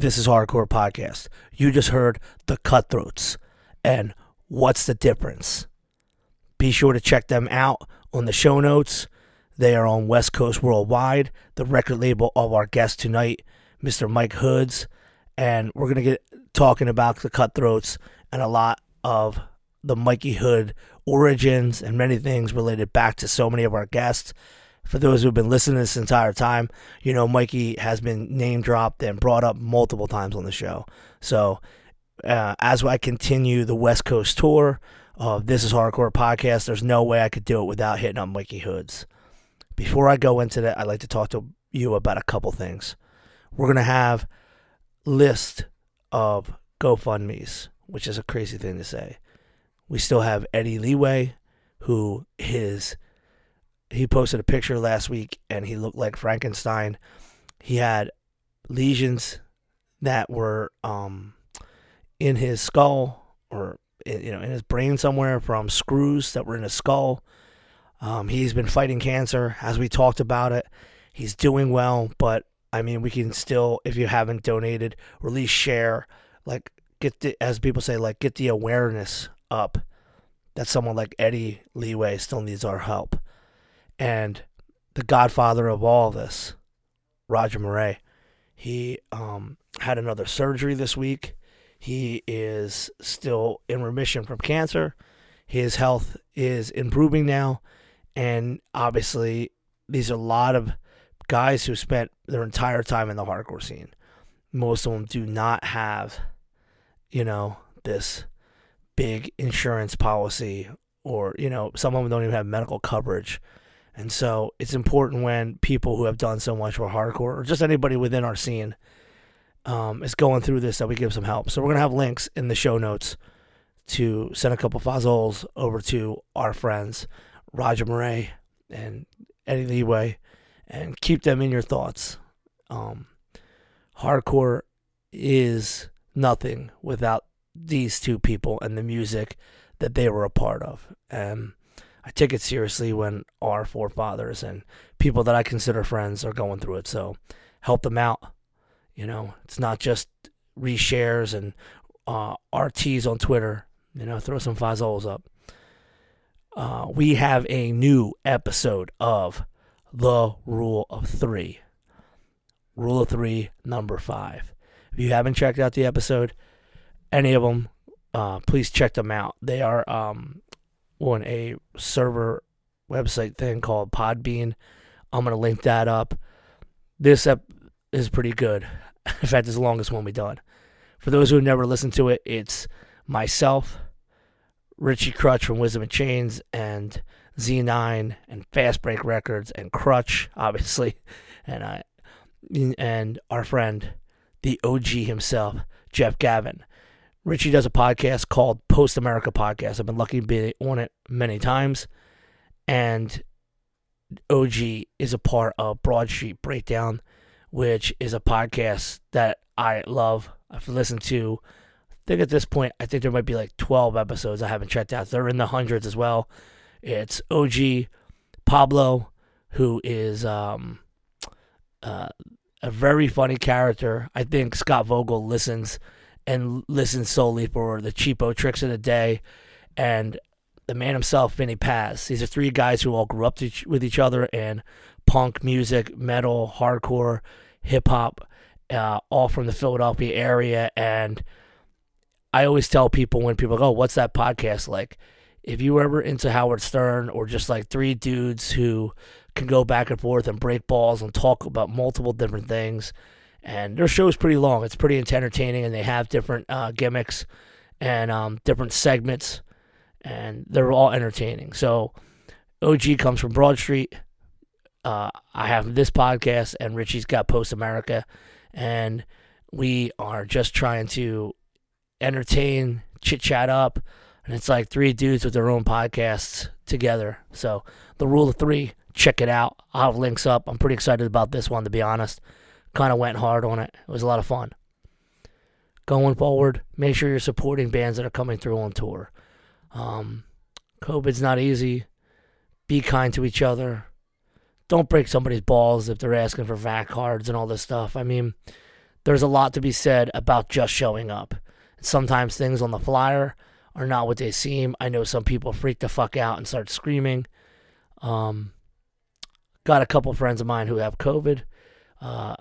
This Is Hardcore Podcast. You just heard The Cutthroats. And what's the difference? Be sure to check them out on the show notes. They are on West Coast Worldwide, the record label of our guest tonight, Mr. Mike Hoods. And we're going to get talking about the Cutthroats and a lot of the Mikey Hood origins and many things related back to so many of our guests for those who've been listening this entire time, you know, Mikey has been name dropped and brought up multiple times on the show. So, uh, as I continue the West Coast tour of This Is Hardcore podcast, there's no way I could do it without hitting up Mikey Hoods. Before I go into that, I'd like to talk to you about a couple things. We're going to have list of GoFundMe's, which is a crazy thing to say. We still have Eddie Leeway, who is he posted a picture last week and he looked like Frankenstein. He had lesions that were um, in his skull or you know in his brain somewhere from screws that were in his skull. Um, he's been fighting cancer as we talked about it. He's doing well, but I mean, we can still, if you haven't donated, or at least share, like get the, as people say, like get the awareness up that someone like Eddie Leeway still needs our help and the godfather of all this, Roger Miret. He um, had another surgery this week. He is still in remission from cancer. His health is improving now. And obviously, these are a lot of guys who spent their entire time in the hardcore scene. Most of them do not have, you know, this big insurance policy, or, you know, some of them don't even have medical coverage. And so it's important when people who have done so much for hardcore or just anybody within our scene um, is going through this that we give some help. So we're going to have links in the show notes to send a couple fazzoles over to our friends, Roger Miret and Eddie Leeway, and keep them in your thoughts. Um, hardcore is nothing without these two people and the music that they were a part of. And I take it seriously when our forefathers and people that I consider friends are going through it. So help them out. You know, it's not just reshares and uh, RTs on Twitter. You know, throw some fazzoles up. Uh, we have a new episode of The Rule of Three. Rule of Three, number five. If you haven't checked out the episode, any of them, uh, please check them out. They are um, on a server website thing called Podbean. I'm gonna link that up. This ep is pretty good. In fact, it's the longest one we've done. For those who have never listened to it, it's myself, Richie Krutch from Wisdom in Chains, and Z9 and Fast Break Records and Krutch, obviously, and I and our friend, the OG himself, Jeff Gavin. Richie does a podcast called Post America Podcast. I've been lucky to be on it many times. And OG is a part of Broad Street Breakdown, which is a podcast that I love. I've listened to, I think at this point, I think there might be like 12 episodes I haven't checked out. They're in the hundreds as well. It's OG, Pablo, who is um, uh, a very funny character. I think Scott Vogel listens and listen solely for the cheapo tricks of the day and the man himself, Vinnie Paz. These are three guys who all grew up with each other in punk music, metal, hardcore, hip hop, uh, all from the Philadelphia area. And I always tell people when people go, "What's that podcast like?" If you were ever into Howard Stern or just like three dudes who can go back and forth and break balls and talk about multiple different things and their show is pretty long. It's pretty entertaining, and they have different uh, gimmicks and um, different segments, and they're all entertaining. So, OG comes from Broad Street. Uh, I have this podcast, and Richie's got Post America, and we are just trying to entertain, chit chat up, and it's like three dudes with their own podcasts together. So, the rule of three, check it out. I'll have links up. I'm pretty excited about this one, to be honest kind of went hard on it. It was a lot of fun. Going forward, make sure you're supporting bands that are coming through on tour. Um, COVID's not easy. Be kind to each other. Don't break somebody's balls if they're asking for VAC cards and all this stuff. I mean, there's a lot to be said about just showing up. Sometimes things on the flyer are not what they seem. I know some people freak the fuck out and start screaming. Um, got a couple friends of mine who have COVID. Uh,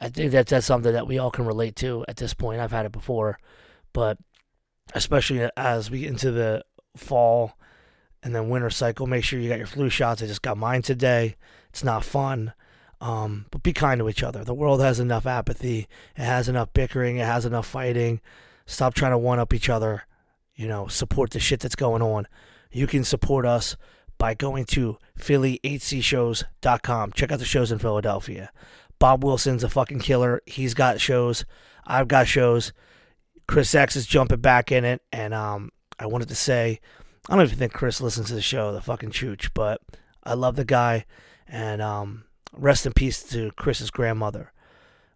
I think that that's something that we all can relate to at this point. I've had it before, but especially as we get into the fall and then winter cycle, make sure you got your flu shots. I just got mine today. It's not fun. Um, but be kind to each other. The world has enough apathy. It has enough bickering. It has enough fighting. Stop trying to one up each other. You know, support the shit that's going on. You can support us by going to PhillyHCShows.com. Check out the shows in Philadelphia. Bob Wilson's a fucking killer. He's got shows. I've got shows. Chris X is jumping back in it, and um, I wanted to say, I don't even think Chris listens to the show, the fucking chooch, but I love the guy, and um, rest in peace to Chris's grandmother.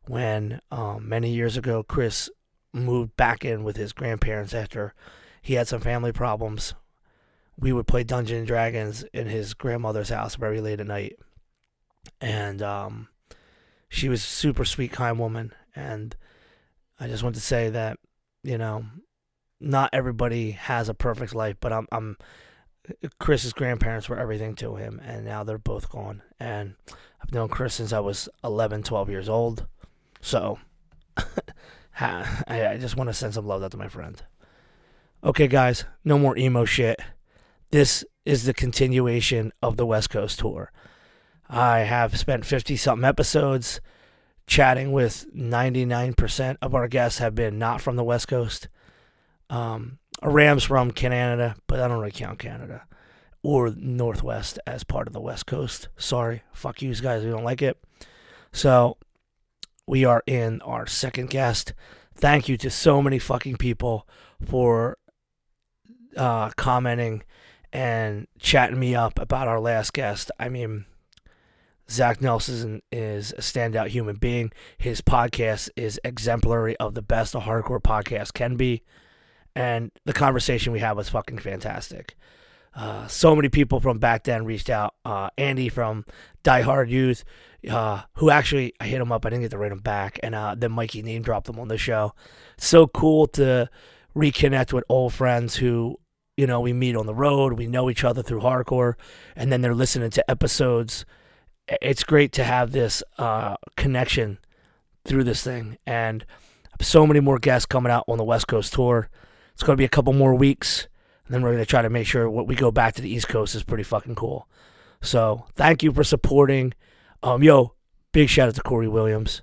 When um, many years ago, Chris moved back in with his grandparents after he had some family problems. We would play Dungeons and Dragons in his grandmother's house very late at night, and um, she was a super sweet, kind woman, and I just want to say that you know, not everybody has a perfect life, but I'm, I'm Chris's grandparents were everything to him, and now they're both gone. And I've known Chris since I was 11, 12 years old. So I just want to send some love out to my friend. Okay, guys, no more emo shit. This is the continuation of the West Coast tour. I have spent 50 something episodes chatting with 99% of our guests have been not from the West Coast. Um, Rams from Canada, but I don't really count Canada or Northwest as part of the West Coast. Sorry, fuck you guys, we don't like it. So we are in our second guest. Thank you to so many fucking people for uh, commenting and chatting me up about our last guest. I mean, Zach Nelson is a standout human being. His podcast is exemplary of the best a hardcore podcast can be. and the conversation we had was fucking fantastic. Uh, so many people from back then reached out. Uh, Andy from Die Hard Youth, uh, who actually I hit him up. I didn't get to write him back, and uh, then Mikey name dropped him on the show. So cool to reconnect with old friends who you know we meet on the road. We know each other through hardcore, and then they're listening to episodes. It's great to have this uh, connection through this thing, and so many more guests coming out on the West Coast tour. It's going to be a couple more weeks and then we're going to try to make sure what we go back to the East Coast is pretty fucking cool. So thank you for supporting. Um, yo, big shout out to Corey Williams,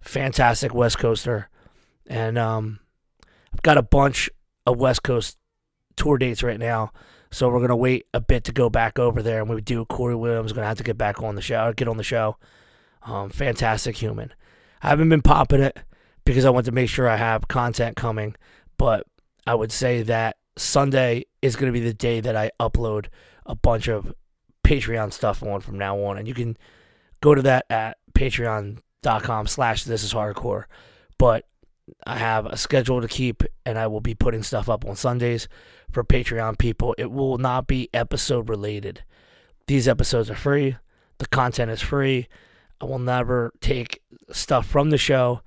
fantastic West Coaster, and um, I've got a bunch of West Coast tour dates right now. So we're gonna wait a bit to go back over there, and we do. Corey Williams gonna have to get back on the show, get on the show. Um, fantastic human. I haven't been popping it because I want to make sure I have content coming, but I would say that Sunday is to be the day that I upload a bunch of Patreon stuff on from now on. And you can go to that at patreon.com slash this is hardcore. But I have a schedule to keep and I will be putting stuff up on Sundays for Patreon people. It will not be episode related. These episodes are free. The content is free. I will never take stuff from the show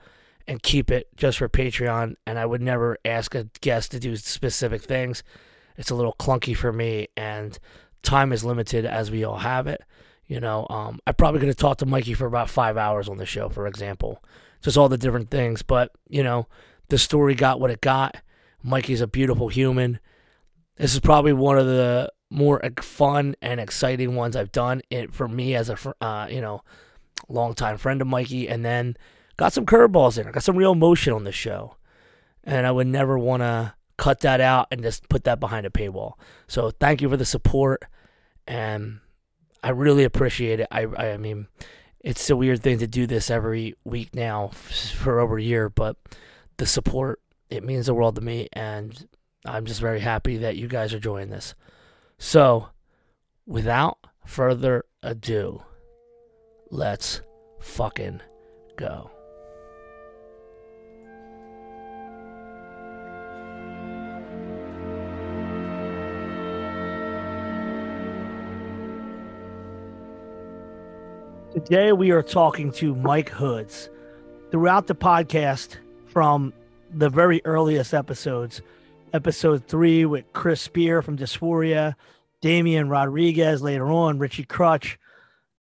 and keep it just for Patreon. And I would never ask a guest to do specific things. It's a little clunky for me, and time is limited as we all have it. You know, um, I probably could have talked to Mikey for about five hours on the show, for example, just all the different things. But you know, the story got what it got. Mikey's a beautiful human. This is probably one of the more fun and exciting ones I've done it for me as a uh, you know longtime friend of Mikey, and then got some curveballs in. I got some real emotion on this show, and I would never want to cut that out and just put that behind a paywall. So thank you for the support, and I really appreciate it. I I mean, it's a weird thing to do this every week now for over a year, but the support it means the world to me, and I'm just very happy that you guys are joining this. So, without further ado, let's fucking go. Today we are talking to Mike Hoods. Throughout the podcast, from the very earliest episodes, episode three with Chris Spear from Dysphoria, Damian Rodriguez later on, Richie Krutch,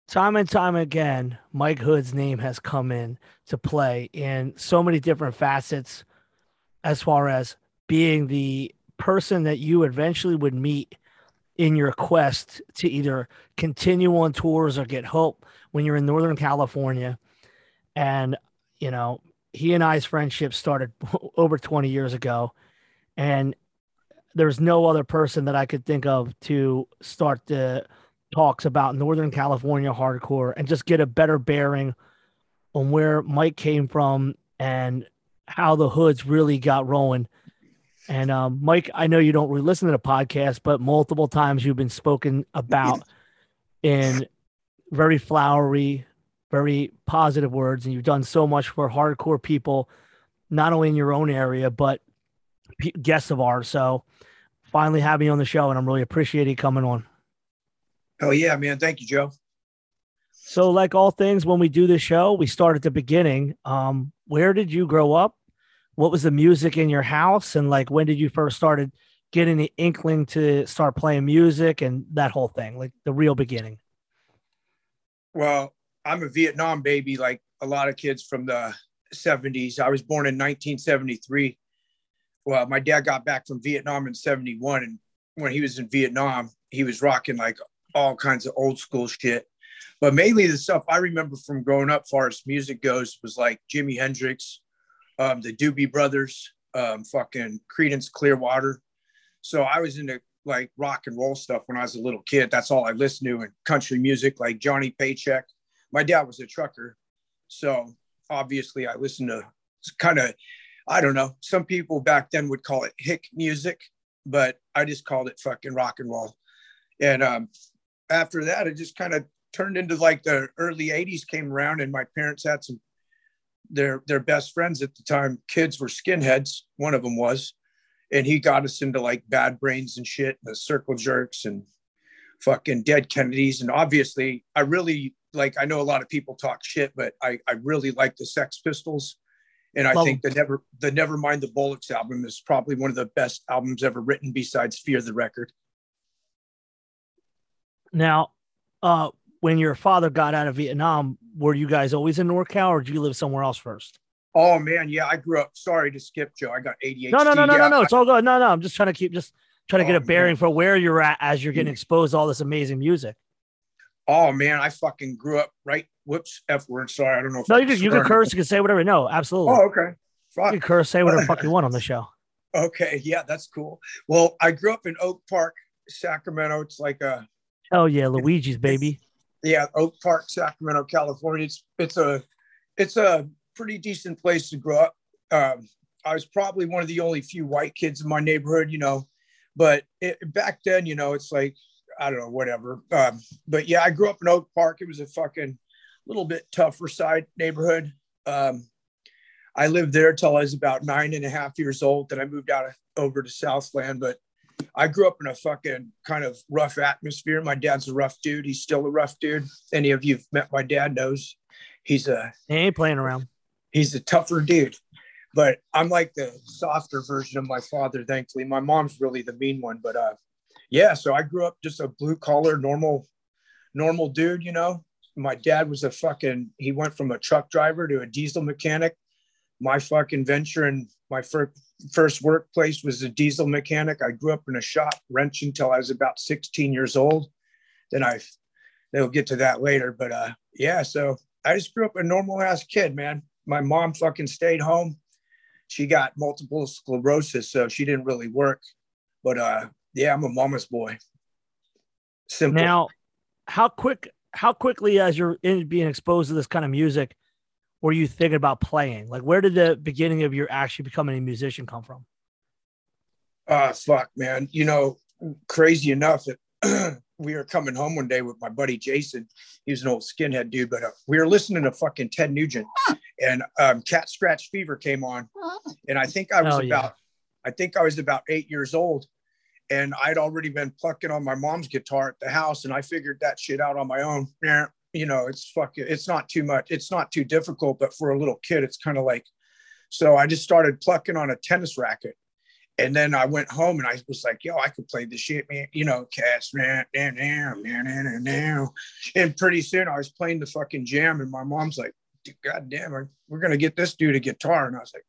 time and time again, Mike Hood's name has come in to play in so many different facets as far as being the person that you eventually would meet in your quest to either continue on tours or get help when you're in Northern California. And, you know, he and I's friendship started over 20 years ago. And there's no other person that I could think of to start the talks about Northern California hardcore and just get a better bearing on where Mike came from and how the hoods really got rolling. And um, Mike, I know you don't really listen to the podcast, but multiple times you've been spoken about in very flowery, very positive words, and you've done so much for hardcore people, not only in your own area but guests of ours. So finally having you on the show, and I'm really appreciating coming on. Oh yeah, man! Thank you, Joe. So, like all things, when we do this show, we start at the beginning. Um, where did you grow up? What was the music in your house, and like when did you first started getting the inkling to start playing music and that whole thing, like the real beginning? Well, I'm a Vietnam baby, like a lot of kids from the 70s. I was born in 1973. Well, my dad got back from Vietnam in 71. And when he was in Vietnam, he was rocking like all kinds of old school shit. But mainly the stuff I remember from growing up, far as music goes, was like Jimi Hendrix, um, the Doobie Brothers, um, fucking Creedence Clearwater. So I was into like rock and roll stuff when I was a little kid. That's all I listened to and country music like Johnny Paycheck. My dad was a trucker. So obviously I listened to kind of, I don't know, some people back then would call it hick music, but I just called it fucking rock and roll. And um, after that, it just kind of turned into like the early 80s came around and my parents had some their their best friends at the time kids were skinheads one of them was and he got us into like Bad Brains and shit, and the Circle Jerks and fucking Dead Kennedys, and obviously I really like. I know a lot of people talk shit, but I I really like the Sex Pistols. And I Love think the never the Nevermind the Bollocks album is probably one of the best albums ever written besides Fear the Record. Now, uh, when your father got out of Vietnam, were you guys always in NorCal, or did you live somewhere else first? Oh man, yeah, I grew up. Sorry to skip, Joe. I got ADHD. No, no, no, no, yeah, no, no. It's all good. No, no. I'm just trying to keep just trying to get Oh, a bearing man. for where you're at as you're getting exposed to all this amazing music. Oh man, I fucking grew up right. Whoops, f word. Sorry, I don't know. If No, you can you can curse, you can say whatever. No, absolutely. Oh, okay. You can curse, say whatever fuck you want on the show. Okay, yeah, that's cool. Well, I grew up in Oak Park, Sacramento. It's like a oh yeah, Luigi's baby. yeah, Oak Park, Sacramento, California. It's it's a it's a pretty decent place to grow up. Um, I was probably one of the only few white kids in my neighborhood, you know, but it, back then, you know, it's like I don't know, whatever. Um, but yeah, I grew up in Oak Park. It was a fucking little bit tougher side neighborhood. Um, I lived there till I was about nine and a half years old. Then I moved out of, over to Southland, but I grew up in a fucking kind of rough atmosphere. My dad's a rough dude. He's still a rough dude. Any of you've met my dad knows he's a He ain't playing around. he's a tougher dude. But I'm like the softer version of my father, thankfully. My mom's really the mean one. But uh yeah, so I grew up just a blue collar, normal, normal dude, you know. My dad was a fucking he went from a truck driver to a diesel mechanic. My fucking venture and my first first workplace was a diesel mechanic. I grew up in a shop wrench until I was about 16 years old. Then I they'll get to that later. But uh yeah, so I just grew up a normal ass kid, man. My mom fucking stayed home. She got multiple sclerosis, so she didn't really work. But uh yeah, I'm a mama's boy. Simple. Now, how quick how quickly as you're in being exposed to this kind of music were you thinking about playing? Like where did the beginning of your actually becoming a musician come from? Ah, fuck, man. You know, crazy enough that we were coming home one day with my buddy Jason. He was an old skinhead dude, but uh, we were listening to fucking Ted Nugent, and um, Cat Scratch Fever came on, and I think I was Hell yeah. about, I think I was about eight years old, and I'd already been plucking on my mom's guitar at the house, and I figured that shit out on my own. You know, it's fucking, it's not too much, it's not too difficult, but for a little kid, it's kind of like, so I just started plucking on a tennis racket. And then I went home and I was like, yo, I could play this shit, man. You know, cats, man, man, man, man, man. And pretty soon I was playing the fucking jam, and my mom's like, God damn we're gonna get this dude a guitar. And I was like,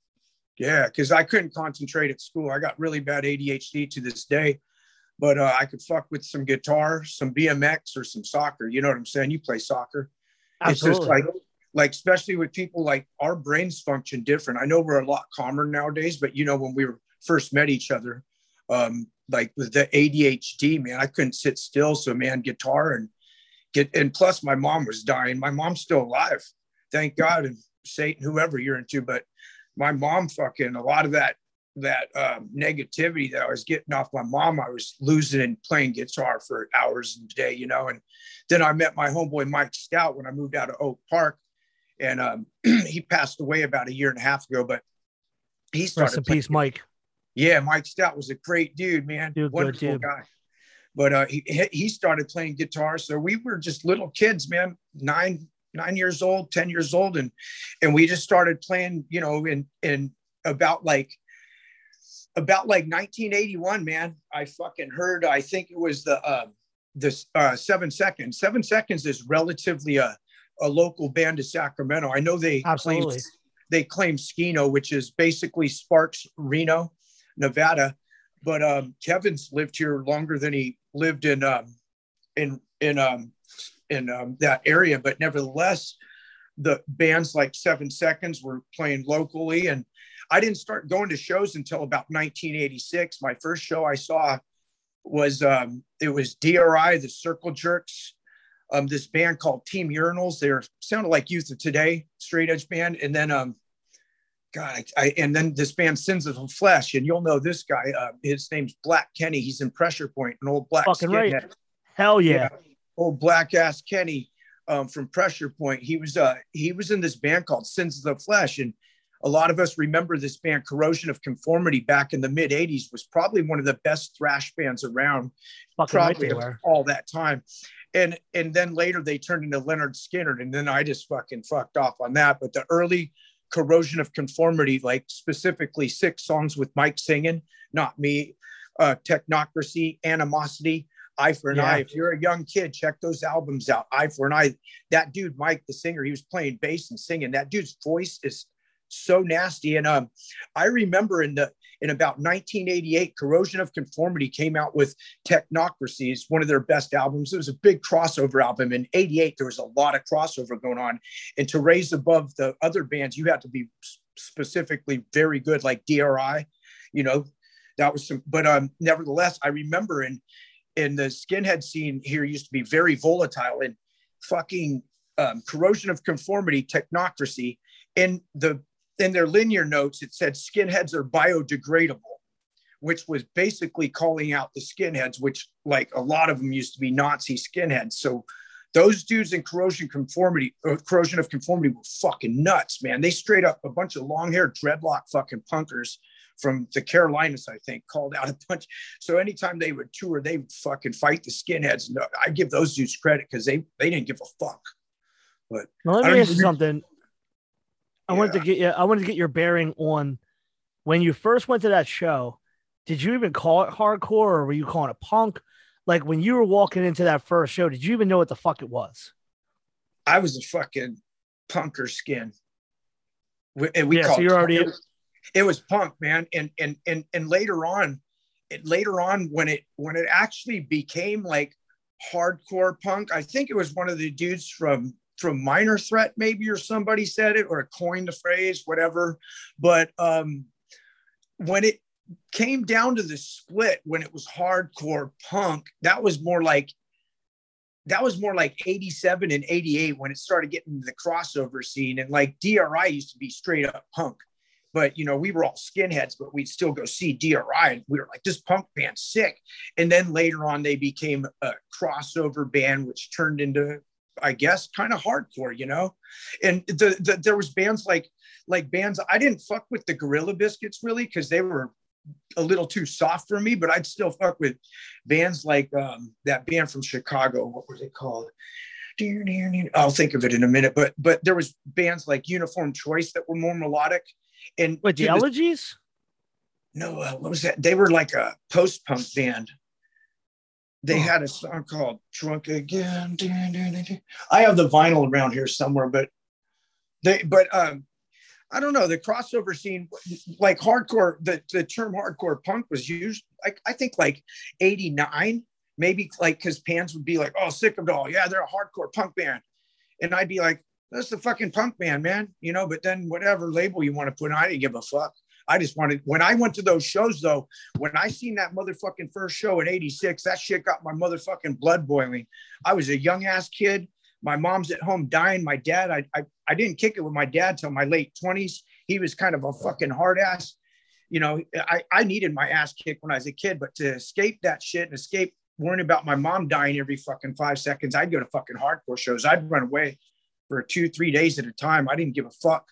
Yeah, because I couldn't concentrate at school. I got really bad ADHD to this day, but uh, I could fuck with some guitar, some BMX, or some soccer. You know what I'm saying? You play soccer. It's Absolutely. just like like especially with people like our brains function different. I know we're a lot calmer nowadays, but you know when we were first met each other, um, like with the ADHD, man, I couldn't sit still. So man, guitar and get and plus my mom was dying. My mom's still alive, thank God, and Satan, whoever you're into. But my mom fucking a lot of that that um, negativity that I was getting off my mom, I was losing and playing guitar for hours a day, you know. And then I met my homeboy Mike Stout when I moved out of Oak Park, and um, he passed away about a year and a half ago. But he started Rest in peace, Mike. yeah, Mike Stout was a great dude, man. Dude, Wonderful dude. guy. But uh, he he started playing guitar, so we were just little kids, man. Nine nine years old, ten years old, and and we just started playing, you know, in in about like about like 1981, man. I fucking heard. I think it was the uh, this uh, Seven Seconds. Seven Seconds is relatively a a local band of Sacramento. I know they Absolutely. claim they claim Skeeno, which is basically Sparks, Reno, Nevada. But um, Kevin's lived here longer than he lived in um, in in um, in um, that area. But nevertheless, the bands like Seven Seconds were playing locally, and I didn't start going to shows until about 1986. My first show I saw was um, it was DRI, the Circle Jerks, um, this band called Team Urinals. They were sounded like Youth of Today, straight edge band, and then um, God, I, I and then this band Sins of the Flesh, and you'll know this guy. Uh, his name's Black Kenny. He's in Pressure Point, an old black Fucking right. skinhead. Hell yeah. Old black ass Kenny um, from Pressure Point. He was uh he was in this band called Sins of the Flesh, and a lot of us remember this band Corrosion of Conformity back in the mid 80s was probably one of the best thrash bands around Fucking probably right all that time. And and then later they turned into Lynyrd Skynyrd and then I just fucking fucked off on that. But the early Corrosion of Conformity, like specifically six songs with Mike singing, not me, uh, Technocracy, Animosity, Eye for an Yeah. Eye. If you're a young kid, check those albums out. Eye for an Eye. That dude, Mike, the singer, he was playing bass and singing. That dude's voice is so nasty. And um, I remember in the in about 1988, Corrosion of Conformity came out with Technocracy. It's one of their best albums. It was a big crossover album. In 88, there was a lot of crossover going on. And to raise above the other bands, you had to be specifically very good, like DRI. You know, that was some, but um, nevertheless, I remember in in the skinhead scene here used to be very volatile and fucking um, corrosion of conformity technocracy. In the in their linear notes it said skinheads are biodegradable which was basically calling out the skinheads which like a lot of them used to be nazi skinheads. So those dudes in corrosion conformity or corrosion of conformity were fucking nuts man. They straight up a bunch of long haired dreadlock fucking punkers from the carolinas i think called out a bunch so anytime they would tour, they would fucking fight the skinheads. No, uh, I give those dudes credit because they they didn't give a fuck. But Now, let me ask you something. I wanted to get you. I wanted to get your bearing on when you first went to that show. Did you even call it hardcore, or were you calling it punk? Like when you were walking into that first show, did you even know what the fuck it was? I was a fucking punker skin. We, and we Yeah, so you're already- it, it was punk, man. And and and and later on, it later on when it when it actually became like hardcore punk, I think it was one of the dudes from from Minor Threat, maybe, or somebody said it, or coined the phrase, whatever. But um, when it came down to the split, when it was hardcore punk, that was more like that was more like 87 and 88 when it started getting the crossover scene. And like DRI used to be straight up punk. But you know, we were all skinheads, but we'd still go see DRI. And we were like, this punk band's sick. And then later on, they became a crossover band, which turned into, I guess, kind of hardcore, you know. And the, the there was bands like like bands. I didn't fuck with the Gorilla Biscuits really because they were a little too soft for me, but I'd still fuck with bands like um, that band from Chicago. What was it called? I'll think of it in a minute. But but there was bands like Uniform Choice that were more melodic. And Wait, the elegies? no, uh, what was that? They were like a post punk band. They Oh. had a song called "Drunk Again." I have the vinyl around here somewhere, but they, but um, I don't know. The crossover scene, like hardcore, the, the term hardcore punk was used, like I think like '89, maybe like because Pans would be like, "Oh, sick of it all, yeah, they're a hardcore punk band," and I'd be like, "That's the fucking punk band, man," you know. But then whatever label you want to put on, I didn't give a fuck. I just wanted when I went to those shows though, when I seen that motherfucking first show in 86, that shit got my motherfucking blood boiling. I was a young ass kid. My mom's at home dying. My dad, I, I I didn't kick it with my dad till my late 20s. He was kind of a fucking hard ass. You know, I, I needed my ass kicked when I was a kid, but to escape that shit and escape worrying about my mom dying every fucking five seconds, I'd go to fucking hardcore shows. I'd run away for two, three days at a time. I didn't give a fuck.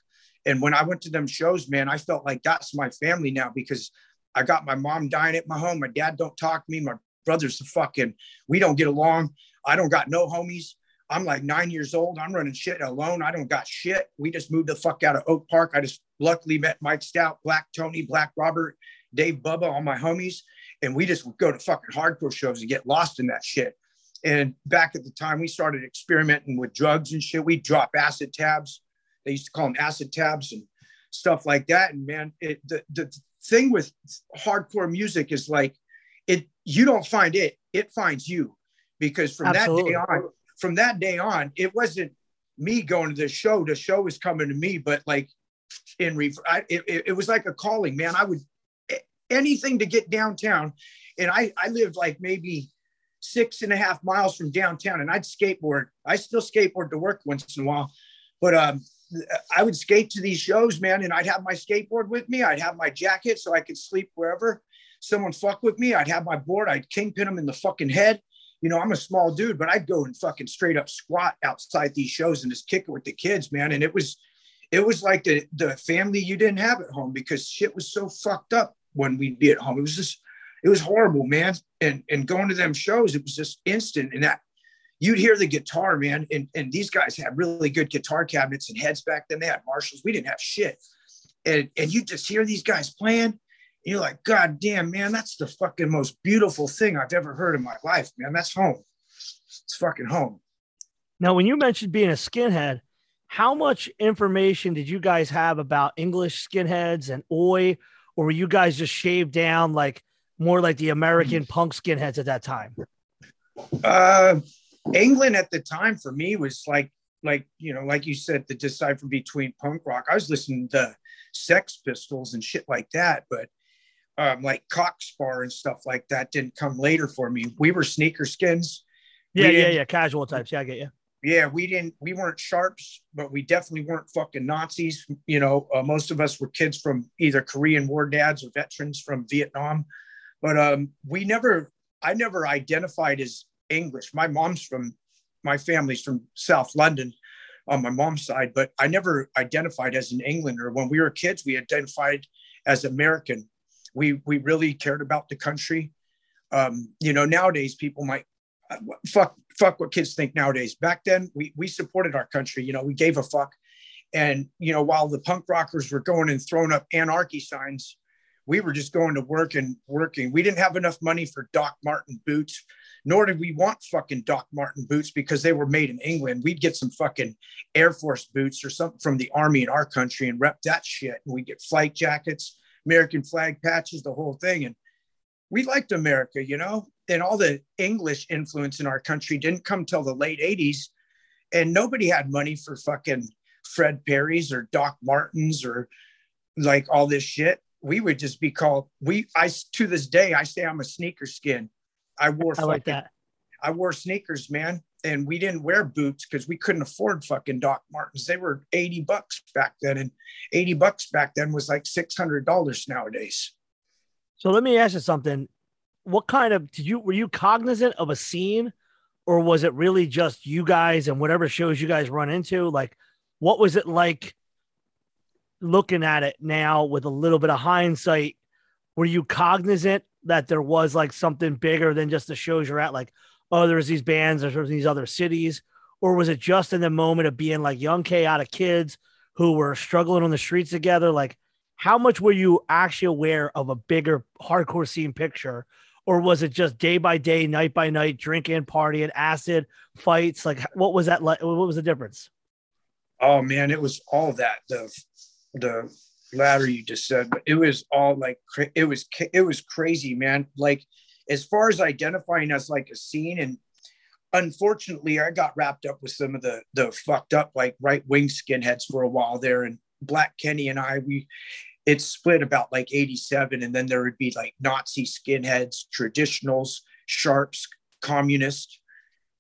And when I went to them shows, man, I felt like that's my family now because I got my mom dying at my home. My dad don't talk to me. My brother's a fucking, we don't get along. I don't got no homies. I'm like nine years old. I'm running shit alone. I don't got shit. We just moved the fuck out of Oak Park. I just luckily met Mike Stout, Black Tony, Black Robert, Dave Bubba, all my homies. And we just go to fucking hardcore shows and get lost in that shit. And back at the time, we started experimenting with drugs and shit. We'd drop acid tabs. They used to call them acid tabs and stuff like that. And man, it, the, the thing with hardcore music is like, it you don't find it, it finds you. Because from Absolutely. that day on, from that day on, it wasn't me going to the show. The show was coming to me, but like in re- I, it it was like a calling, man. I would anything to get downtown, and I I lived like maybe six and a half miles from downtown, and I'd skateboard. I still skateboard to work once in a while, but um, I would skate to these shows, man, and I'd have my skateboard with me. I'd have my jacket so I could sleep wherever. Someone fuck with me, I'd have my board. I'd kingpin them in the fucking head. You know, I'm a small dude, but I'd go and fucking straight up squat outside these shows and just kick it with the kids, man. And it was, it was like the the family you didn't have at home because shit was so fucked up when we'd be at home. It was just it was horrible, man. And and going to them shows, it was just instant. And that you'd hear the guitar, man. And and these guys had really good guitar cabinets and heads back then. They had Marshalls. We didn't have shit. And and you just hear these guys playing. you're like, God damn, man, that's the fucking most beautiful thing I've ever heard in my life, man. That's home. It's fucking home. Now, when you mentioned being a skinhead, how much information did you guys have about English skinheads and oi, or were you guys just shaved down like more like the American punk skinheads at that time? Uh, England at the time for me was like, like you know, like you said, the decipher between punk rock. I was listening to Sex Pistols and shit like that, but um, like Cock Sparrer and stuff like that didn't come later for me. We were sneaker skins. Yeah, yeah, yeah, casual types. Yeah, I get you yeah, we didn't, we weren't sharps, but we definitely weren't fucking Nazis. You know, uh, most of us were kids from either Korean War dads or veterans from Vietnam. But um, we never, I never identified as English. My mom's from, my family's from South London on my mom's side, but I never identified as an Englander. When we were kids, we identified as American. We, we really cared about the country. Um, you know, nowadays people might fuck fuck what kids think nowadays. Back then, we we supported our country. You know, we gave a fuck. And you know, while the punk rockers were going and throwing up anarchy signs, we were just going to work and working. We didn't have enough money for Doc Martens boots, nor did we want fucking Doc Martens boots because they were made in England. We'd get some fucking Air Force boots or something from the army in our country and rep that shit. And we'd get flight jackets, American flag patches, the whole thing. And we liked America, you know and all the English influence in our country didn't come till the late 80s. And nobody had money for fucking Fred Perry's or Doc Martens or like all this shit. We would just be called we I to this day I say I'm a sneaker skin. I wore I like that. I wore sneakers, man. And we didn't wear boots because we couldn't afford fucking Doc Martens. They were 80 bucks back then. And 80 bucks back then was like $600 nowadays. So let me ask you something what kind of did you were you cognizant of a scene or was it really just you guys and whatever shows you guys run into like what was it like looking at it now with a little bit of hindsight were you cognizant that there was like something bigger than just the shows you're at like oh there's these bands there's these other cities or was it just in the moment of being like young chaotic kids who were struggling on the streets together like how much were you actually aware of a bigger hardcore scene picture or was it just day by day, night by night, drinking, partying, acid fights? Like, what was that like? What was the difference? Oh man, it was all that the the latter you just said, but it was all like it was it was crazy, man. Like as far as identifying as like a scene, and unfortunately, I got wrapped up with some of the the fucked up like right wing skinheads for a while there, and Black Kenny and I we it split about like 87 and then there would be like nazi skinheads traditionals sharps communist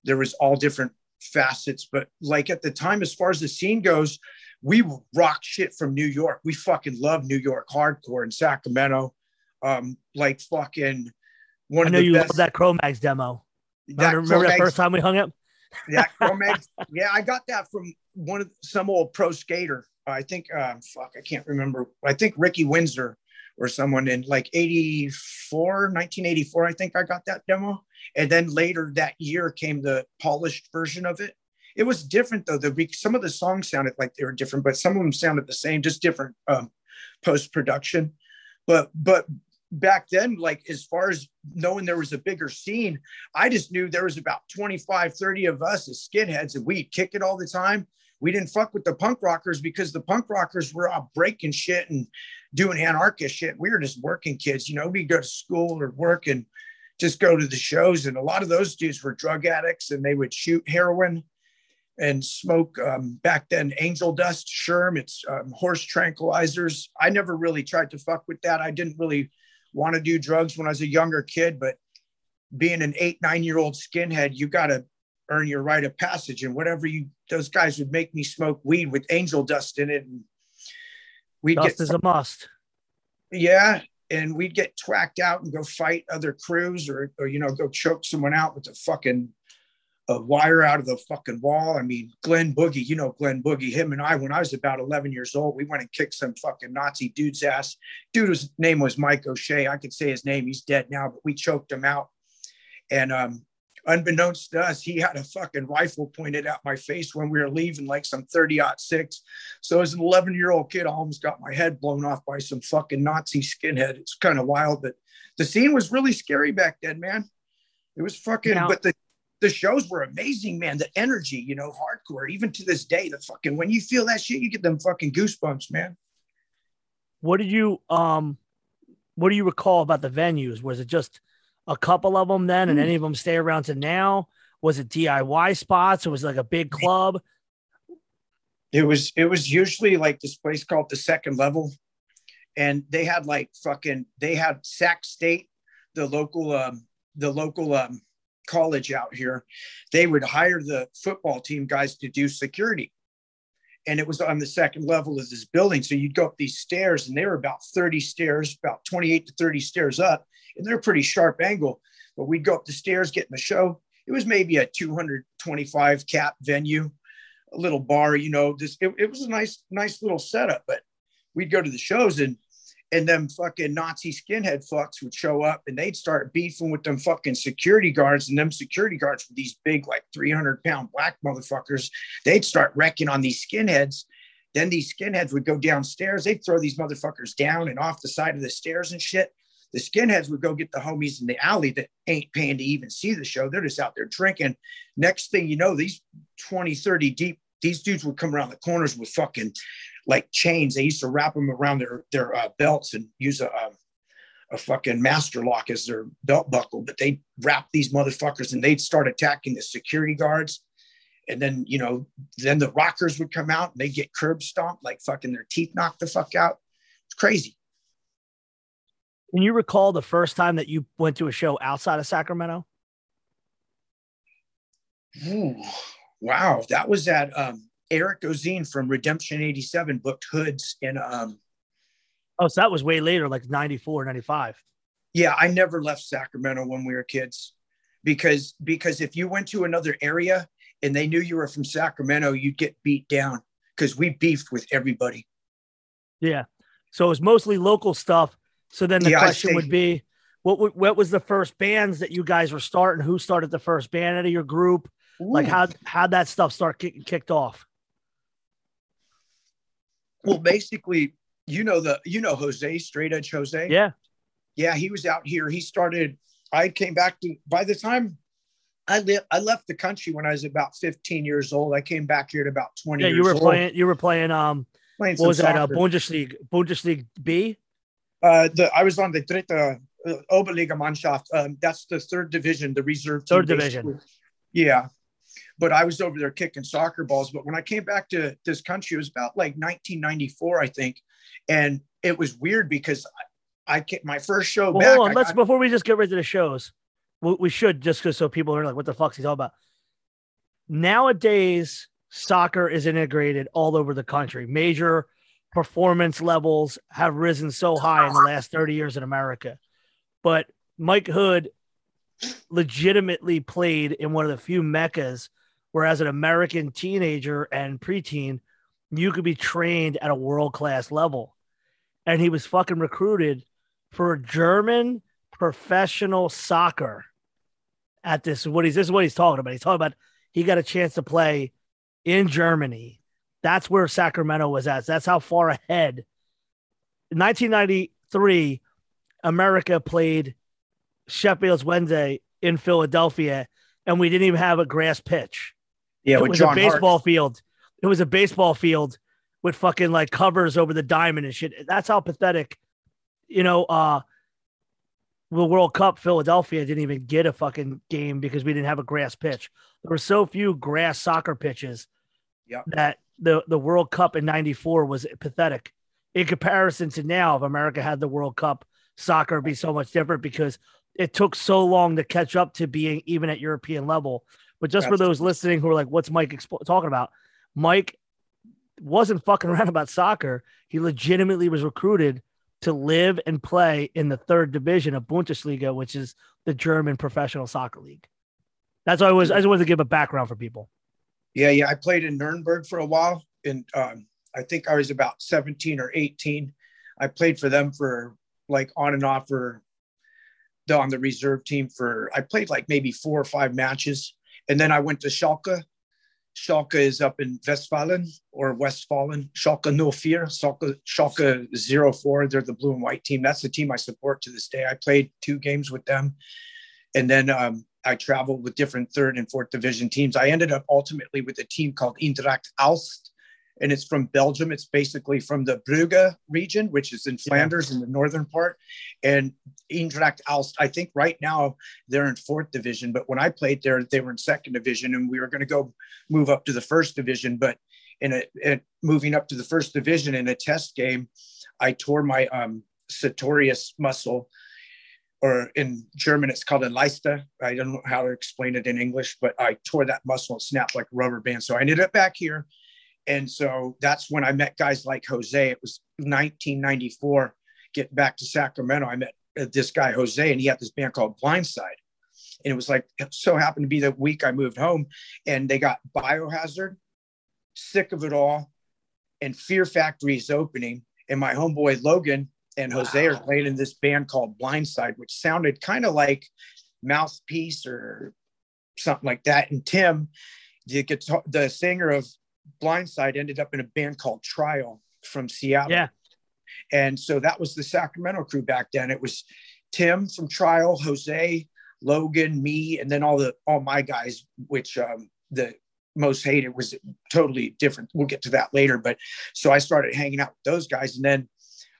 there was all different facets but like at the time as far as the scene goes we rock shit from new york we fucking love new york hardcore in sacramento um like fucking one I know of the you best, love that Cro-Mags demo that remember that first time we hung up yeah Cro-Mags, yeah i got that from one of some old pro skater I think, uh, fuck, I can't remember. I think Ricky Windsor or someone in like 84, 1984, I think I got that demo. And then later that year came the polished version of it. It was different though. The some of the songs sounded like they were different, but some of them sounded the same, just different um, post production. But but back then, like as far as knowing there was a bigger scene, I just knew there was about 25, 30 of us as skinheads and we'd kick it all the time we didn't fuck with the punk rockers because the punk rockers were out breaking shit and doing anarchist shit. We were just working kids, you know, we'd go to school or work and just go to the shows. And a lot of those dudes were drug addicts and they would shoot heroin and smoke um, back then angel dust, sherm, it's um, horse tranquilizers. I never really tried to fuck with that. I didn't really want to do drugs when I was a younger kid, but being an eight, nine year old skinhead, you got to earn your rite of passage and whatever you those guys would make me smoke weed with angel dust in it and we'd dust get is a must yeah and we'd get twacked out and go fight other crews or, or you know go choke someone out with a fucking a wire out of the fucking wall. I mean, Glenn Boogie, you know Glenn Boogie. Him and I, when I was about 11 years old, we went and kicked some fucking Nazi dude's ass. Dude's name was Mike O'Shea. I could say his name. He's dead now, but we choked him out. And um, unbeknownst to us, he had a fucking rifle pointed at my face when we were leaving, like some 30 six. So as an 11 year old kid, I almost got my head blown off by some fucking Nazi skinhead. It's kind of wild, but the scene was really scary back then, man. It was fucking, but the the shows were amazing, man. The energy, you know, hardcore. Even to this day, the fucking when you feel that shit, you get them fucking goosebumps, man. What did you um what do you recall about the venues? Was it just a couple of them then and mm. any of them stay around to now? Was it DIY spots or was it like a big club? It was it was usually like this place called the second level. And they had like fucking they had Sac State, the local um the local um college out here, they would hire the football team guys to do security. And it was on the second level of this building. So you'd go up these stairs, and they were about 30 stairs, about 28 to 30 stairs up. And they're pretty sharp angle. But we'd go up the stairs, get in the show. It was maybe a 225 cap venue, a little bar, you know, this it, it was a nice, nice little setup. But we'd go to the shows and and them fucking Nazi skinhead fucks would show up and they'd start beefing with them fucking security guards. And them security guards with these big, like 300 pound black motherfuckers, they'd start wrecking on these skinheads. Then these skinheads would go downstairs. They'd throw these motherfuckers down and off the side of the stairs and shit. The skinheads would go get the homies in the alley that ain't paying to even see the show. They're just out there drinking. Next thing you know, these 20, 30 deep, these dudes would come around the corners with fucking like chains. They used to wrap them around their their uh, belts and use a, a, um, a fucking master lock as their belt buckle. But they wrap these motherfuckers and they'd start attacking the security guards. And then you know, then the rockers would come out and they get curb stomped, like fucking their teeth knocked the fuck out. It's crazy. Can you recall the first time that you went to a show outside of Sacramento? Ooh, wow, that was at um, Eric Ozenne from Redemption 87 booked hoods in um Oh, so that was way later, like 94, 95. Yeah, I never left Sacramento when we were kids because because if you went to another area and they knew you were from Sacramento, you'd get beat down because we beefed with everybody. Yeah. So it was mostly local stuff. So then the yeah, question would be what what was the first bands that you guys were starting? Who started the first band out of your group? Ooh. Like how how'd that stuff start kick, kicked off? Well, basically, you know the you know Jose Straight Edge Jose. Yeah, yeah, he was out here. He started. I came back to by the time I left. I left the country when I was about 15 years old. I came back here at about 20. Yeah, you were old. playing. You were playing. Um, playing what was soccer. that? Uh, Bundesliga, Bundesliga B. Uh, the I was on the Dritte uh, Oberliga Mannschaft. Um, that's the third division, the reserve. Third division. Yeah, but I was over there kicking soccer balls. But when I came back to this country, it was about like 1994, I think, and it was weird because I, I my first show well, back. Hold on, let's before we just get rid of the shows, we, we should just because so people are like, what the fuck's he talking about? Nowadays, soccer is integrated all over the country. Major performance levels have risen so high in the last 30 years in America. But Mike Hood legitimately played in one of the few meccas where as an American teenager and preteen, you could be trained at a world class level. And he was fucking recruited for German professional soccer at this. What he's this is what he's talking about. He's talking about he got a chance to play in Germany. That's where Sacramento was at. That's how far ahead. In 1993, America played Sheffield's Wednesday in Philadelphia, and we didn't even have a grass pitch. Yeah, it was John a baseball Hart. field. It was a baseball field with fucking like covers over the diamond and shit. That's how pathetic, you know. uh the World Cup, Philadelphia didn't even get a fucking game because we didn't have a grass pitch. There were so few grass soccer pitches yep. that the, the World Cup in 94 was pathetic in comparison to now. If America had the World Cup, soccer would be so much different because it took so long to catch up to being even at European level. But just That's for those listening who are like, what's Mike expo- talking about? Mike wasn't fucking around about soccer. He legitimately was recruited to live and play in the third division of Bundesliga, which is the German professional soccer league. That's why I was. I just wanted to give a background for people. Yeah, yeah. I played in Nuremberg for a while, and um, I think I was about 17 or 18. I played for them for like on and off for the, on the reserve team for I played like maybe four or five matches, and then I went to Schalke. Schalke is up in Westfalen or Westfalen. Schalke 04, Schalke, Schalke 04. They're the blue and white team. That's the team I support to this day. I played two games with them. And then um, I traveled with different third and fourth division teams. I ended up ultimately with a team called Eintracht Aalst and it's from Belgium. It's basically from the Brugge region, which is in Flanders yeah. in the northern part. And Eintracht Aalst, I think right now they're in fourth division, but when I played there, they were in second division, and we were going to go move up to the first division. But in a, in moving up to the first division in a test game, I tore my um, sartorius muscle. Or in German, it's called a Leiste. I don't know how to explain it in English, but I tore that muscle and snapped like a rubber band. So I ended up back here and so that's when I met guys like Jose. It was 1994, getting back to Sacramento. I met uh, this guy, Jose, and he had this band called Blindside. And it was like, it so happened to be the week I moved home, and they got Biohazard, Sick of It All, and Fear Factory is opening. And my homeboy Logan and Jose wow. are playing in this band called Blindside, which sounded kind of like Mouthpiece or something like that. And Tim, the guitar, the singer of Blindside ended up in a band called Trial from Seattle. Yeah. And so that was the Sacramento crew back then. It was Tim from Trial, Jose, Logan, me, and then all the all my guys, which um, the most hated was totally different. We'll get to that later. But so I started hanging out with those guys, and then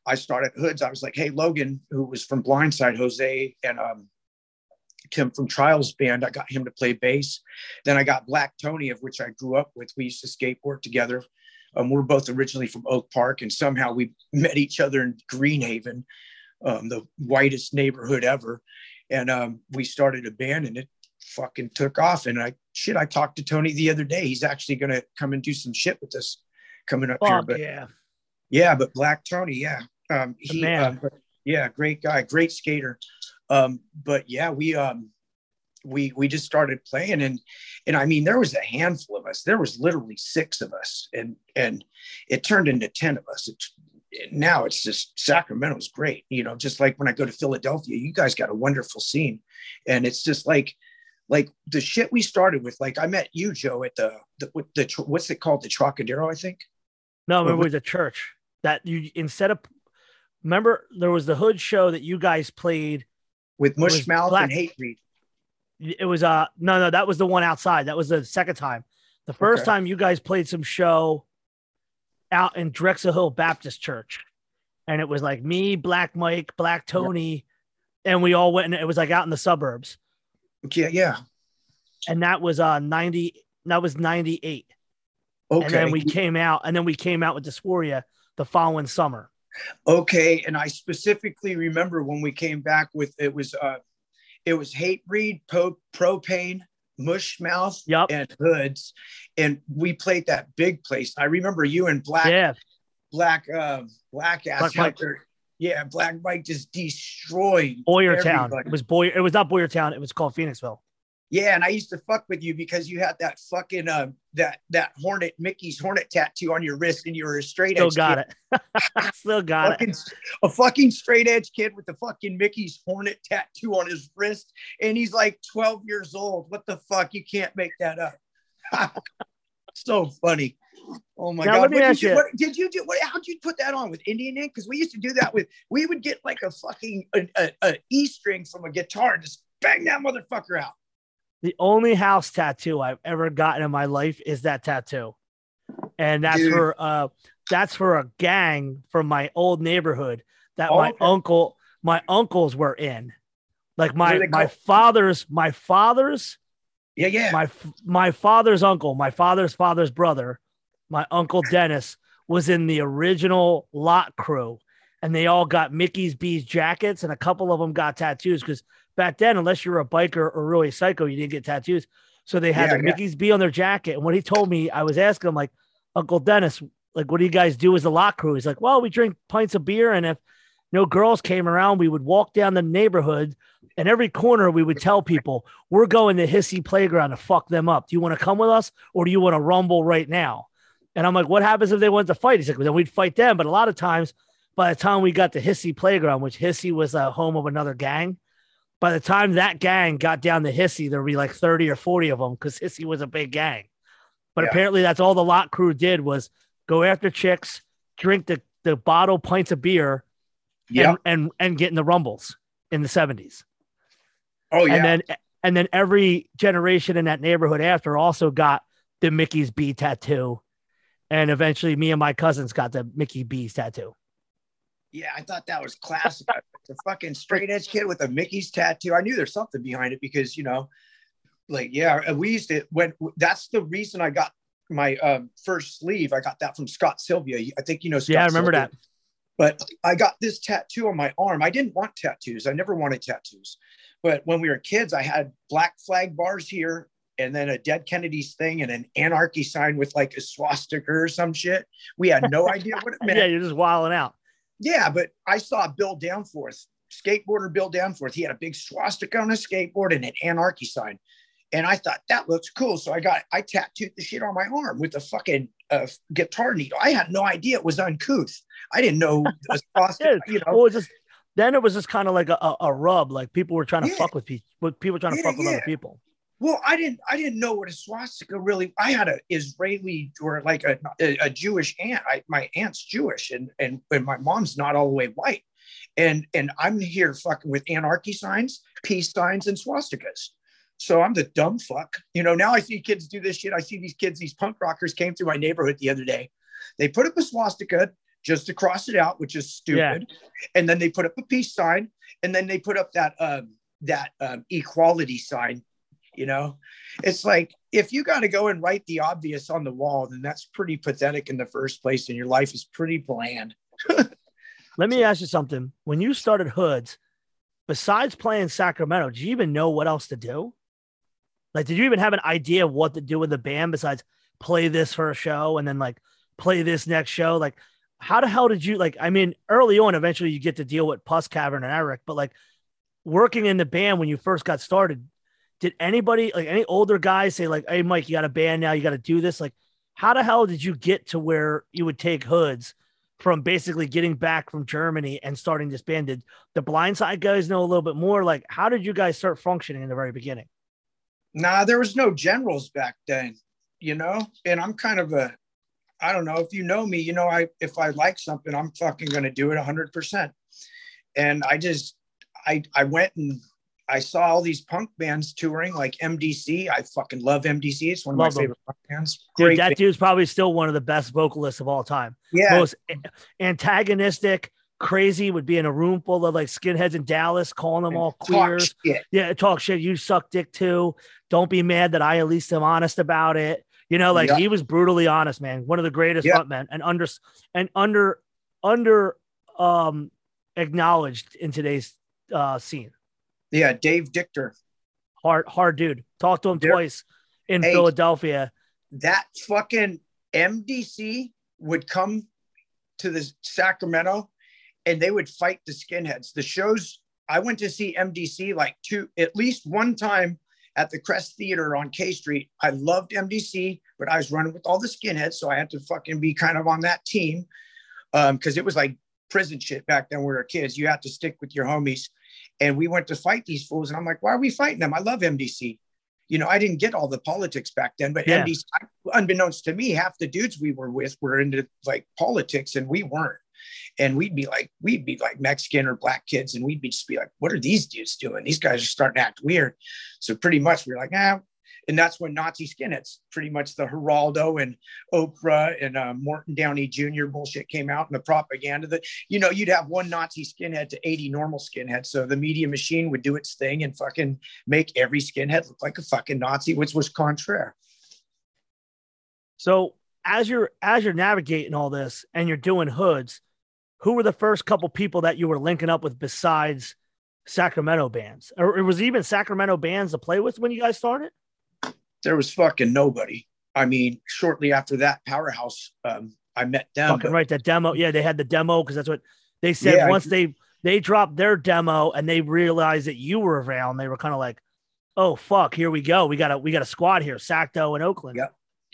I started Hoods. I was like, hey, Logan, who was from Blindside, Jose, and um, Tim from Trials Band. I got him to play bass. Then I got Black Tony, of which I grew up with. We used to skateboard together. Um, we're both originally from Oak Park, and somehow we met each other in Greenhaven, um, the whitest neighborhood ever. And um, we started a band, and it fucking took off. And I shit, I talked to Tony the other day. He's actually going to come and do some shit with us coming up Fuck here. But yeah, yeah, but Black Tony, yeah, um, he, um, yeah, great guy, great skater. Um, but yeah, we um, we we just started playing, and and I mean, there was a handful of us. There was literally six of us, and and it turned into ten of us. It's, now it's just Sacramento's great. You know, just like when I go to Philadelphia, you guys got a wonderful scene, and it's just like like the shit we started with. Like I met you, Joe, at the the, the what's it called, the Trocadero, I think. No, it was a church that you instead of remember there was the hood show that you guys played with Mushmouth and Hatebreed. It was uh no no that was the one outside. That was the second time. The first okay. time you guys played some show out in Drexel Hill Baptist Church, and it was like me, Black Mike, Black Tony, and we all went. And it was like out in the suburbs. Yeah, yeah. And that was uh ninety. That was ninety eight. Okay. And then we came out, and then we came out with Dysphoria the following summer. Okay, and I specifically remember when we came back with it was uh it was Hatebreed, po- propane, mushmouth, yep. and hoods, and we played that big place. I remember you and Black, yeah. Black, uh, Black ass Black Yeah, Black Mike just destroyed Boyertown. It was Boyer. It was not Boyertown. It was called Phoenixville. Yeah, and I used to fuck with you because you had that fucking uh, that that Hornet Mickey's Hornet tattoo on your wrist, and you were a straight edge. Still edge. got kid. it. Still got fucking, it. A fucking straight edge kid with the fucking Mickey's Hornet tattoo on his wrist, and he's like 12 years old. What the fuck? You can't make that up. so funny. Oh my now, god! Let me did, you, you, what, did you do? What, how'd you put that on with Indian ink? Because we used to do that with. We would get like a fucking a, a, a E string from a guitar and just bang that motherfucker out. The only house tattoo I've ever gotten in my life is that tattoo. And that's Dude. for uh that's for a gang from my old neighborhood that oh, my okay. uncle my uncles were in. Like my my father's my father's yeah yeah my my father's uncle my father's father's brother my uncle Dennis was in the original lot crew and they all got Mickey's bees jackets and a couple of them got tattoos because back then, unless you were a biker or really psycho, you didn't get tattoos. So they had yeah, the yeah. Mickey's B on their jacket. And when he told me, I was asking him, like, Uncle Dennis, like, what do you guys do as a lot crew? He's like, well, we drink pints of beer. And if no girls came around, we would walk down the neighborhood And every corner we would tell people, we're going to Hissy Playground to fuck them up. Do you want to come with us or do you want to rumble right now? And I'm like, what happens if they want to fight? He's like, well, then we'd fight them. But a lot of times, by the time we got to Hissy Playground, which Hissy was a home of another gang, by the time that gang got down to Hissy, there'd be like 30 or 40 of them because Hissy was a big gang. But Yeah. apparently, that's all the lot crew did was go after chicks, drink the, the bottle pints of beer, Yeah. and, and and get in the rumbles in the 70s. Oh yeah. And then and then every generation in that neighborhood after also got the Mickey's B tattoo. And eventually me and my cousins got the Mickey B's tattoo. Yeah, I thought that was classic. the fucking straight edge kid with a Mickey's tattoo. I knew there's something behind it because you know, like yeah, we used to when that's the reason I got my um, first sleeve. I got that from Scott Sylvia. I think you know. Scott yeah, I remember Sylvia. that. But I got this tattoo on my arm. I didn't want tattoos. I never wanted tattoos. But when we were kids, I had black flag bars here and then a dead Kennedy's thing and an anarchy sign with like a swastika or some shit. We had no idea what it meant. Yeah, you're just wilding out. Yeah, but I saw Bill Danforth, skateboarder Bill Danforth. He had a big swastika on his skateboard and an anarchy sign. And I thought that looks cool. So I got, I tattooed the shit on my arm with a fucking uh, guitar needle. I had no idea it was uncouth. I didn't know swastika, you know. Well, just then it was just kind of like a, a, rub. Like people were trying to Yeah. fuck with people, people trying to Yeah, fuck with other people. Well, I didn't. I didn't know what a swastika really. I had an Israeli or like a, a, Jewish aunt. I, my aunt's Jewish, and and and my mom's not all the way white. And and I'm here fucking with anarchy signs, peace signs, and swastikas. So I'm the dumb fuck. You know. Now I see kids do this shit. I see these kids. These punk rockers came through my neighborhood the other day. They put up a swastika just to cross it out, which is stupid. yeah. And then they put up a peace sign, and then they put up that um, that um, equality sign you know it's like if you got to go and write the obvious on the wall then that's pretty pathetic in the first place and your life is pretty bland Let me ask you something. When you started Hoods, besides playing Sacramento, did you even know what else to do? Like, did you even have an idea of what to do with the band besides play this for a show and then like play this next show? Like, how the hell did you like? I mean, early on, eventually you get to deal with Puss Cavern and Eric, but like working in the band when you first got started, did anybody like any older guys say like, "Hey, Mike, you got a band now, you got to do this"? Like, how the hell did you get to where you would take Hoods? from basically getting back from Germany and starting this band? Did the blindside guys know a little bit more? Like, how did you guys start functioning in the very beginning? nah there was no generals back then you know and i'm kind of a i don't know if you know me you know i if i like something i'm fucking to do it 100% and i just i i went and i saw all these punk bands touring like mdc i fucking love mdc it's one of Love my them. favorite punk bands Dude, that band. dude's probably still one of the best vocalists of all time. yeah Most antagonistic, crazy would be in a room full of like skinheads in Dallas, calling them all Talk queers. Yeah, talk shit. You suck dick too. Don't be mad that I at least am honest about it. You know, like Yeah. he was brutally honest, man. One of the greatest Yeah. frontmen and under and under under um acknowledged in today's uh scene. Yeah dave dictor Hard, hard dude. Talked to him twice in Hey. Philadelphia. that fucking MDC would come to the Sacramento and they would fight the skinheads. The shows I went to see MDC like two, at least one time at the Crest Theater on K Street. I loved MDC, but I was running with all the skinheads, so I had to fucking be kind of on that team um, because it was like prison shit back then. when We were kids. You had to stick with your homies, and we went to fight these fools. And I'm like, why are we fighting them? I love MDC. You know, I didn't get all the politics back then, but Yeah. MDC, unbeknownst to me, half the dudes we were with were into like politics, and we weren't. And we'd be like, we'd be like Mexican or black kids, and we'd be just be like, what are these dudes doing? These guys are starting to act weird. So pretty much we were like, ah. And that's when Nazi skinheads, pretty much the Geraldo and Oprah and uh, Morton Downey Jr. bullshit came out and the propaganda that, you know, you'd have one Nazi skinhead to 80 normal skinheads. So the media machine would do its thing and fucking make every skinhead look like a fucking Nazi, which was contraire. So as you're as you're navigating all this and you're doing hoods, who were the first couple people that you were linking up with besides Sacramento bands? Or or was it even Sacramento bands to play with when you guys started? There was fucking nobody. I mean, shortly after that, Powerhouse, um, I met them. Fucking right, that demo. Yeah, they had the demo because that's what they said. Yeah, I- once they they dropped their demo and they realized that you were around. They were kind of like, "Oh fuck, here we go. We got a we got a squad here, Sacto and Oakland." Yeah.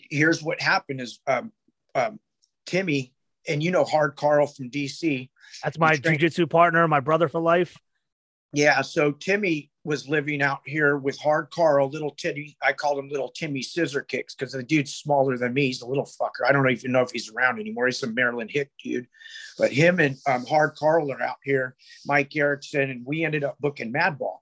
Here's what happened: is um, um, Timmy and you know Hard Carl from DC. That's my jujitsu partner, my brother for life. Yeah. So Timmy was living out here with Hard Carl, little Timmy. I called him little Timmy Scissor Kicks because the dude's smaller than me. He's a little fucker. I don't even know if he's around anymore. He's a Maryland Hick dude. But him and um, Hard Carl are out here, Mike Erickson, and we ended up booking Madball.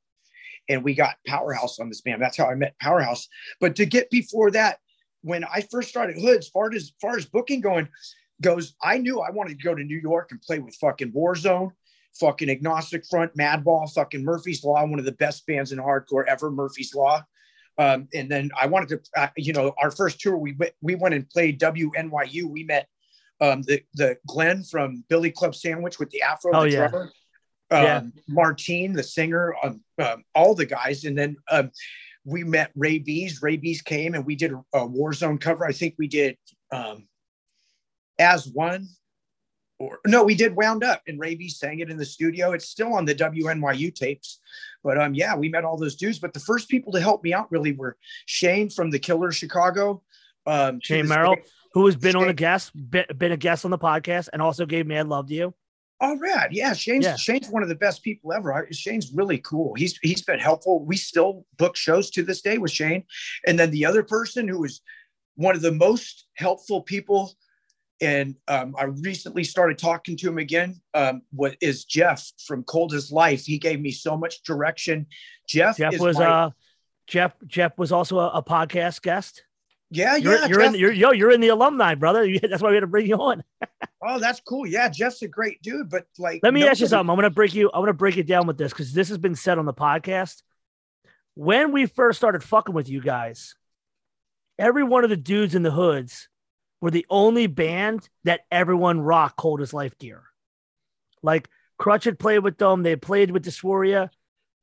And we got Powerhouse on this band. That's how I met Powerhouse. But to get before that, when I first started Hoods, far as far as booking going goes, I knew I wanted to go to New York and play with fucking Warzone fucking Agnostic Front, Madball, fucking Murphy's Law, one of the best bands in hardcore ever, Murphy's Law. Um, and then I wanted to, uh, you know, our first tour, we went, we went and played WNYU. We met um, the the Glenn from Billy Club Sandwich with the Afro, oh, the yeah. drummer, um, Yeah. Martine, the singer, um, um, all the guys, and then um, we met Raybeez. Ray Bees came and we did a, a Warzone cover. I think we did um, as one or no, we did wound up and Ravy sang it in the studio. It's still on the WNYU tapes. But um, yeah, we met all those dudes. But the first people to help me out really were Shane from the Killer Chicago. Um, Shane Merrill, who has been on a guest, been, been a guest on the podcast, and also gave Mad Love to you. Oh, rad. Yeah. Shane's Yeah. Shane's one of the best people ever. Shane's really cool. He's he's been helpful. We still book shows to this day with Shane. And then the other person who was one of the most helpful people, and um, I recently started talking to him again. Um, what is Jeff from Cold as Life? He gave me so much direction. Jeff, Jeff was my- uh Jeff Jeff was also a, a podcast guest. yeah, You're, yeah. you're Jeff- in you're yo you're in the alumni, brother. That's why we had to bring you on. oh, that's cool. Yeah, Jeff's a great dude. But like, Let me ask you something. I'm gonna break you. I'm gonna break it down with this because this has been said on the podcast. When we first started fucking with you guys, every one of the dudes in the hoods were the only band that everyone rocked cold as life gear. Like Krutch had played with them, they played with Dysphoria.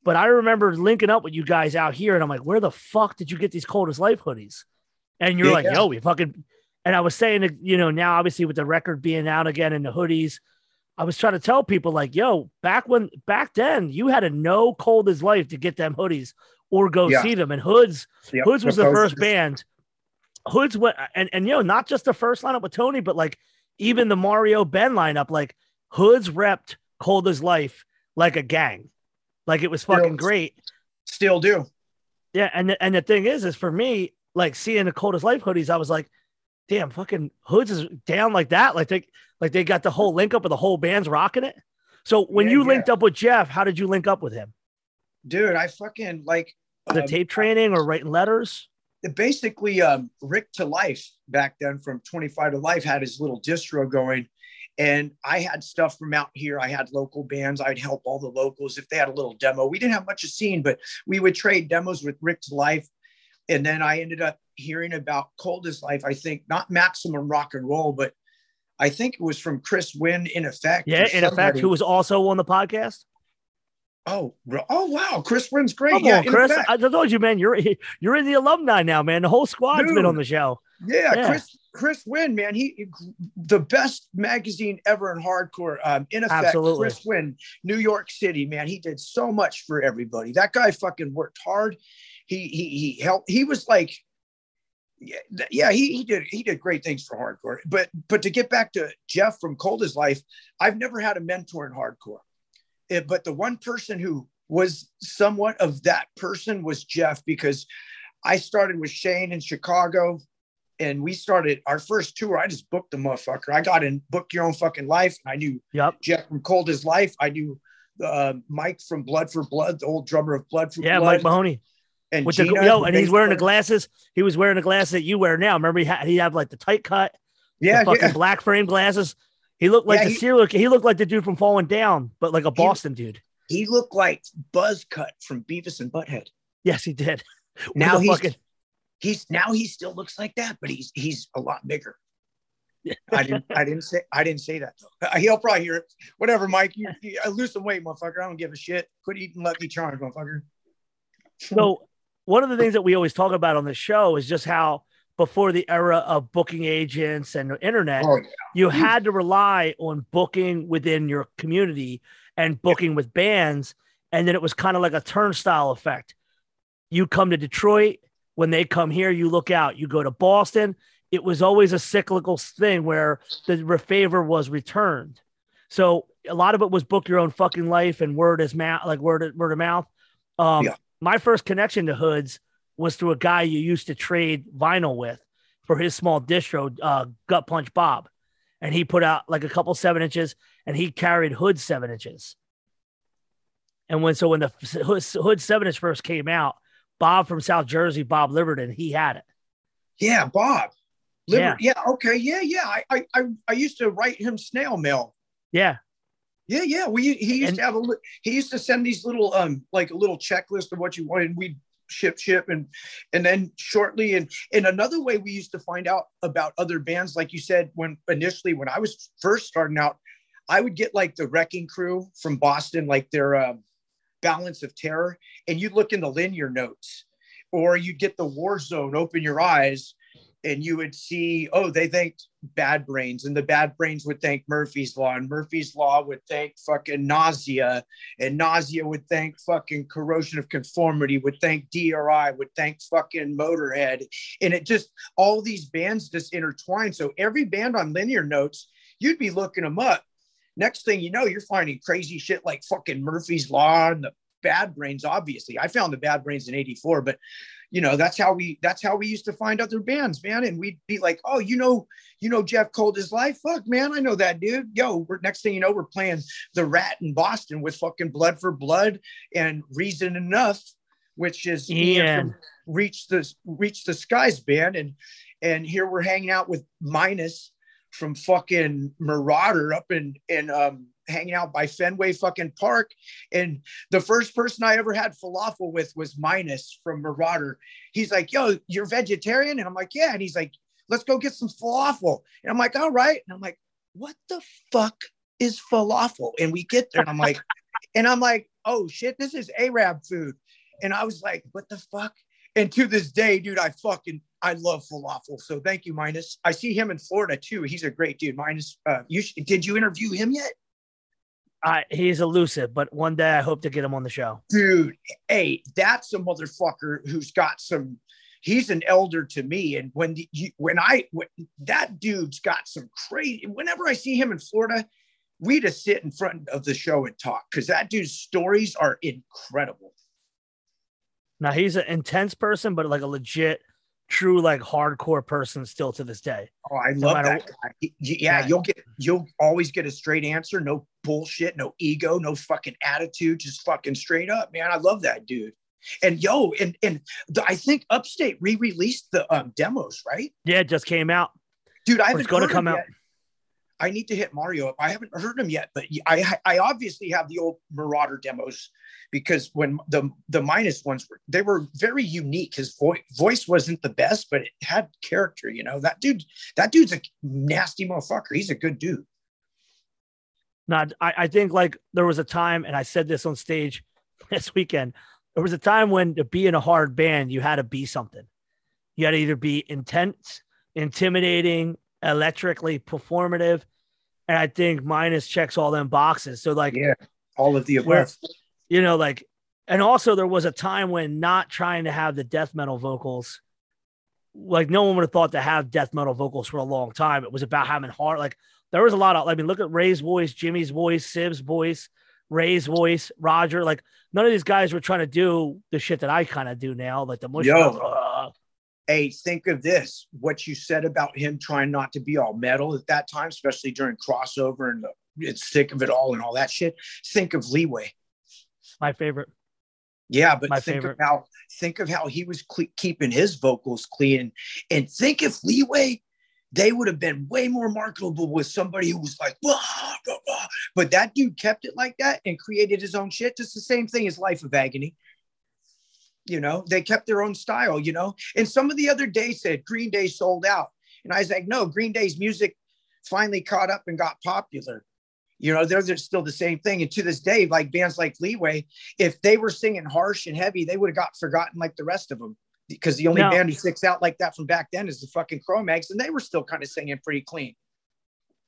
But I remember linking up with you guys out here, and I'm like, where the fuck did you get these cold as life hoodies? And you're Yeah, like, yeah. yo, we fucking and I was saying you know, now obviously with the record being out again and the hoodies, I was trying to tell people like, yo, back when back then you had to know cold as life to get them hoodies or go Yeah. see them. And Hoods, Yep, Hoods was the first band. Hoods went and and you know, not just the first lineup with Tony, but like even the Mario Ben lineup, like Hoods repped cold as life like a gang. Like it was fucking Still- great. Still do. Yeah, and the, and the thing is, is for me, like seeing the cold as life hoodies, I was like, damn, fucking hoods is down like that. Like they like they got the whole link up with the whole band's rocking it. So when Yeah, you yeah. linked up with Jeff, how did you link up with him? Dude, I fucking like The um, tape training or writing letters? Basically um, Rick to Life back then from 25 to Life had his little distro going. And I had stuff from out here. I had local bands. I'd help all the locals if they had a little demo. We didn't have much of scene, but we would trade demos with Rick to Life. And then I ended up hearing about Cold as Life. I think not Maximum Rock and Roll, but I think it was from Chris Wynn in effect. Yeah, in effect, who was also on the podcast. Oh, oh wow, Chris Wynn's great. Come yeah, on, Chris. Effect. I told you, man, you're you're in the alumni now, man. The whole squad's been on the show. Yeah, Yeah. Chris Chris Wynn, man, he the best magazine ever in hardcore. Um, in effect, Absolutely. Chris Wynn, New York City, man, he did so much for everybody. That guy fucking worked hard. He he he helped. He was like, yeah, yeah, he he did he did great things for hardcore. But but to get back to Jeff from Cold as Life, I've never had a mentor in hardcore. Eh, but the one person who was somewhat of that person was Jeff because I started with Shane in Chicago and we started our first tour. I just booked the motherfucker. I got in Book Your Own Fucking Life. I knew Yep. Jeff from Cold as Life. I knew uh, Mike from Blood for Blood, the old drummer of Blood for Yeah, Blood. Mike Mahoney. and With the yo, and he's wearing the glasses. He was wearing the glasses that you wear now. Remember, he had he had like the tight cut, Yeah, the fucking yeah. black frame glasses. He looked like Yeah, the he- serial. He looked like the dude from Falling Down, but like a Boston dude. He looked like Buzz Cut from Beavis and Butthead. Yes, he did. Now he's fucking- he's now he still looks like that, but he's he's a lot bigger. I didn't I didn't say I didn't say that though. He'll probably hear it. Whatever, Mike. You, you I lose some weight, motherfucker. I don't give a shit. Quit eating Lucky Charms, motherfucker. So one of the things that we always talk about on the show is just how before the era of booking agents and the internet, Oh, yeah. you had to rely on booking within your community and booking with bands. And then it was kind of like a turnstile effect. You come to Detroit, when they come here, you look out. You go to Boston. It was always a cyclical thing where the favor was returned. So a lot of it was book your own fucking life and word is mouth, like word word of mouth. Um, yeah. My first connection to Hoods was through a guy you used to trade vinyl with for his small distro, uh, Gut Punch Bob, and he put out like a couple seven inches, and he carried Hood seven inches. And when so when the Hood seven inch first came out, Bob from South Jersey, Bob Liverton, he had it. Yeah, Bob. Liber- yeah. yeah. Okay. Yeah. Yeah. I, I I used to write him snail mail. Yeah. Yeah. Yeah. We he used and, to have a he used to send these little um like a little checklist of what you wanted. We ship ship and and then shortly and and another way we used to find out about other bands like you said when initially when i was first starting out i would get like the wrecking crew from boston like their uh, balance of terror and you'd look in the linear notes or you'd get the war zone open your eyes and you would see, oh, they thanked Bad Brains, and the Bad Brains would thank Murphy's Law, and Murphy's Law would thank fucking Nausea, and Nausea would thank fucking Corrosion of Conformity, would thank DRI, would thank fucking Motorhead, and it just all these bands just intertwined. So every band on linear notes, you'd be looking them up. Next thing you know, you're finding crazy shit like fucking Murphy's Law and the Bad Brains. Obviously, I found the Bad Brains in '84, but you know that's how we that's how we used to find other bands man. And we'd be like oh you know you know jeff cold is life fuck man i know that dude. Yo we're next thing you know we're playing the rat in boston with fucking blood for blood and reason enough which is yeah. reach the reach the skies band. And and here we're hanging out with minus from fucking marauder up in in um hanging out by Fenway fucking Park. And the first person I ever had falafel with was Minus from Marauder. He's like, yo, you're vegetarian? And I'm like, yeah. And he's like, let's go get some falafel. And I'm like, all right. And I'm like, what the fuck is falafel? And we get there and I'm like, and I'm like, oh shit, this is Arab food. And I was like, what the fuck? And to this day, dude, I fucking I love falafel. So thank you, Minus. I see him in Florida too. He's a great dude. Minus, uh, you did you interview him yet? I, he's elusive, but one day I hope to get him on the show. Dude, hey, that's a motherfucker who's got some. He's an elder to me, and when the, you, when I when, that dude's got some crazy. Whenever I see him in Florida, we just sit in front of the show and talk because that dude's stories are incredible. Now he's an intense person, but like a legit true like hardcore person still to this day. Oh, I no love that. Guy. Yeah, you'll get you'll always get a straight answer, no bullshit, no ego, no fucking attitude, just fucking straight up, man. I love that dude. And yo, and and the, I think Upstate re-released the um, demos, right? Yeah, it just came out. Dude, I haven't going to come out. Yet. I need to hit Mario up. I haven't heard him yet, but I I obviously have the old Marauder demos because when the the minus ones were they were very unique. His voice voice wasn't the best, but it had character. You know that dude that dude's a nasty motherfucker. He's a good dude. Not I, I think like there was a time, and I said this on stage this weekend. There was a time when to be in a hard band, you had to be something. You had to either be intense, intimidating, electrically performative, and I think minus checks all them boxes. So like yeah, all of the above. You know, like and also there was a time when not trying to have the death metal vocals, like no one would have thought to have death metal vocals for a long time. It was about having hard like there was a lot of I mean, look at Ray's voice, Jimmy's voice, Sib's voice, Ray's voice, Roger. Like none of these guys were trying to do the shit that I kind of do now, like the mush. Yo, uh, hey, think of this what you said about him trying not to be all metal at that time, especially during crossover and the, it's sick of it all and all that shit. Think of Leeway. My favorite. Yeah, but My think favorite. of how think of how he was cle- keeping his vocals clean, and think if Leeway, they would have been way more marketable with somebody who was like, blah, blah, blah. but that dude kept it like that and created his own shit. Just the same thing as Life of Agony you know they kept their own style you know and some of the other days said green day sold out and i was like no green day's music finally caught up and got popular you know they're, they're still the same thing and to this day like bands like leeway if they were singing harsh and heavy they would have got forgotten like the rest of them because the only no. band who sticks out like that from back then is the fucking Cro-Mags and they were still kind of singing pretty clean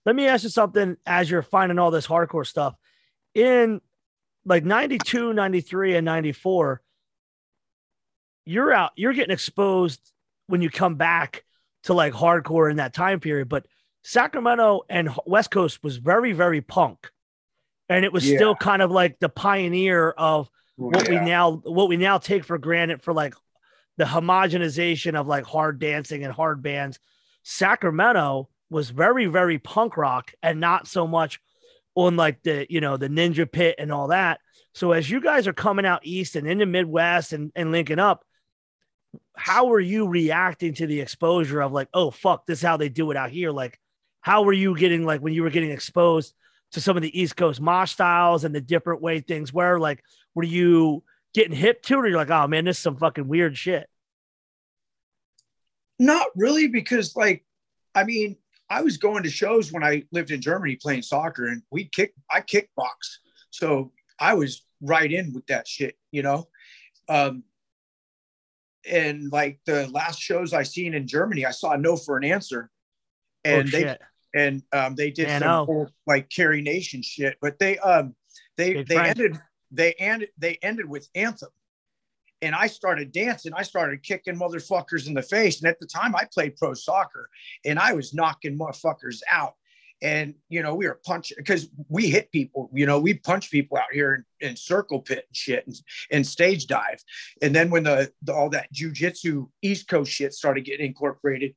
let me ask you something as you're finding all this hardcore stuff in like 92, 93, and 94, you're out, you're getting exposed when you come back to like hardcore in that time period. But Sacramento and West Coast was very, very punk. And it was Yeah. still kind of like the pioneer of what we now what we now take for granted for like the homogenization of like hard dancing and hard bands. Sacramento was very, very punk rock and not so much on like the, you know, the ninja pit and all that. So as you guys are coming out east and in the Midwest and, and linking up, how are you reacting to the exposure of like, oh fuck, this is how they do it out here? Like, how were you getting like when you were getting exposed to some of the East Coast mosh styles and the different way things were? Like, were you getting hip to it, or you're like, oh man, this is some fucking weird shit? Not really, because like, I mean, I was going to shows when I lived in Germany playing soccer, and we kick. I kickbox, so I was right in with that shit, you know. Um, and like the last shows I seen in Germany, I saw No for an Answer, and oh, they. And um, they did Man, some oh. old, like Carrie Nation shit, but they um they Big they Frank. ended they ended they ended with Anthem, and I started dancing. I started kicking motherfuckers in the face, and at the time I played pro soccer, and I was knocking motherfuckers out. And you know we were punching because we hit people. You know we punch people out here in, in circle pit and shit and, and stage dive. And then when the, the all that jujitsu East Coast shit started getting incorporated,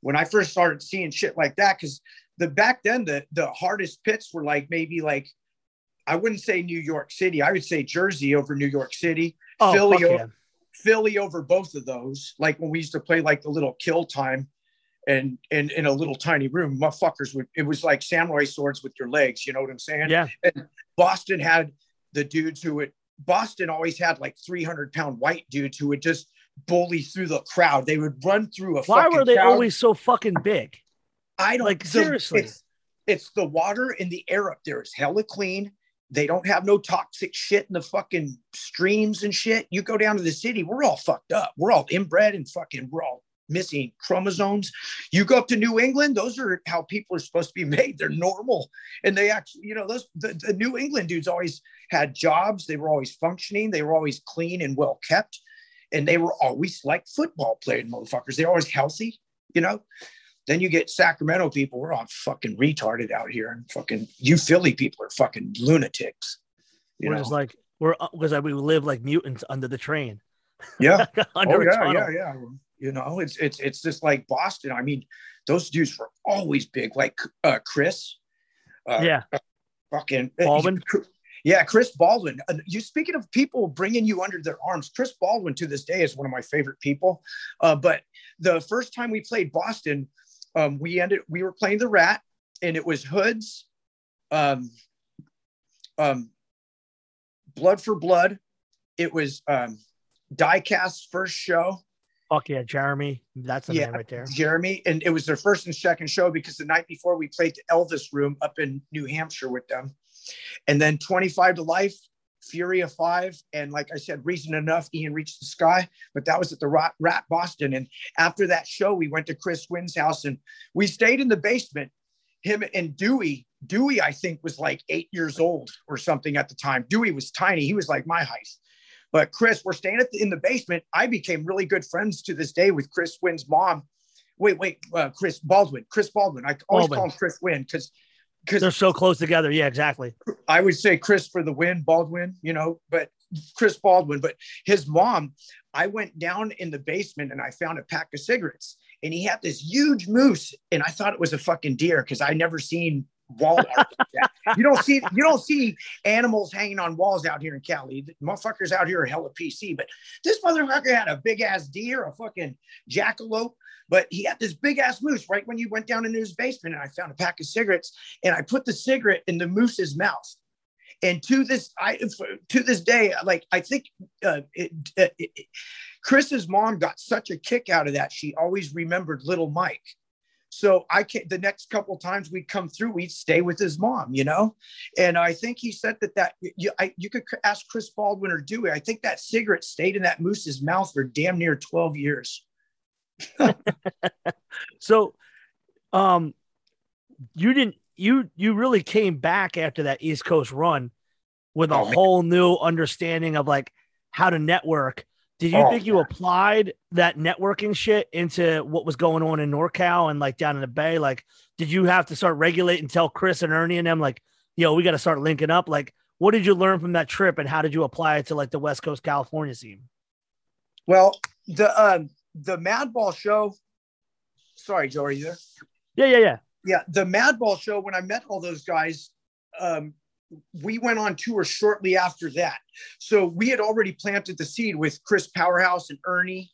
when I first started seeing shit like that, because the back then the the hardest pits were like maybe like I wouldn't say New York City, I would say Jersey over New York City, Oh, Philly, fuck o- yeah. Philly over both of those. Like when we used to play like the little kill time and and in a little tiny room, motherfuckers would it was like samurai swords with your legs, you know what I'm saying? Yeah. Boston had the dudes who would Boston always had like 300 pound white dudes who would just bully through the crowd. They would run through a Why were they crowd. always so fucking big? I don't like, seriously? It's, it's the water in the air up there is hella clean. They don't have no toxic shit in the fucking streams and shit. You go down to the city, we're all fucked up. We're all inbred and fucking we're all missing chromosomes. You go up to New England, those are how people are supposed to be made. They're normal. And they actually, you know, those the, the New England dudes always had jobs, they were always functioning, they were always clean and well kept. And they were always like football playing motherfuckers. They're always healthy, you know. Then you get Sacramento people, we're all fucking retarded out here. And fucking you Philly people are fucking lunatics. You we're know? just like we're because we live like mutants under the train. yeah. under oh yeah, tunnel. yeah, yeah. You know, it's it's it's just like Boston. I mean, those dudes were always big, like uh Chris. Uh, Yeah. fucking Baldwin? Yeah, Chris Baldwin. Uh, You speaking of people bringing you under their arms, Chris Baldwin to this day is one of my favorite people. Uh, but the first time we played Boston, um, we ended we were playing the Rat, and it was Hoods, um, um, Blood for Blood. It was um, Diecast's first show. Fuck yeah, Jeremy. That's the Yeah. man right there. Jeremy, and it was their first and second show because the night before we played the Elvis Room up in New Hampshire with them, and then 25 to Life, Fury of Five, and like I said, Reason Enough, Ian Reached the Sky, but that was at the Rat, Rat Boston. And after that show, we went to Chris Wynn's house and we stayed in the basement. Him and Dewey, Dewey, I think was like eight years old or something at the time. Dewey was tiny; he was like my height. But Chris, we're staying at the, in the basement. I became really good friends to this day with Chris Wynn's mom. Wait, wait, uh, Chris Baldwin. Chris Baldwin. I always Baldwin. call him Chris Wynn because They're so close together. Yeah, exactly. I would say Chris for the win, Baldwin, you know, but Chris Baldwin. But his mom, I went down in the basement and I found a pack of cigarettes, and he had this huge moose, and I thought it was a fucking deer because I never seen wall art like that. You don't see you don't see animals hanging on walls out here in Cali. The motherfuckers out here are hella PC, but this motherfucker had a big ass deer, a fucking jackalope. But he had this big ass moose right when you went down into his basement, and I found a pack of cigarettes, and I put the cigarette in the moose's mouth. And to this, I to this day, like I think uh, it, it, it- Chris's mom got such a kick out of that. She always remembered little Mike. So I can't. The next couple times we'd come through, we'd stay with his mom, you know. And I think he said that that you, I, you could ask Chris Baldwin or Dewey. I think that cigarette stayed in that moose's mouth for damn near twelve years. So, um, you didn't you you really came back after that East Coast run with a Oh, man. whole new understanding of like how to network. Did you Oh, think you yeah. applied that networking shit into what was going on in NorCal and like down in the Bay? Like, did you have to start regulating, tell Chris and Ernie and them like, yo, we got to start linking up? Like, what did you learn from that trip and how did you apply it to like the West Coast California scene? Well, the um, the Madball show. Sorry, Joe, are you there? Yeah, yeah, yeah. Yeah, the Madball show. When I met all those guys, um, we went on tour shortly after that. So we had already planted the seed with Chris Powerhouse and Ernie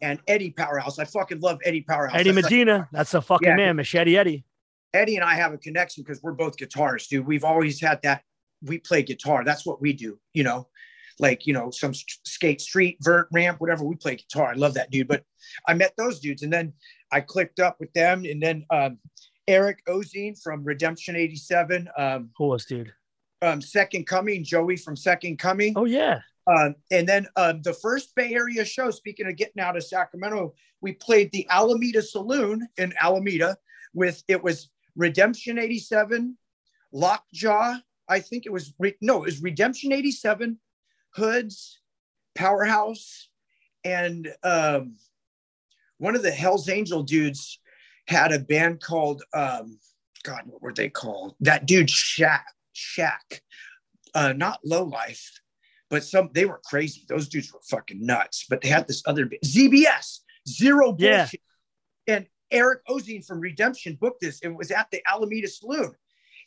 and Eddie Powerhouse. I fucking love Eddie Powerhouse. Eddie That's like- Medina, that's a fucking Yeah. man, Machete Eddie. Eddie and I have a connection because we're both guitarists, dude. We've always had that. We play guitar. That's what we do, you know, like, you know, some skate street, vert, ramp, whatever. We play guitar. I love that dude. But I met those dudes and then I clicked up with them. And then um, Eric Ozenne from Redemption 87, um, Coolest dude. um, Second Coming, Joey from Second Coming. Oh, yeah. Um, and then um, the first Bay Area show, speaking of getting out of Sacramento, we played the Alameda Saloon in Alameda with it was Redemption 87, Lockjaw. I think it was, re- no, it was Redemption 87, Hoods, Powerhouse, and um, one of the Hells Angel dudes had a band called, um, God, what were they called? That dude, Shaq, Shaq, uh, not Low Life but some they were crazy. Those dudes were fucking nuts. But they had this other ZBS zero Yeah. bullshit. And Eric Ozenne from Redemption booked this. It was at the Alameda Saloon,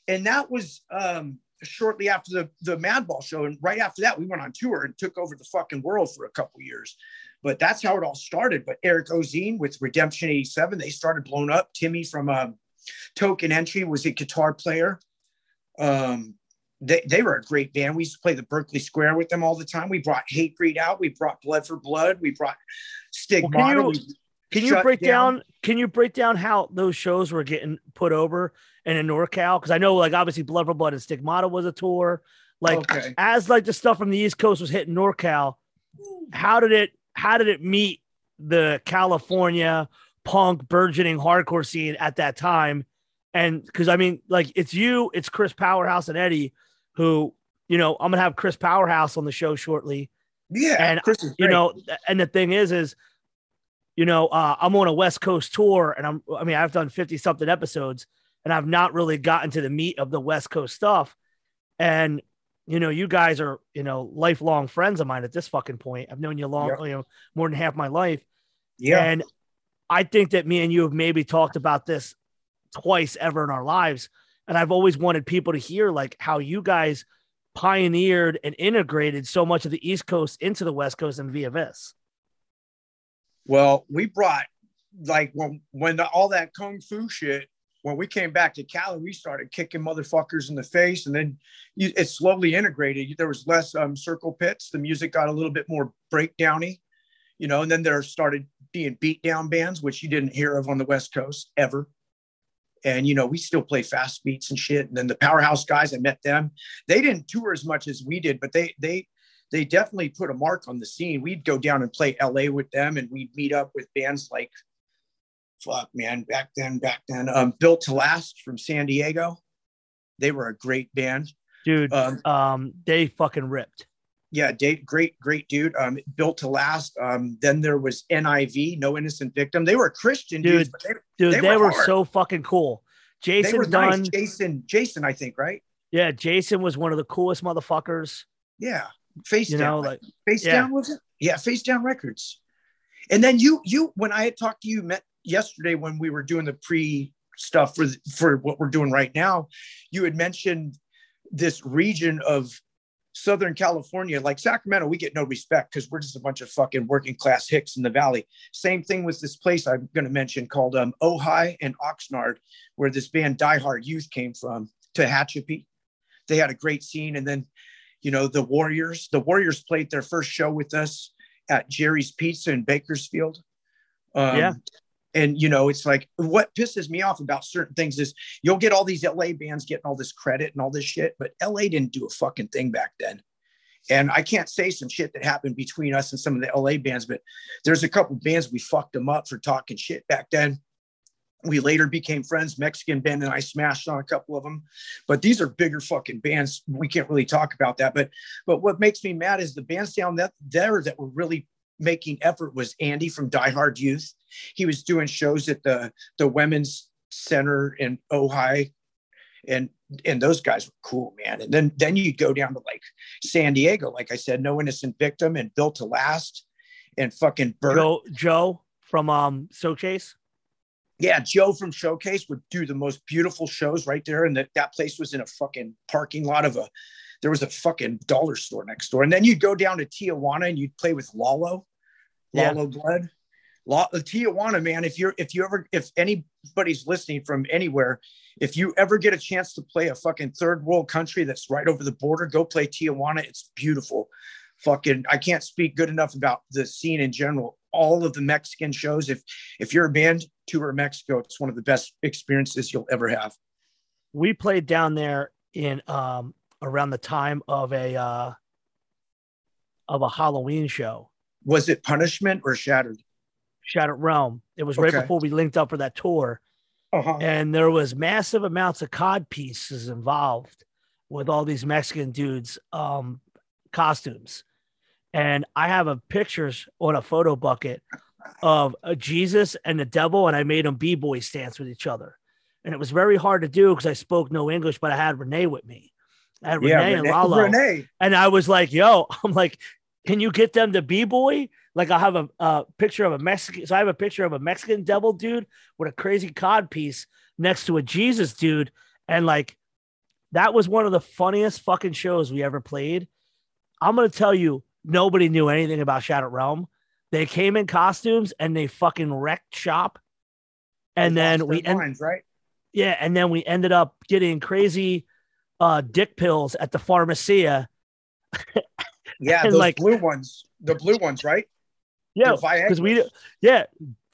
and that was um, shortly after the the Madball show. And right after that, we went on tour and took over the fucking world for a couple years. But that's how it all started. But Eric Ozenne with Redemption '87, they started blowing up. Timmy from um, Token Entry was a guitar player. Um, they, they were a great band. We used to play the Berkeley Square with them all the time. We brought Hatebreed out. We brought Blood for Blood. We brought Stigmata. Well, can We Can you break down? Can you break down how those shows were getting put over and in NorCal? Because I know, like, obviously, Blood for Blood and Stigmata was a tour. Like, Okay. as like the stuff from the East Coast was hitting NorCal, how did it? How did it meet the California punk burgeoning hardcore scene at that time? And because I mean, like, it's you, it's Chris Powerhouse and Eddie, who you know, I'm gonna have Chris Powerhouse on the show shortly Yeah, And, Chris is you know and the thing is is you know uh, i'm on a west coast tour and i'm i mean i've done 50 something episodes and i've not really gotten to the meat of the west coast stuff. And you know you guys are you know lifelong friends of mine at this fucking point. I've known you long Yep. you know more than half my life. Yeah, and i think that me and you have maybe talked about this twice ever in our lives. And i've always wanted people to hear like how you guys pioneered and integrated so much of the east coast into the west coast and via this. Well, we brought like when when the, all that kung fu shit. When we came back to Cali, we started kicking motherfuckers in the face, and then you, it slowly integrated. There was less um, circle pits. The music got a little bit more breakdowny, you know. And then there started being beat down bands, which you didn't hear of on the West Coast ever. And you know, we still play fast beats and shit. And then the Powerhouse guys, I met them. They didn't tour as much as we did, but they they they definitely put a mark on the scene. We'd go down and play LA with them, and we'd meet up with bands like, fuck, man, back then, back then, um, Built to Last from San Diego. They were a great band. dude Um, um they fucking ripped yeah, Dave, great, great dude. Um, Built to Last. Um, then there was NIV, No Innocent Victim. They were Christian Dude, dudes, but they, dude They they, were were, so fucking cool they jason were dunn nice. Jason, Jason, I think, right? yeah jason was one of the coolest motherfuckers Yeah, face you down. know like Face Yeah. down was it? Yeah, face down records. And then you you when I had talked to you met yesterday when we were doing the pre stuff for for what we're doing right now, you had mentioned this region of Southern California, like Sacramento, we get no respect because we're just a bunch of fucking working class hicks in the valley. Same thing with this place I'm going to mention called um, Ojai and Oxnard, where this band Die Hard Youth came from, Tehachapi. They had a great scene. And then you know, the Warriors. The Warriors played their first show with us at Jerry's Pizza in Bakersfield. Um, Yeah. And, you know, it's like what pisses me off about certain things is you'll get all these LA bands getting all this credit and all this shit, but LA didn't do a fucking thing back then. And I can't say some shit that happened between us and some of the LA bands, but there's a couple bands we fucked them up for talking shit back then. we later became friends. Mexican band and I smashed on a couple of them, but these are bigger fucking bands. We can't really talk about that. But but what makes me mad is the bands down that there that were really making effort was Andy from Die Hard Youth. He was doing shows at the the Women's Center in Ojai, and and those guys were cool, man. And then then you'd go down to like San Diego, like I said, No Innocent Victim and Built to Last, and fucking Bert. Joe Joe from um Showcase. Yeah, Joe from Showcase would do the most beautiful shows right there, and that that place was in a fucking parking lot of a. There was a fucking dollar store next door, and then you'd go down to Tijuana and you'd play with Lalo, Yeah. Lalo Blood. La- Tijuana, man. If you're if you ever if anybody's listening from anywhere, if you ever get a chance to play a fucking third world country that's right over the border, go play Tijuana. It's beautiful. Fucking, I can't speak good enough about the scene in general. All of the Mexican shows. If if you're a band tour Mexico, it's one of the best experiences you'll ever have. We played down there in um around the time of a uh of a Halloween show. Was it Punishment or Shattered? Shattered Realm. It was right Okay. before we linked up for that tour. Uh-huh. and there was massive amounts of cod pieces involved with all these Mexican dudes um costumes. And I have a pictures on a photo bucket of a Jesus and the devil, and I made them b-boy stance with each other. And it was very hard to do because I spoke no English, but I had Renee with me. I had Renee, and Lalo. Renee. And I was like, yo, I'm like, can you get them to b-boy? Like I'll have a, picture of a Mexican. So I have a picture of a Mexican devil dude with a crazy cod piece next to a Jesus dude. And like that was one of the funniest fucking shows we ever played. I'm gonna tell you, nobody knew anything about Shattered Realm. They came in costumes and they fucking wrecked shop. And They then we their end, right. yeah, and then we ended up getting crazy uh dick pills at the pharmacia. Yeah, those like- blue ones, the blue ones, right? Yeah, because we yeah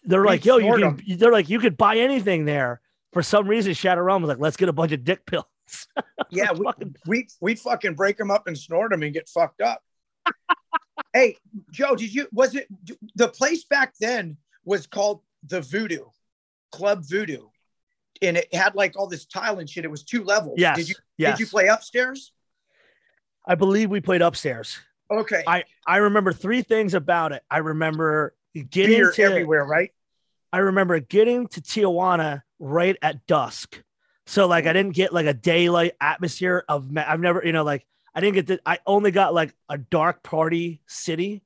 they're We like yo you can they're like you could buy anything there for some reason Shattered Realm was like let's get a bunch of dick pills Yeah, we, Fucking- we we fucking break them up and snort them and get fucked up. hey, Joe, did you was it the place back then was called the Voodoo Club Voodoo, and it had like all this tile and shit. It was two levels. yes Did you yes did you play upstairs? I believe we played upstairs Okay. I I remember three things about it I remember getting Beer to everywhere, right? I remember getting to Tijuana right at dusk so like I mm-hmm. didn't get like a daylight atmosphere of ma- I've never you know like I didn't get the I only got like a dark party city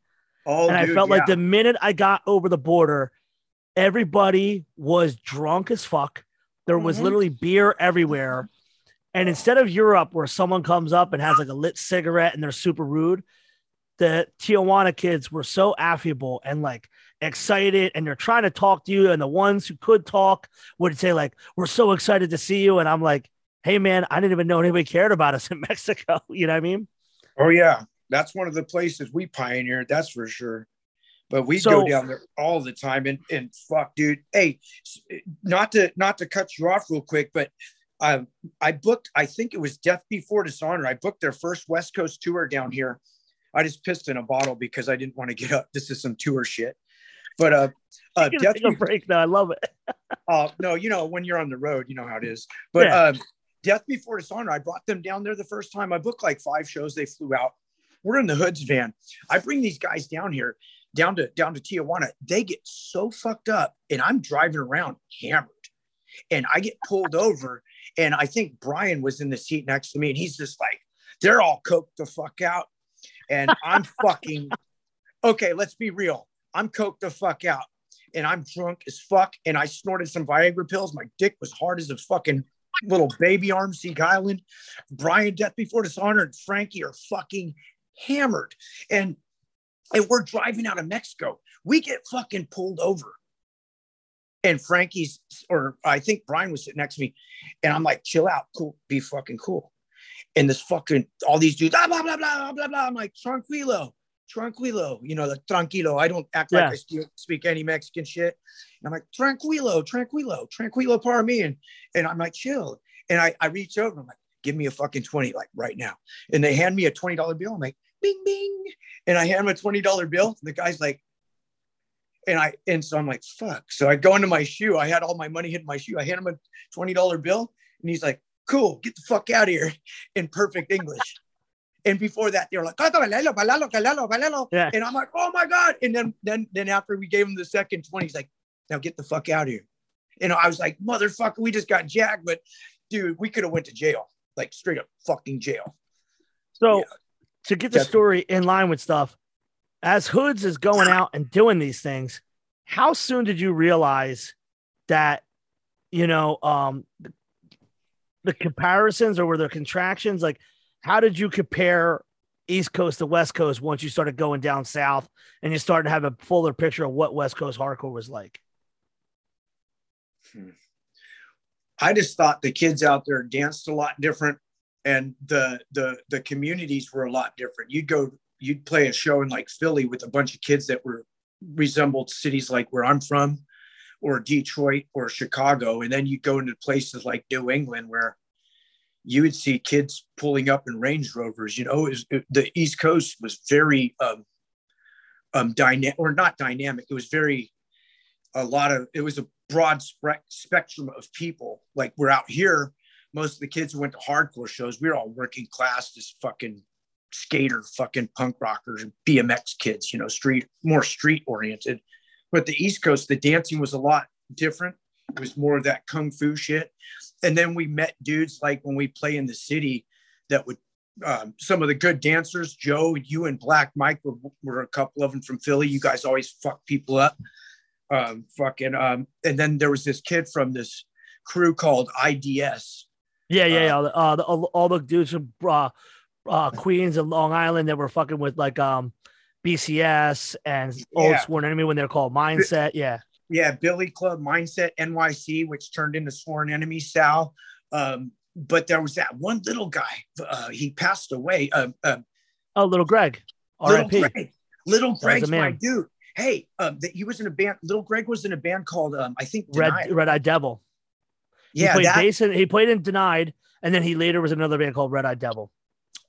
Oh, and dude, I felt like the minute I got over the border, everybody was drunk as fuck. There was Mhm. literally beer everywhere. And instead of Europe, where someone comes up and has like a lit cigarette and they're super rude, the Tijuana kids were so affable and like excited and they're trying to talk to you. And the ones who could talk would say, like, we're so excited to see you. And I'm like, hey, man, I didn't even know anybody cared about us in Mexico. You know what I mean? Oh yeah, that's one of the places we pioneered. That's for sure. But we So- go down there all the time, and and fuck, dude. Hey, not to not to cut you off real quick, but um, I booked. I think it was Death Before Dishonor. I booked their first West Coast tour down here. I just pissed in a bottle because I didn't want to get up. This is some tour shit. But uh, uh Take Death a break now. I love it. uh, no, you know, when you're on the road, you know how it is. But Yeah. um, Death Before Dishonor, I brought them down there the first time. I booked like five shows. They flew out. We're in the Hoods van. I bring these guys down here, down to down to Tijuana. They get so fucked up, and I'm driving around hammered, and I get pulled over. And I think Brian was in the seat next to me, and he's just like, they're all coked the fuck out, and I'm fucking okay. Let's be real. I'm coked the fuck out and I'm drunk as fuck, and I snorted some Viagra pills. My dick was hard as a fucking little baby arm, Seek Island. Brian, Death Before Dishonor, and Frankie are fucking hammered. And and we're driving out of Mexico. We get fucking pulled over. And Frankie's, or I think Brian was sitting next to me, and I'm like, chill out, cool, be fucking cool. And this fucking, all these dudes, ah, blah, blah, blah, blah, blah. I'm like, tranquilo, tranquilo, you know, the tranquilo. I don't act Yeah. like I speak, speak any Mexican shit. And I'm like, tranquilo, tranquilo, tranquilo para me. And, and I'm like, chill. And I, I reach over, I'm like, give me a fucking 20, like right now. And they hand me a $20 bill. I'm like, bing, bing. And I hand him a $20 bill. And the guy's like, And I and so I'm like, fuck. So I go into my shoe. I had all my money hit my shoe. I hand him a twenty dollar bill, and he's like, "Cool, get the fuck out of here," in perfect English. And before that, they were like, yeah. and I'm like, "Oh my god!" And then then then after we gave him the second twenty, he's like, "Now get the fuck out of here." And I was like, "Motherfucker, we just got jacked," but dude, we could have went to jail, like straight up fucking jail. So yeah. To get the story in line with stuff, as Hoods is going out and doing these things, how soon did you realize that, you know, um, the, the comparisons or were there contractions? Like, how did you compare East Coast to West Coast once you started going down south and you started to have a fuller picture of what West Coast hardcore was like? Hmm. I just thought the kids out there danced a lot different and the the the communities were a lot different. You'd go you'd play a show in like Philly with a bunch of kids that were resembled cities like where I'm from, or Detroit or Chicago, and then you'd go into places like New England where you would see kids pulling up in Range Rovers. You know, was, the East Coast was very um, um, dynamic, or not dynamic. It was very a lot of. It was a broad spe- spectrum of people. Like we're out here, most of the kids who went to hardcore shows, we were all working class, just fucking skater fucking punk rockers BMX kids, you know, street more street oriented. But the East Coast, the dancing was a lot different. It was more of that kung fu shit. And then we met dudes like when we play in the city that would um, some of the good dancers, Joe, you and Black Mike were, were a couple of them from Philly. You guys always fuck people up. Um, fucking, um, and then there was this kid from this crew called IDS. Yeah, yeah, uh, yeah. Uh, the, all, all, the dudes from uh, uh, Queens and Long Island that were fucking with like um BCS and Old yeah. Sworn Enemy when they're called Mindset. Yeah. Yeah, Billy Club Mindset NYC, which turned into Sworn Enemy Sal. Um, but there was that one little guy. Uh, he passed away. Uh, uh, oh, little Greg. Little Greg. Little Greg's my dude. Hey, um, that he was in a band. Little Greg was in a band called um, I think. Red Red Eye Devil. Yeah, he played that, bass in, he played in Denied, and then he later was another band called Red Eye Devil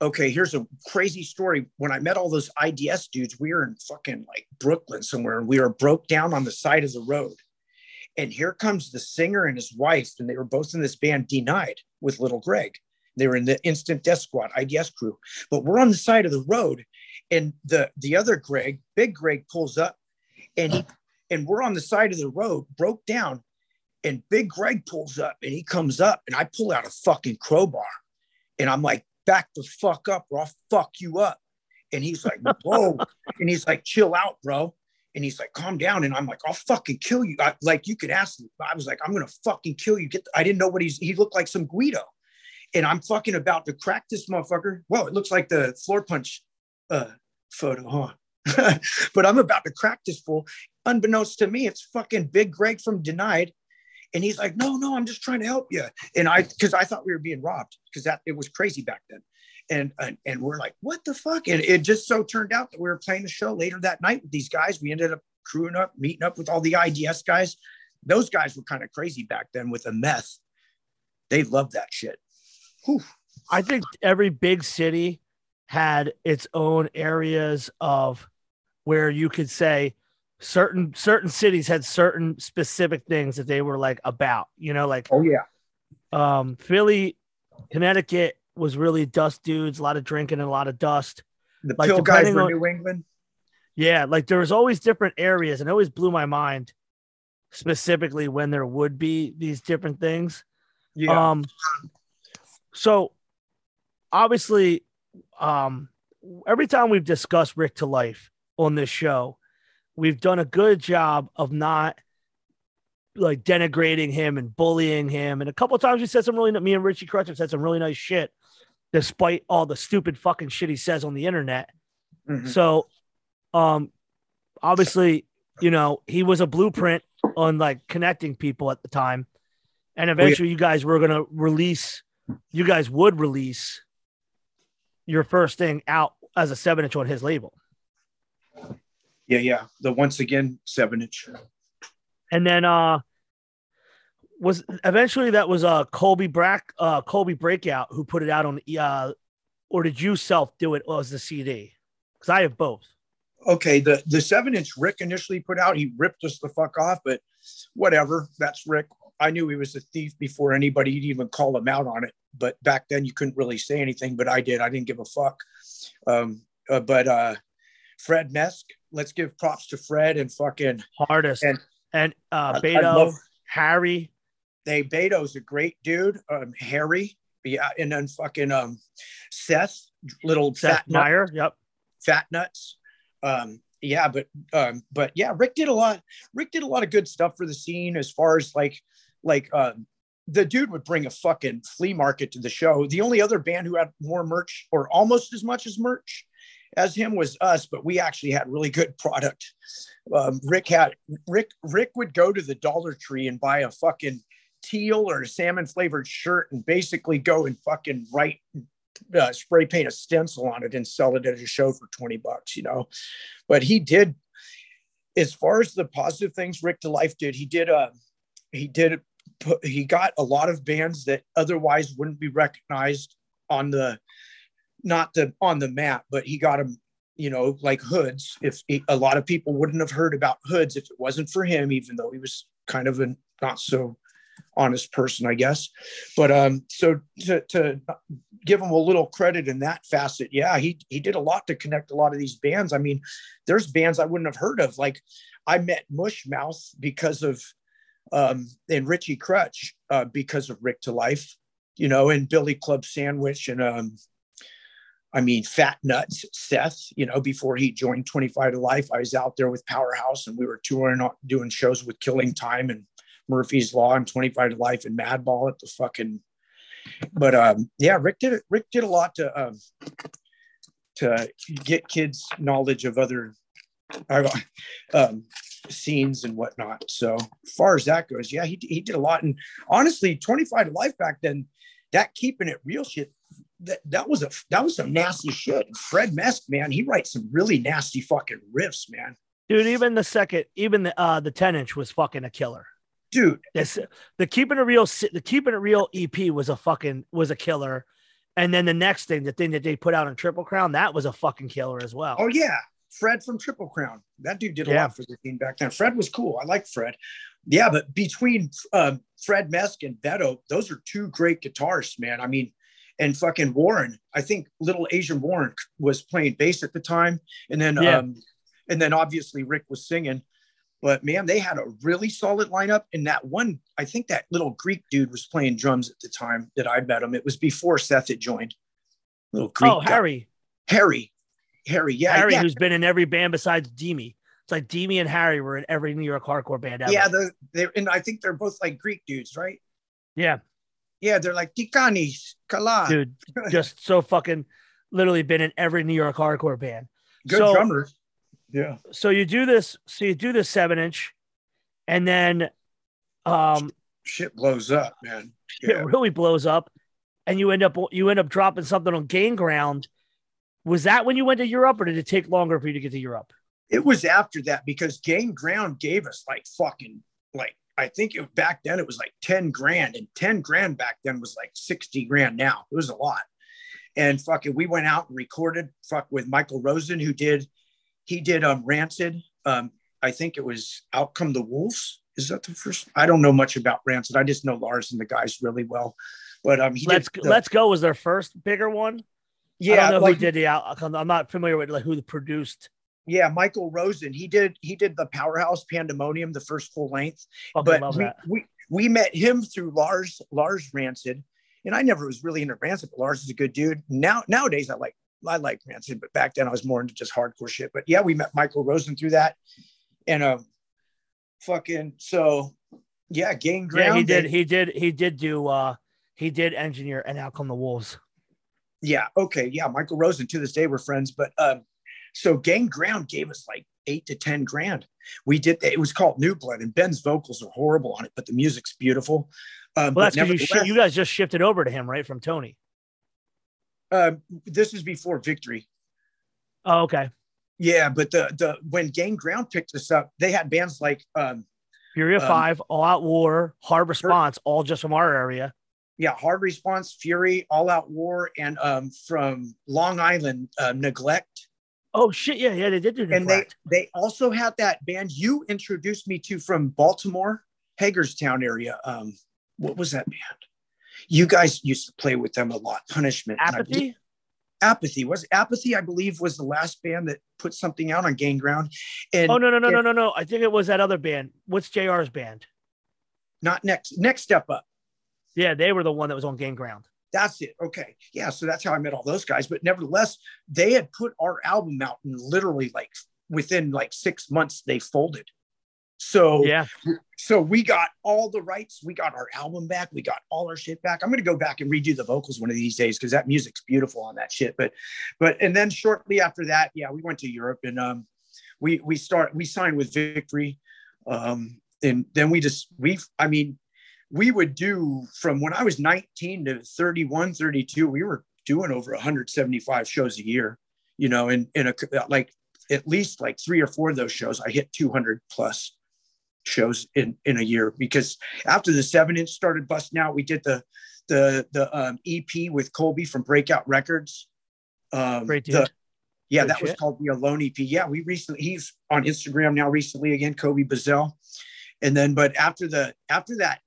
okay, here's a crazy story. When I met all those IDS dudes, we were in fucking like Brooklyn somewhere, and we were broke down on the side of the road. And here comes the singer and his wife, and they were both in this band Denied with Little Greg. They were in the Instant Death Squad IDS crew, but we're on the side of the road, and the the other Greg, Big Greg, pulls up, and he and we're on the side of the road, broke down, and Big Greg pulls up, and he comes up, and I pull out a fucking crowbar, and I'm like, back the fuck up or I'll fuck you up. And he's like, whoa. and he's like, chill out, bro. And he's like, calm down. And I'm like, I'll fucking kill you. I, like, you could ask me. I was like, I'm going to fucking kill you. Get, the, I didn't know what he's, he looked like some Guido. And I'm fucking about to crack this motherfucker. Whoa, it looks like the Floorpunch uh, photo, huh? but I'm about to crack this fool. Unbeknownst to me, it's fucking Big Greg from Denied and he's like, no, no, I'm just trying to help you. And I, because I thought we were being robbed because that it was crazy back then. And, and, and we're like, what the fuck? And it just so turned out that we were playing the show later that night with these guys. We ended up crewing up, meeting up with all the IDS guys. Those guys were kind of crazy back then with the meth. They loved that shit. Whew. I think every big city had its own areas of where you could say, certain certain cities had certain specific things that they were like about, you know, like oh yeah. Um Philly, Connecticut was really dust dudes, a lot of drinking and a lot of dust. The like, pill guys were on, New England. Yeah, like there was always different areas, and it always blew my mind specifically when there would be these different things. Yeah. Um so obviously um every time we've discussed Rick Ta Life on this show, we've done a good job of not like denigrating him and bullying him. And a couple times we said some really me and Richie Krutch have said some really nice shit, despite all the stupid fucking shit he says on the internet. Mm-hmm. So, um, obviously, you know, he was a blueprint on like connecting people at the time, and eventually, yeah. you guys were gonna release. You guys would release your first thing out as a seven inch on his label. Yeah, yeah. The once again seven inch. And then uh was eventually that was uh Colby Brack uh Colby Breakout who put it out on uh or did you self do it as the CD? Because I have both. okay, the the seven inch Rick initially put out, he ripped us the fuck off, but whatever. That's Rick. I knew he was a thief before anybody even called him out on it. But back then, you couldn't really say anything. But I did. I didn't give a fuck. Um, uh, but uh, Fred Mesk, let's give props to Fred and fucking hardest and and uh, Beto, love, Harry. They Beto's a great dude. Um, Harry, yeah, and then fucking um, Seth, little Seth fat Meyer, nut, yep, fat nuts. Um, yeah, but um, but yeah, Rick did a lot. Rick did a lot of good stuff for the scene as far as like like um, the dude would bring a fucking flea market to the show. The only other band who had more merch or almost as much as merch as him was us, but we actually had really good product. Um, Rick had Rick Rick would go to the Dollar Tree and buy a fucking teal or salmon flavored shirt and basically go and fucking write uh, spray paint a stencil on it and sell it at a show for 20 bucks, you know. But he did, as far as the positive things Rick Ta Life did, he did, uh, he did, he got a lot of bands that otherwise wouldn't be recognized on the, not the, on the map, but he got them, you know, like hoods. If he, a lot of people wouldn't have heard about hoods if it wasn't for him, even though he was kind of a not so honest person, I guess. But um, so to, to give him a little credit in that facet, yeah, he he did a lot to connect a lot of these bands. I mean, there's bands I wouldn't have heard of. Like I met Mushmouth because of um, and Richie Krutch uh, because of Rick Ta Life, you know, and Billy Club Sandwich and um, I mean, Fat Nuts, Seth, you know, before he joined 25 ta Life, I was out there with Powerhouse and we were touring, doing shows with Killing Time and Murphy's Law and 25 ta Life and Madball at the fucking. But um, yeah, Rick did Rick did a lot to um, to get kids knowledge of other uh, um, scenes and whatnot. So far as that goes, yeah, he he did a lot. And honestly, 25 ta Life back then, that keeping it real shit. That, that was a that was some nasty shit. Fred Mesk, man, he writes some really nasty fucking riffs, man. Dude, even the second, even the uh the 10 inch was fucking a killer dude. This, the keeping it real, the keeping it real EP was a fucking was a killer, and then the next thing, the thing that they put out on Triple Crown, that was a fucking killer as well. Oh yeah, Fred from Triple Crown. That dude did a yeah. lot for the team back then. Fred was cool. I like Fred. Yeah, but between um, Fred Mesk and Beto, those are two great guitarists, man. I mean, and fucking Warren. I think little Asian Warren was playing bass at the time, and then yeah. um, and then obviously Rick was singing. But man, they had a really solid lineup. And that one, I think that little Greek dude was playing drums at the time that I met him. It was before Seth had joined. Little Greek. Oh, guy. Harry. Harry. Harry. Yeah. Harry, yeah. who's been in every band besides Demi. It's like Demi and Harry were in every New York hardcore band ever. Yeah, the, they and I think they're both like Greek dudes, right? Yeah. Yeah, they're like Tikanis, Kala. Dude, just so fucking literally been in every New York hardcore band. Good so, drummers. Yeah. So you do this. So you do this seven inch, and then um, shit blows up, man. Yeah. It really blows up, and you end up you end up dropping something on Gain Ground. Was that when you went to Europe, or did it take longer for you to get to Europe? It was after that because Gain Ground gave us like fucking like I think it, back then it was like 10 grand and 10 grand back then was like 60 grand now. It was a lot. And fucking, we went out and recorded fuck with Michael Rosen, who did he did um, Rancid. Um, I think it was Out Come the Wolves. Is that the first? I don't know much about Rancid. I just know Lars and the guys really well. But um, let's the, let's go was their first bigger one. Yeah, I don't know like, who did the outcome. I'm not familiar with like who produced. Yeah, Michael Rosen. He did he did the Powerhouse Pandemonium, the first full length. but we, we we met him through Lars Lars Rancid, and I never was really into Rancid. But Lars is a good dude. Now nowadays I like I like Rancid, but back then I was more into just hardcore shit. But yeah, we met Michael Rosen through that, and um, fucking so yeah, Gain Ground. Yeah, he did. he did. He did do. uh He did engineer, and out come the wolves. Yeah. Okay. Yeah, Michael Rosen. To this day, we're friends. But um, so Gain Ground gave us like eight to ten grand. We did. It was called New Blood, and Ben's vocals are horrible on it, but the music's beautiful. Um, well, that's because you, you guys just shifted over to him, right, from Tony. Uh, this is before Victory. Oh, okay. Yeah, but the the when Gain Ground picked us up, they had bands like um, Fury of um, Five, All Out War, Hard Response, all just from our area. Yeah, Hard Response, Fury, All Out War, and um, from Long Island, uh, Neglect. Oh shit! Yeah, yeah, they did do and they they also had that band you introduced me to from Baltimore, Hagerstown area. Um, what was that band? You guys used to play with them a lot. Punishment. Apathy. Apathy was Apathy. I believe was the last band that put something out on Gain Ground. And oh no no no no no no! I think it was that other band. What's Jr's band? Not next. Next step up. Yeah, they were the one that was on Gain Ground. That's it. Okay. Yeah. So that's how I met all those guys. But nevertheless, they had put our album out and literally like within like six months they folded. So yeah. So we got all the rights. We got our album back. We got all our shit back. I'm gonna go back and redo the vocals one of these days because that music's beautiful on that shit. But but and then shortly after that, yeah, we went to Europe and um we we start we signed with Victory. Um and then we just we I mean we would do from when I was 19 to 31, 32, we were doing over 175 shows a year, you know, and in a like at least like three or four of those shows, I hit 200 plus shows in in a year because after the seven inch started busting out, we did the the the um, EP with Colby from Breakout Records. Um, Great dude. The, yeah, Great that shit. was called the Alone EP. Yeah, we recently he's on Instagram now recently again, Kobe Bazell. And then, but after the after that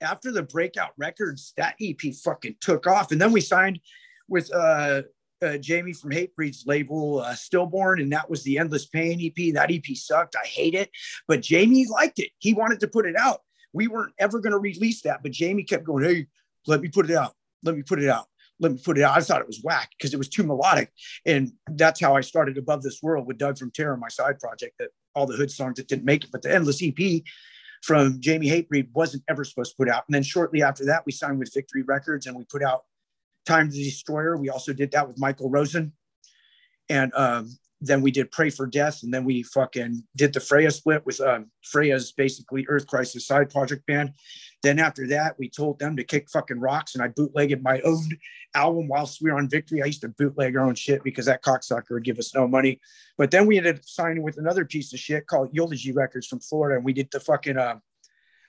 after the breakout records, that EP fucking took off. And then we signed with uh, uh, Jamie from Hatebreed's label, uh, Stillborn, and that was the Endless Pain EP. That EP sucked. I hate it, but Jamie liked it. He wanted to put it out. We weren't ever going to release that, but Jamie kept going, "Hey, let me put it out. Let me put it out. Let me put it out." I thought it was whack because it was too melodic, and that's how I started Above This World with Doug from Terror, my side project. That all the hood songs that didn't make it, but the Endless EP from Jamie Hatebreed wasn't ever supposed to put out. And then shortly after that, we signed with Victory Records and we put out Time the Destroyer. We also did that with Michael Rosen. And um, then we did Pray for Death. And then we fucking did the Freya split with um, Freya's basically Earth Crisis side project band. Then after that, we told them to kick fucking rocks. And I bootlegged my own album whilst we were on Victory. I used to bootleg our own shit because that cocksucker would give us no money. But then we ended up signing with another piece of shit called Eulogy Records from Florida. And we did the fucking, uh,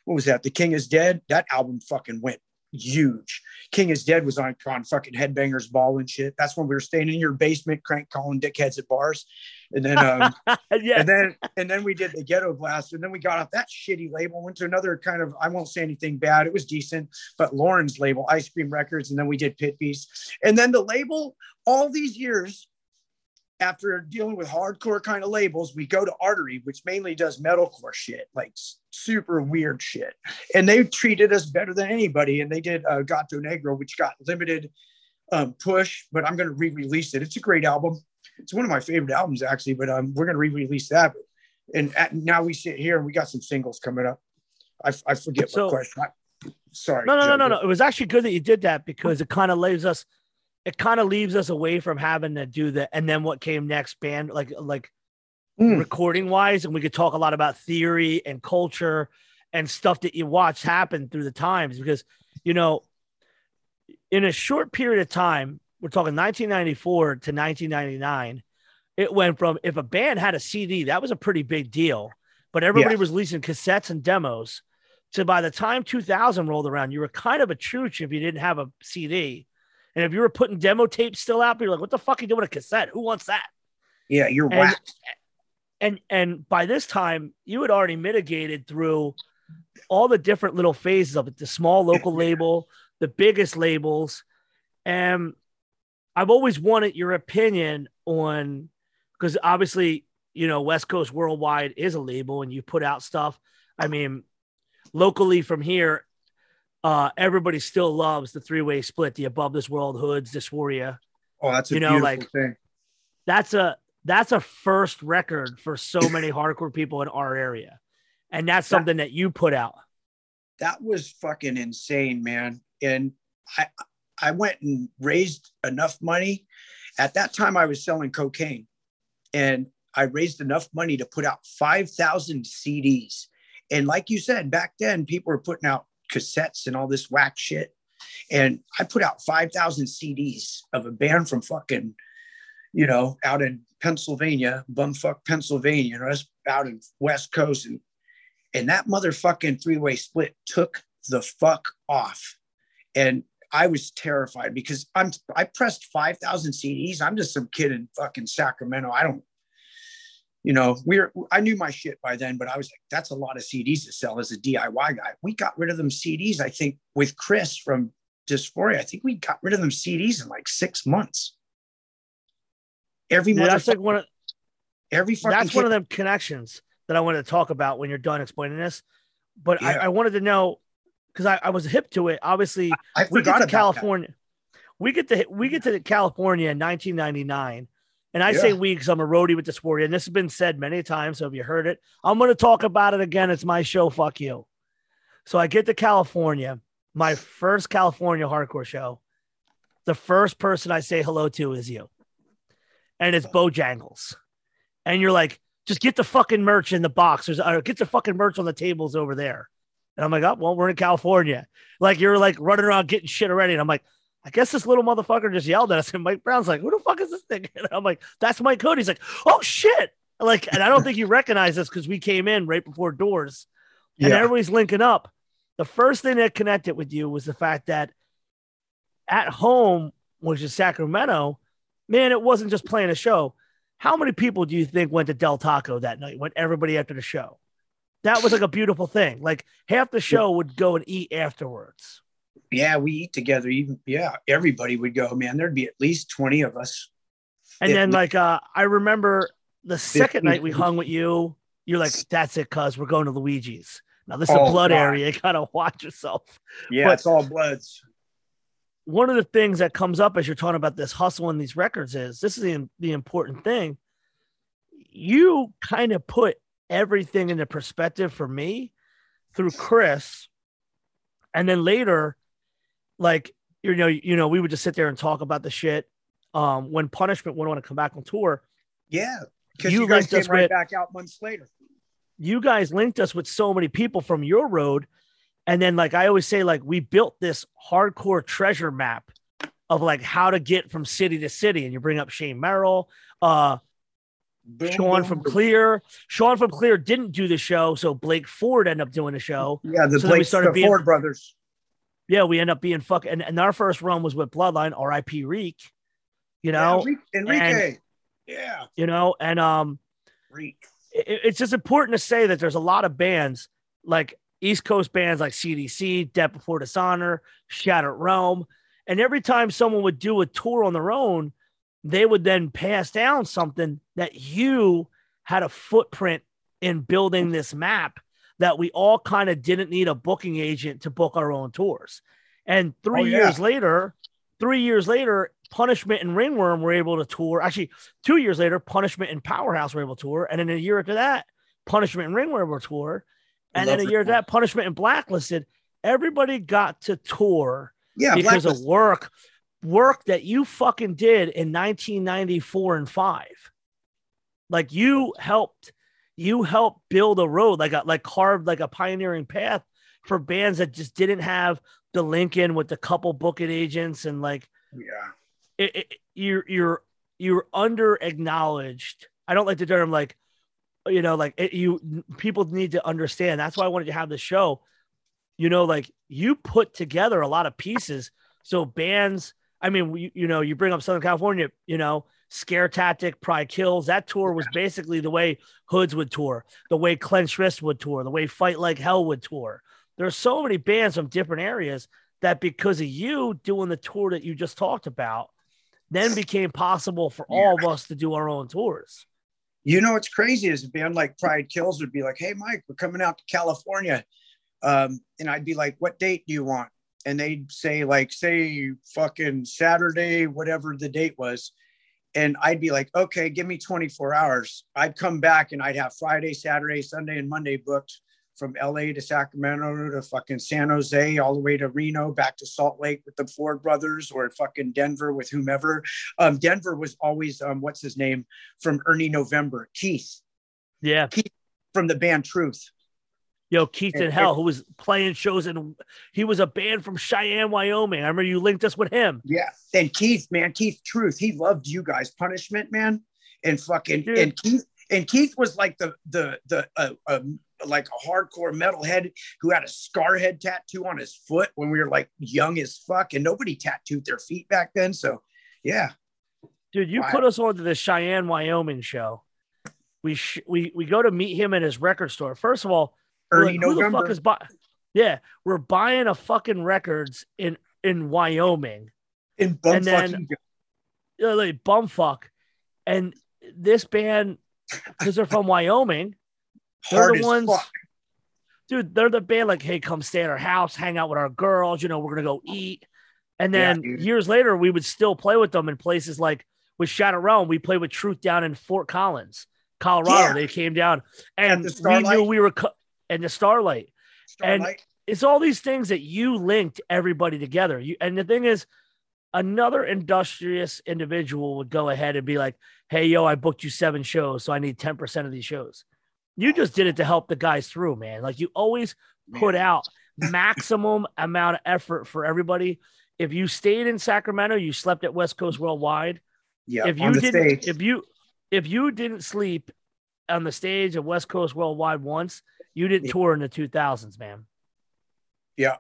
what was that? The King is Dead. That album fucking went huge. King is Dead was on, on fucking Headbangers Ball and shit. That's when we were staying in your basement, crank calling dickheads at bars. And then, um, yeah. and then, and then we did the Ghetto Blaster. And then we got off that shitty label, went to another kind of, I won't say anything bad. It was decent, but Lauren's label, Ice Cream Records. And then we did Pit Beast. And then the label, all these years, after dealing with hardcore kind of labels, we go to Artery, which mainly does metalcore shit, like super weird shit. And they treated us better than anybody. And they did uh, Gato Negro, which got limited um, push, but I'm going to re-release it. It's a great album. It's one of my favorite albums actually, but um, we're going to re-release that. And at, now we sit here and we got some singles coming up. I, I forget so, what question. I, sorry. No, no, no, no, no. It was actually good that you did that because it kind of leaves us – it kind of leaves us away from having to do that. And then what came next, band like like mm. recording wise, and we could talk a lot about theory and culture and stuff that you watch happen through the times because you know in a short period of time we're talking 1994 to 1999 it went from if a band had a cd that was a pretty big deal but everybody yeah. was leasing cassettes and demos so by the time 2000 rolled around you were kind of a chooch if you didn't have a cd and if you were putting demo tapes still out, you're like, what the fuck are you doing with a cassette? Who wants that? Yeah, you're and, And and by this time, you had already mitigated through all the different little phases of it, the small local label, the biggest labels. And I've always wanted your opinion on because obviously, you know, West Coast Worldwide is a label and you put out stuff. I mean, locally from here, uh, everybody still loves the three way split, the above this world hoods, Dysphoria. Oh, that's a you know, like thing. That's a that's a first record for so many hardcore people in our area, and that's something that, you put out. That was fucking insane, man. And I I went and raised enough money. At that time, I was selling cocaine, and I raised enough money to put out five thousand CDs. And like you said, back then people were putting out cassettes and all this whack shit. And I put out 5,000 CDs of a band from fucking, you know, out in Pennsylvania, bumfuck Pennsylvania, you know, out in West Coast. And, and that motherfucking three way split took the fuck off. And I was terrified because I'm I pressed 5,000 CDs. I'm just some kid in fucking Sacramento. I don't, you know, we are I knew my shit by then, but I was like, that's a lot of CDs to sell as a DIY guy. We got rid of them CDs, I think, with Chris from Dysphoria. I think we got rid of them CDs in like six months. Every Yeah, that's like one of every that's one of them connections that I wanted to talk about when you're done explaining this. But I, Yeah. I wanted to know because I, I was hip to it. Obviously, I we get to California. We get to we get to California in 1999, and I say we because I'm a roadie with Dysphoria, and this has been said many times. So if you heard it, I'm going to talk about it again. It's my show. Fuck you. So I get to California, my first California hardcore show. The first person I say hello to is you, and it's Bojangles, and you're like, just get the fucking merch in the box. There's or get the fucking merch on the tables over there. And I'm like, oh, well, we're in California. Like you're like running around getting shit already. And I'm like, I guess this little motherfucker just yelled at us. And Mike Brown's like, who the fuck is this thing? And I'm like, that's Mike Cody. He's like, oh shit. Like, and I don't think you recognize us because we came in right before doors and Yeah. everybody's linking up. The first thing that connected with you was the fact that at home, which is Sacramento, man, it wasn't just playing a show. How many people do you think went to Del Taco that night? Went everybody after the show? That was like a beautiful thing. Like half the show would go and eat afterwards. yeah, we eat together. Even yeah, everybody would go. Man, there'd be at least 20 of us. And then, like, uh, I remember the second night we hung with you, you're like, that's it, cuz we're going to Luigi's. Now, this is Oh, a blood God. area. You got to watch yourself. Yeah, But- it's all bloods. One of the things that comes up as you're talking about this hustle and these records is this is the, the important thing. You kind of put everything into perspective for me through Chris. And then later, like, you know, you know, we would just sit there and talk about the shit. Um, when punishment went on to come back on tour, Yeah, because You you, guys came right with- back out months later. you guys linked us with so many people from your road. And then, like I always say, like we built this hardcore treasure map of like how to get from city to city. And you bring up Shane Merrill, uh, Boom, Sean boom, from boom. Clear. Sean from Clear didn't do the show, so Blake Ford ended up doing the show. Yeah, the So Blake started the being- Ford brothers. Yeah, we end up being fuck, and, and our first run was with Bloodline, R.I.P. Reek. You know, yeah, Enrique. Enrique. yeah, you know, and um, Reek. it- it's just important to say that there's a lot of bands like East Coast bands like CDC, Death Before Dishonor, Shattered Realm, and every time someone would do a tour on their own, they would then pass down something that you had a footprint in building this map that we all kind of didn't need a booking agent to book our own tours. And three Oh, yeah. years later, three years later, Punishment and Ringworm were able to tour. Actually, two years later, Punishment and Powerhouse were able to tour. And then a year after that, Punishment and Ringworm were tour. And then a year that, Punishment and Blacklisted. Everybody got to tour Yeah, because of work, work that you fucking did in 1994 and five. Like you helped, you helped build a road, like a like carved like a pioneering path for bands that just didn't have the link in with the couple booking agents and like yeah, it, it, you're you're you're under acknowledged. I don't like the term like you know like it, you people need to understand. That's why I wanted to have the show. You know, like you put together a lot of pieces. So bands, I mean, you, you know, you bring up Southern California, you know, Scare Tactic, Pride Kills. That tour was basically the way Hoods would tour, the way Clenched Wrist would tour, the way Fight Like Hell would tour. There's so many bands from different areas that because of you doing the tour that you just talked about, then became possible for all of us to do our own tours. You know what's crazy is a band like Pride Kills would be like, "Hey, Mike, we're coming out to California," um, and I'd be like, "What date do you want?" And they'd say like, "Say fucking Saturday, whatever the date was," and I'd be like, "Okay, give me 24 hours." I'd come back and I'd have Friday, Saturday, Sunday, and Monday booked from LA to Sacramento to fucking San Jose, all the way to Reno, back to Salt Lake with the Ford brothers, or fucking Denver with whomever. Um, Denver was always um, what's his name from Ernie November, Keith Yeah. Keith from the band Truth. Yo, Keith And- and Hell, who was playing shows and he was a band from Cheyenne, Wyoming. I remember you linked us with him. Yeah, and Keith, man, Keith Truth, he loved you guys, Punishment, man, and fucking Dude. and Keith and Keith was like the the the uh, um, like a hardcore metalhead who had a scarhead tattoo on his foot when we were like young as fuck, and nobody tattooed their feet back then. So, yeah, dude, you wow. put us onto the Cheyenne, Wyoming show. We sh- we we go to meet him at his record store. First of all, early like, Who the fuck is buy? Yeah, we're buying a fucking records in in Wyoming. In bumfuck. And then, uh, like bumfuck, and this band because they're from Wyoming. They're the ones, fuck. dude. They're the band. Like, hey, come stay at our house, hang out with our girls. You know, we're gonna go eat. And then yeah, years later, we would still play with them in places like with Shattered Realm. We played with Truth down in Fort Collins, Colorado. Yeah. They came down, and we knew we were co- and the Starlight. Starlight. And it's all these things that you linked everybody together. You and the thing is, another industrious individual would go ahead and be like, "Hey, yo, I booked you seven shows, so I need ten percent of these shows." You just did it to help the guys through, man. Like you always put out maximum amount of effort for everybody. If you stayed in Sacramento, you slept at West Coast Worldwide. Yeah. If you didn't, stage. if you if you didn't sleep on the stage of West Coast Worldwide once, you didn't yeah. tour in the 2000s, man. Yeah.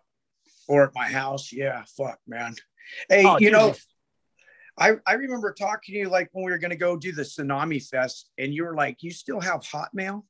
Or at my house. Yeah. Fuck, man. Hey, oh, you know, I, I remember talking to you like when we were going to go do the Tsunami Fest, and you were like, "You still have Hotmail?"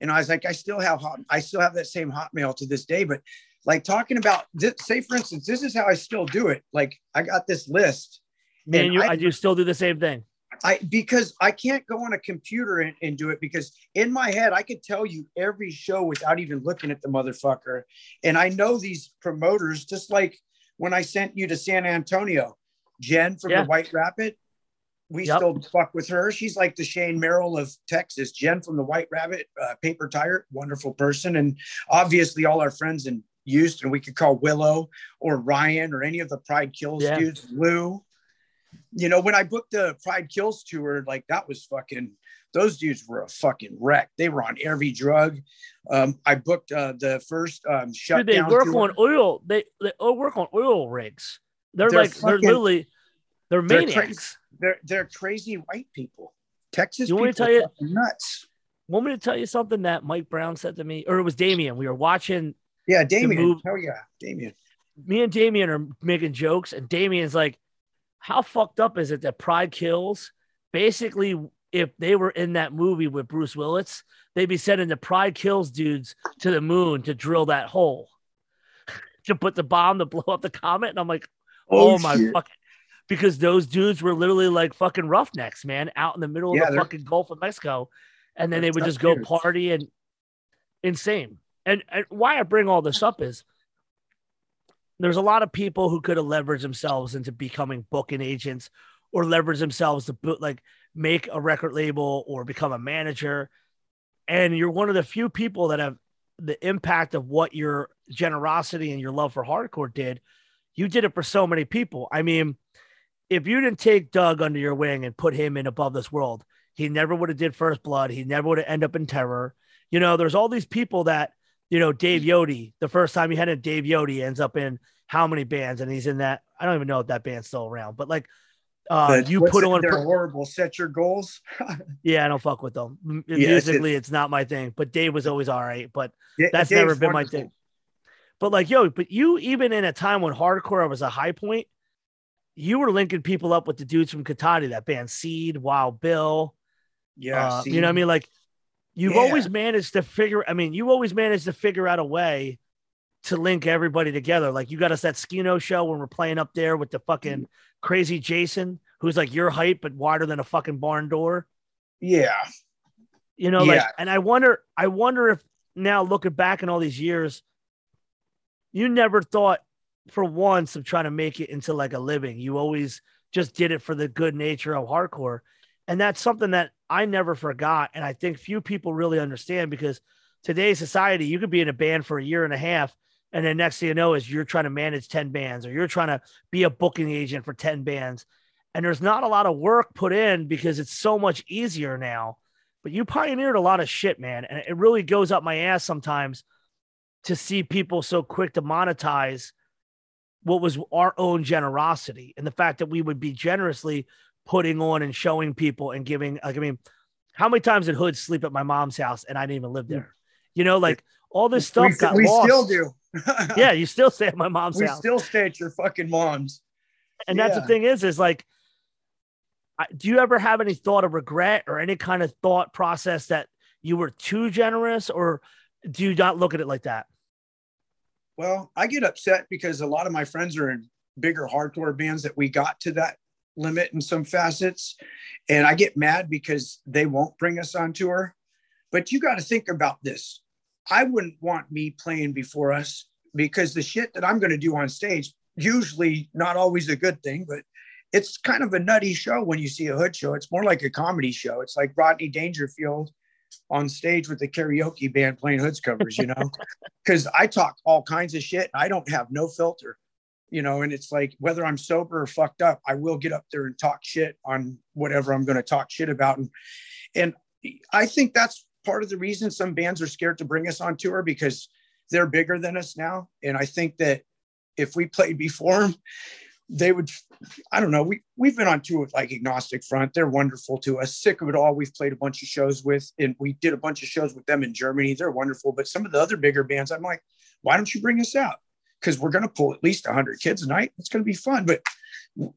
And I was like, "I still have hot. I still have that same Hotmail to this day." But like talking about, this, say for instance, this is how I still do it. Like I got this list. Man, you, I, I do still do the same thing. I because I can't go on a computer and, and, do it because in my head I could tell you every show without even looking at the motherfucker. And I know these promoters, just like when I sent you to San Antonio, Jen from yeah. the White Rabbit. We yep. still fuck with her. She's like the Shane Merrill of Texas. Jen from the White Rabbit, uh, Paper Tiger, wonderful person. And obviously all our friends in Houston, we could call Willow or Ryan or any of the Pride Kills yeah. dudes, Lou you know, when I booked the Pride Kills tour, like that was fucking, those dudes were a fucking wreck. They were on every drug. Um, I booked uh, the first um, shutdown. Dude, they work tour. on oil. They, they work on oil rigs. They're, they're like, fucking, they're literally, they're maniacs. They're they're, they're crazy white people. Texas you want me to tell you, nuts. Want me to tell you something that Mike Brown said to me, or it was Damien. We were watching. Yeah, Damien. Oh yeah, Damien. Me and Damien are making jokes, and Damien's like, how fucked up is it that Pride Kills basically if they were in that movie with Bruce Willis, they'd be sending the Pride Kills dudes to the moon to drill that hole to put the bomb to blow up the comet. And I'm like, oh, oh my fucking because those dudes were literally like fucking roughnecks, man, out in the middle yeah, of the fucking Gulf of Mexico. And then they would just go party and insane. And, and why I bring all this up is there's a lot of people who could have leveraged themselves into becoming booking agents or leverage themselves to book, like make a record label or become a manager. And you're one of the few people that have the impact of what your generosity and your love for hardcore did. You did it for so many people. I mean, if you didn't take Doug under your wing and put him in above this world, he never would have did first blood. He never would have end up in terror. You know, there's all these people that you know, Dave Yodi, the first time he had a Dave Yodi ends up in how many bands, and he's in that. I don't even know if that band's still around, but like, uh, you put on they're horrible. Set your goals. yeah, I don't fuck with them. Yeah, Musically, it's, it's, not my thing. But Dave was always all right. But yeah, that's Dave's never been wonderful. my thing. But like, yo, but you even in a time when hardcore was a high point, you were linking people up with the dudes from Katati, that band Seed, Wild Bill. Yeah, uh, you know what I mean? Like You've yeah. always managed to figure. I mean, you always managed to figure out a way to link everybody together. Like you got us that Skeeno show when we're playing up there with the fucking crazy Jason, who's like your height but wider than a fucking barn door. Yeah. You know, yeah. like, and I wonder, I wonder if now looking back in all these years, you never thought for once of trying to make it into like a living. You always just did it for the good nature of hardcore. And that's something that I never forgot. And I think few people really understand because today's society, you could be in a band for a year and a half. And then next thing you know is you're trying to manage 10 bands or you're trying to be a booking agent for 10 bands. And there's not a lot of work put in because it's so much easier now. But you pioneered a lot of shit, man. And it really goes up my ass sometimes to see people so quick to monetize what was our own generosity and the fact that we would be generously putting on and showing people and giving like I mean, how many times did Hood sleep at my mom's house and I didn't even live there? You know, like all this stuff we, got we lost. still do. yeah, you still stay at my mom's we house. still stay at your fucking mom's. and that's the thing is, is like, I- do you ever have any thought of regret or any kind of thought process that you were too generous, or do you not look at it like that? Well, I get upset because a lot of my friends are in bigger hardcore bands that we got to that limit in some facets. And I get mad because they won't bring us on tour. But you got to think about this. I wouldn't want me playing before us because the shit that I'm going to do on stage, usually not always a good thing, but it's kind of a nutty show when you see a hood show. It's more like a comedy show. It's like Rodney Dangerfield on stage with the karaoke band playing hoods covers, you know, because I talk all kinds of shit. I don't have no filter, you know, and it's like whether I'm sober or fucked up, I will get up there and talk shit on whatever I'm going to talk shit about. And, and I think that's part of the reason some bands are scared to bring us on tour because they're bigger than us now. And I think that if we played before them, they would i don't know we, we've been on tour with like agnostic front. They're wonderful to us sick of it all we've played a bunch of shows with and we did a bunch of shows with them in germany. They're wonderful. But some of the other bigger bands i'm like why don't you bring us out? Because we're going to pull at least 100 kids a night. It's going to be fun. But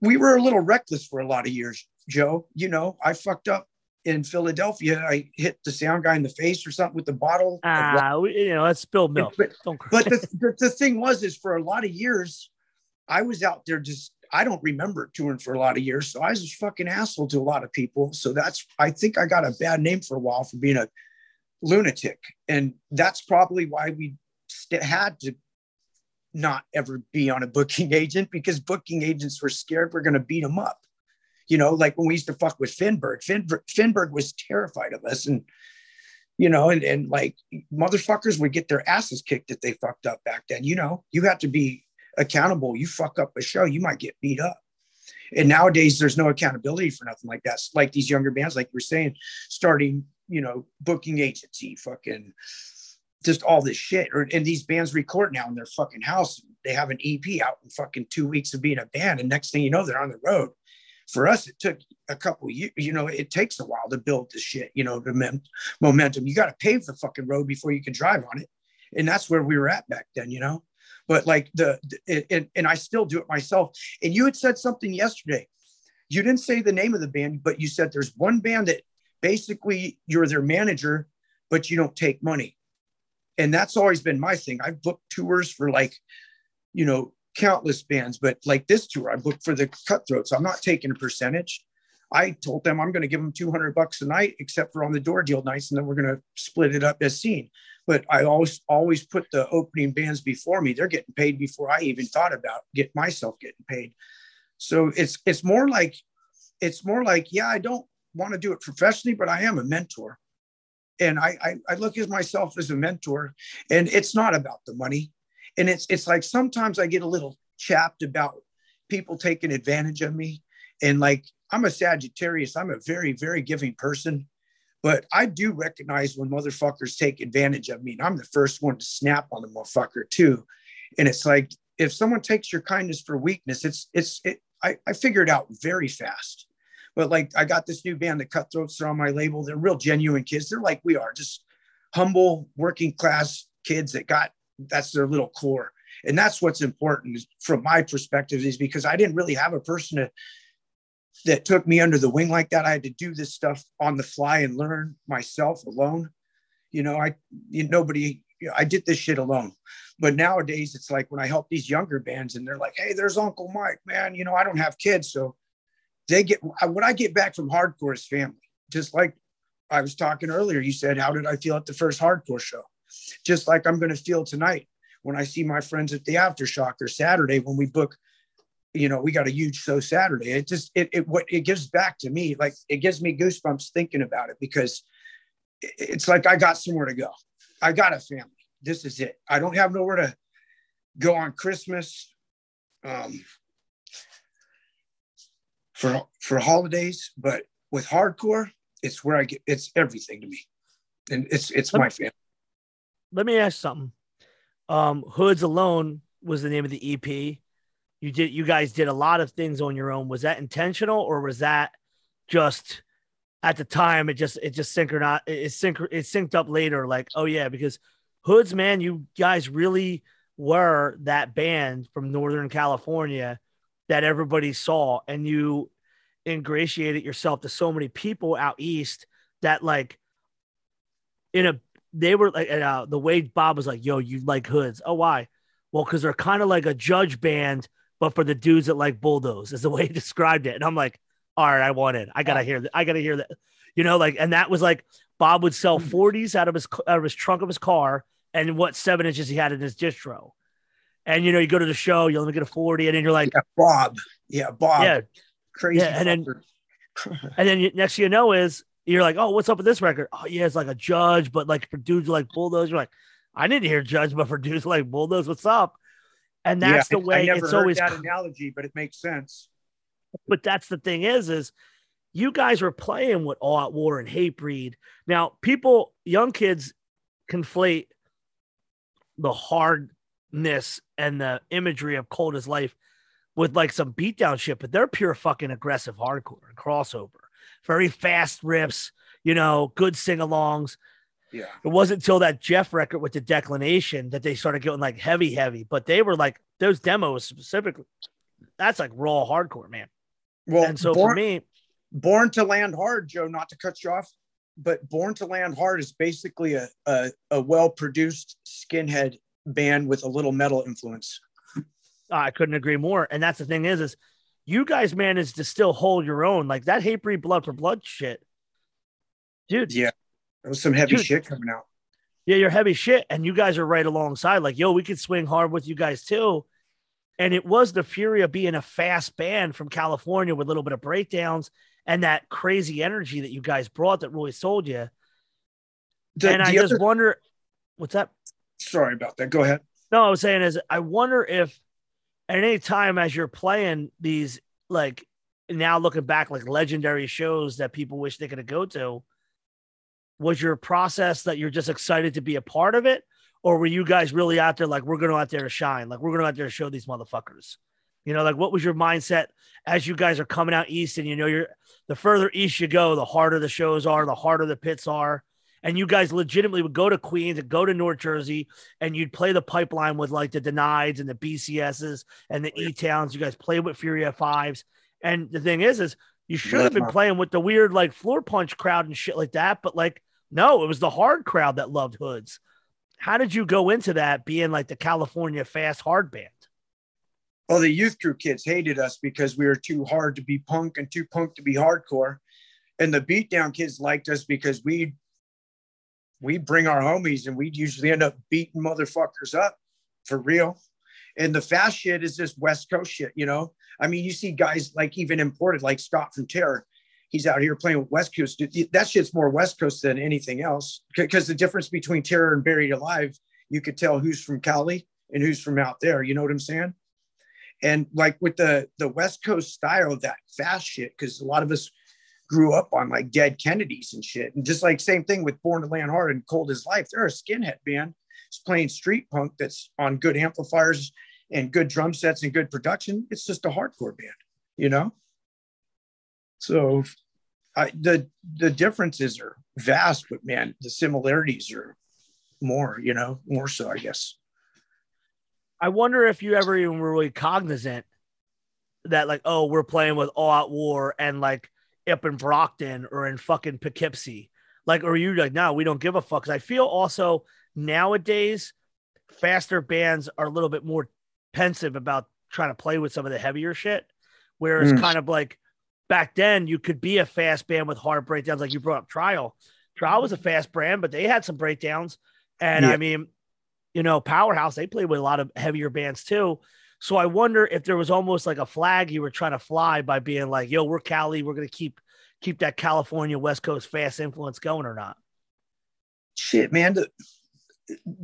we were a little reckless for a lot of years joe. You know i fucked up in philadelphia. I hit the sound guy in the face or something with the bottle. Ah, you know, that's spilled milk. but, but the, the, the thing was is for a lot of years i was out there just i don't remember touring for a lot of years so i was a fucking asshole to a lot of people. So that's i think i got a bad name for a while for being a lunatic. And that's probably why we st- had to not ever be on a booking agent because booking agents were scared we're going to beat them up. You know like when we used to fuck with finberg finberg, finberg was terrified of us and you know, and, and like motherfuckers would get their asses kicked if they fucked up back then. You know, you had to be accountable. You fuck up a show, you might get beat up. And nowadays, there's no accountability for nothing like that. Like these younger bands, like we're saying, starting, you know, booking agency, fucking just all this shit. Or and these bands record now in their fucking house. They have an EP out in fucking two weeks of being a band, and next thing you know, they're on the road. For us, it took a couple years. You know, it takes a while to build this shit. You know, the momentum. You got to pave the fucking road before you can drive on it, and that's where we were at back then. You know, but like the, and, and I still do it myself. And you had said something yesterday. You didn't say the name of the band, but you said there's one band that basically you're their manager, but you don't take money. And that's always been my thing. I've booked tours for like, you know, countless bands, but like this tour, I booked for the Cutthroats. I'm not taking a percentage. I told them I'm going to give them 200 bucks a night, except for on the door deal nights, and then we're going to split it up as seen. But I always always put the opening bands before me. They're getting paid before I even thought about get myself getting paid. So it's it's more like it's more like yeah, I don't want to do it professionally, but I am a mentor, and I I, I look at myself as a mentor, and it's not about the money, and it's it's like sometimes I get a little chapped about people taking advantage of me, and like I'm a Sagittarius. I'm a very, very giving person, but I do recognize when motherfuckers take advantage of me. And I'm the first one to snap on the motherfucker too. And it's like if someone takes your kindness for weakness, it's it's it. I, I figure it out very fast. But like I got this new band, the Cutthroats, are on my label. They're real genuine kids. They're like we are, just humble, working class kids that got that's their little core. And that's what's important from my perspective, is because I didn't really have a person to that took me under the wing like that. I had to do this stuff on the fly and learn myself alone. You know, I you, nobody. I did this shit alone. But nowadays, it's like when I help these younger bands, and they're like, "Hey, there's Uncle Mike, man. You know, I don't have kids, so they get what I get back from hardcore is family. Just like I was talking earlier, you said, "How did I feel at the first hardcore show?" Just like I'm going to feel tonight when I see my friends at the aftershock or Saturday when we book you know, we got a huge show Saturday. It just it it what it gives back to me, like it gives me goosebumps thinking about it because it's like I got somewhere to go. I got a family. This is it. I don't have nowhere to go on Christmas, um, for for holidays, but with hardcore, it's where I get. It's everything to me, and it's it's my family. Let me ask something. Um, Hoods Alone was the name of the EP you did you guys did a lot of things on your own. Was that intentional or was that just at the time it just it just synchronized it sync it synced up later like oh yeah because hoods man you guys really were that band from northern california that everybody saw and you ingratiated yourself to so many people out east that like in a they were like uh, the way bob was like yo you like hoods. Oh why? Well because they're kind of like a judge band but for the dudes that like bulldoze is the way he described it and i'm like all right, I want it. I gotta hear that. I gotta hear that. You know, like, and that was like Bob would sell mm. 40s out of his out of his trunk of his car, and what seven inches he had in his distro. And you know, you go to the show, you only get a 40, and then you're like, yeah, Bob, yeah, Bob, yeah, crazy, yeah, and then and then you, next you know is you're like, oh, what's up with this record? Oh, yeah, it's like a judge, but like for dudes like bulldoze, you're like, I didn't hear judge, but for dudes like bulldoze, what's up? And that's yeah, the way it's always that analogy, but it makes sense. But that's the thing is, is you guys were playing with All Out War and Hatebreed. Now, people, young kids conflate the hardness and the imagery of Cold as Life with like some beatdown shit, but they're pure fucking aggressive hardcore and crossover. Very fast riffs, you know, good sing alongs. Yeah. It wasn't until that Jeff record with the declination that they started getting like heavy, heavy, but they were like those demos specifically. That's like raw hardcore, man. Well, and so born, for me, Born to Land Hard, Joe, not to cut you off, but Born to Land Hard is basically a, a, a well produced skinhead band with a little metal influence. I couldn't agree more. And that's the thing is, is you guys managed to still hold your own. Like that Hatebreed Blood for Blood shit. Dude. Yeah. There was some heavy dude, shit coming out. Yeah, you're heavy shit. And you guys are right alongside. Like, yo, we could swing hard with you guys too. And it was the fury of being a fast band from California with a little bit of breakdowns and that crazy energy that you guys brought that really sold you. The, and I just other... wonder, what's that? Sorry about that. Go ahead. No, I was saying is I wonder if at any time as you're playing these like now looking back like legendary shows that people wish they could go to, was your process that you're just excited to be a part of it, or were you guys really out there like we're going to out there to shine, like we're going to out there to show these motherfuckers? You know, like what was your mindset as you guys are coming out east and you know you're the further east you go, the harder the shows are, the harder the pits are. And you guys legitimately would go to Queens and go to North Jersey and you'd play the pipeline with like the Denieds and the BCSs and the oh, E Towns. You guys play with Fury F5s. And the thing is, is you should have been playing with the weird like Floorpunch crowd and shit like that. But like, no, it was the hard crowd that loved hoods how did you go into that being like the California fast hard band? Well, the youth crew kids hated us because we were too hard to be punk and too punk to be hardcore. And the beatdown kids liked us because we we bring our homies and we'd usually end up beating motherfuckers up for real. And the fast shit is just West Coast shit, you know. I mean, you see guys like even imported, like Scott from Terror he's out here playing with West Coast. That shit's more West Coast than anything else. Because the difference between Terror and Buried Alive, you could tell who's from Cali and who's from out there. You know what I'm saying? And like with the the West Coast style that fast shit, because a lot of us grew up on like Dead Kennedys and shit. And just like same thing with Born to Land Hard and Cold as Life, they're a skinhead band. It's playing street punk that's on good amplifiers and good drum sets and good production. It's just a hardcore band, you know? So I, the the differences are vast, but man, the similarities are more, you know, more so, I guess. I wonder if you ever even were really cognizant that, like, oh, we're playing with All Out War and like up in Brockton or in fucking Poughkeepsie. Like, or you like, no, we don't give a fuck. Cause I feel also nowadays, faster bands are a little bit more pensive about trying to play with some of the heavier shit. Whereas, mm. kind of like, back then you could be a fast band with hard breakdowns, like you brought up Trial. Trial was a mm-hmm. fast brand, but they had some breakdowns. And yeah. I mean, you know, Powerhouse, they played with a lot of heavier bands too. So I wonder if there was almost like a flag you were trying to fly by being like, yo, we're Cali, we're gonna keep keep that California West Coast fast influence going or not. Shit, man. The,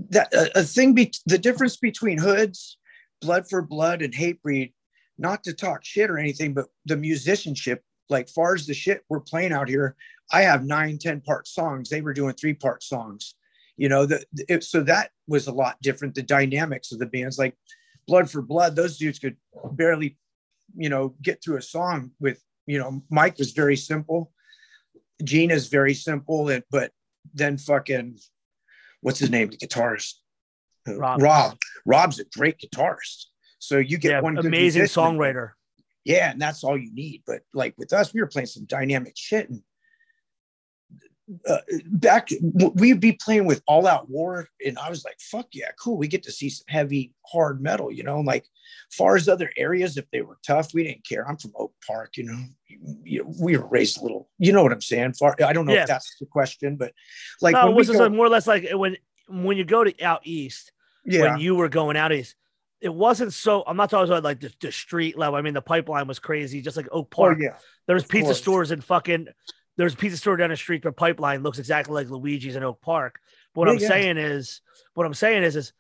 that a, a thing be the difference between hoods, blood for blood, and Hatebreed not to talk shit or anything, but the musicianship, like far as the shit we're playing out here, I have nine, 10 part songs. They were doing three part songs, you know, the, it, so that was a lot different. The dynamics of the bands, like Blood for Blood, those dudes could barely, you know, get through a song with, you know, Mike was very simple. Gina's very simple, and but then fucking what's his name, the guitarist, Rob. Rob. Rob's a great guitarist. So you get Yeah, one amazing songwriter. Yeah, and that's all you need. But like with us, we were playing some dynamic shit, and uh, back we'd be playing with All Out War, and I was like, "Fuck yeah, cool! We get to see some heavy, hard metal." You know, like far as other areas, if they were tough, we didn't care. I'm from Oak Park, you know. You know, we were raised a little, you know what I'm saying? Far, I don't know Yeah. if that's the question, but like no, when it was go- like more or less like when when you go to out east, yeah, when you were going out east, it wasn't so. I'm not talking about like the, the street level. I mean, the pipeline was crazy, just like Oak oh Park. yeah, There was Of pizza course. stores and fucking there's a pizza store down the street. Their pipeline looks exactly like Luigi's in Oak Park. But what Yeah, I'm yeah. saying is, what I'm saying is, is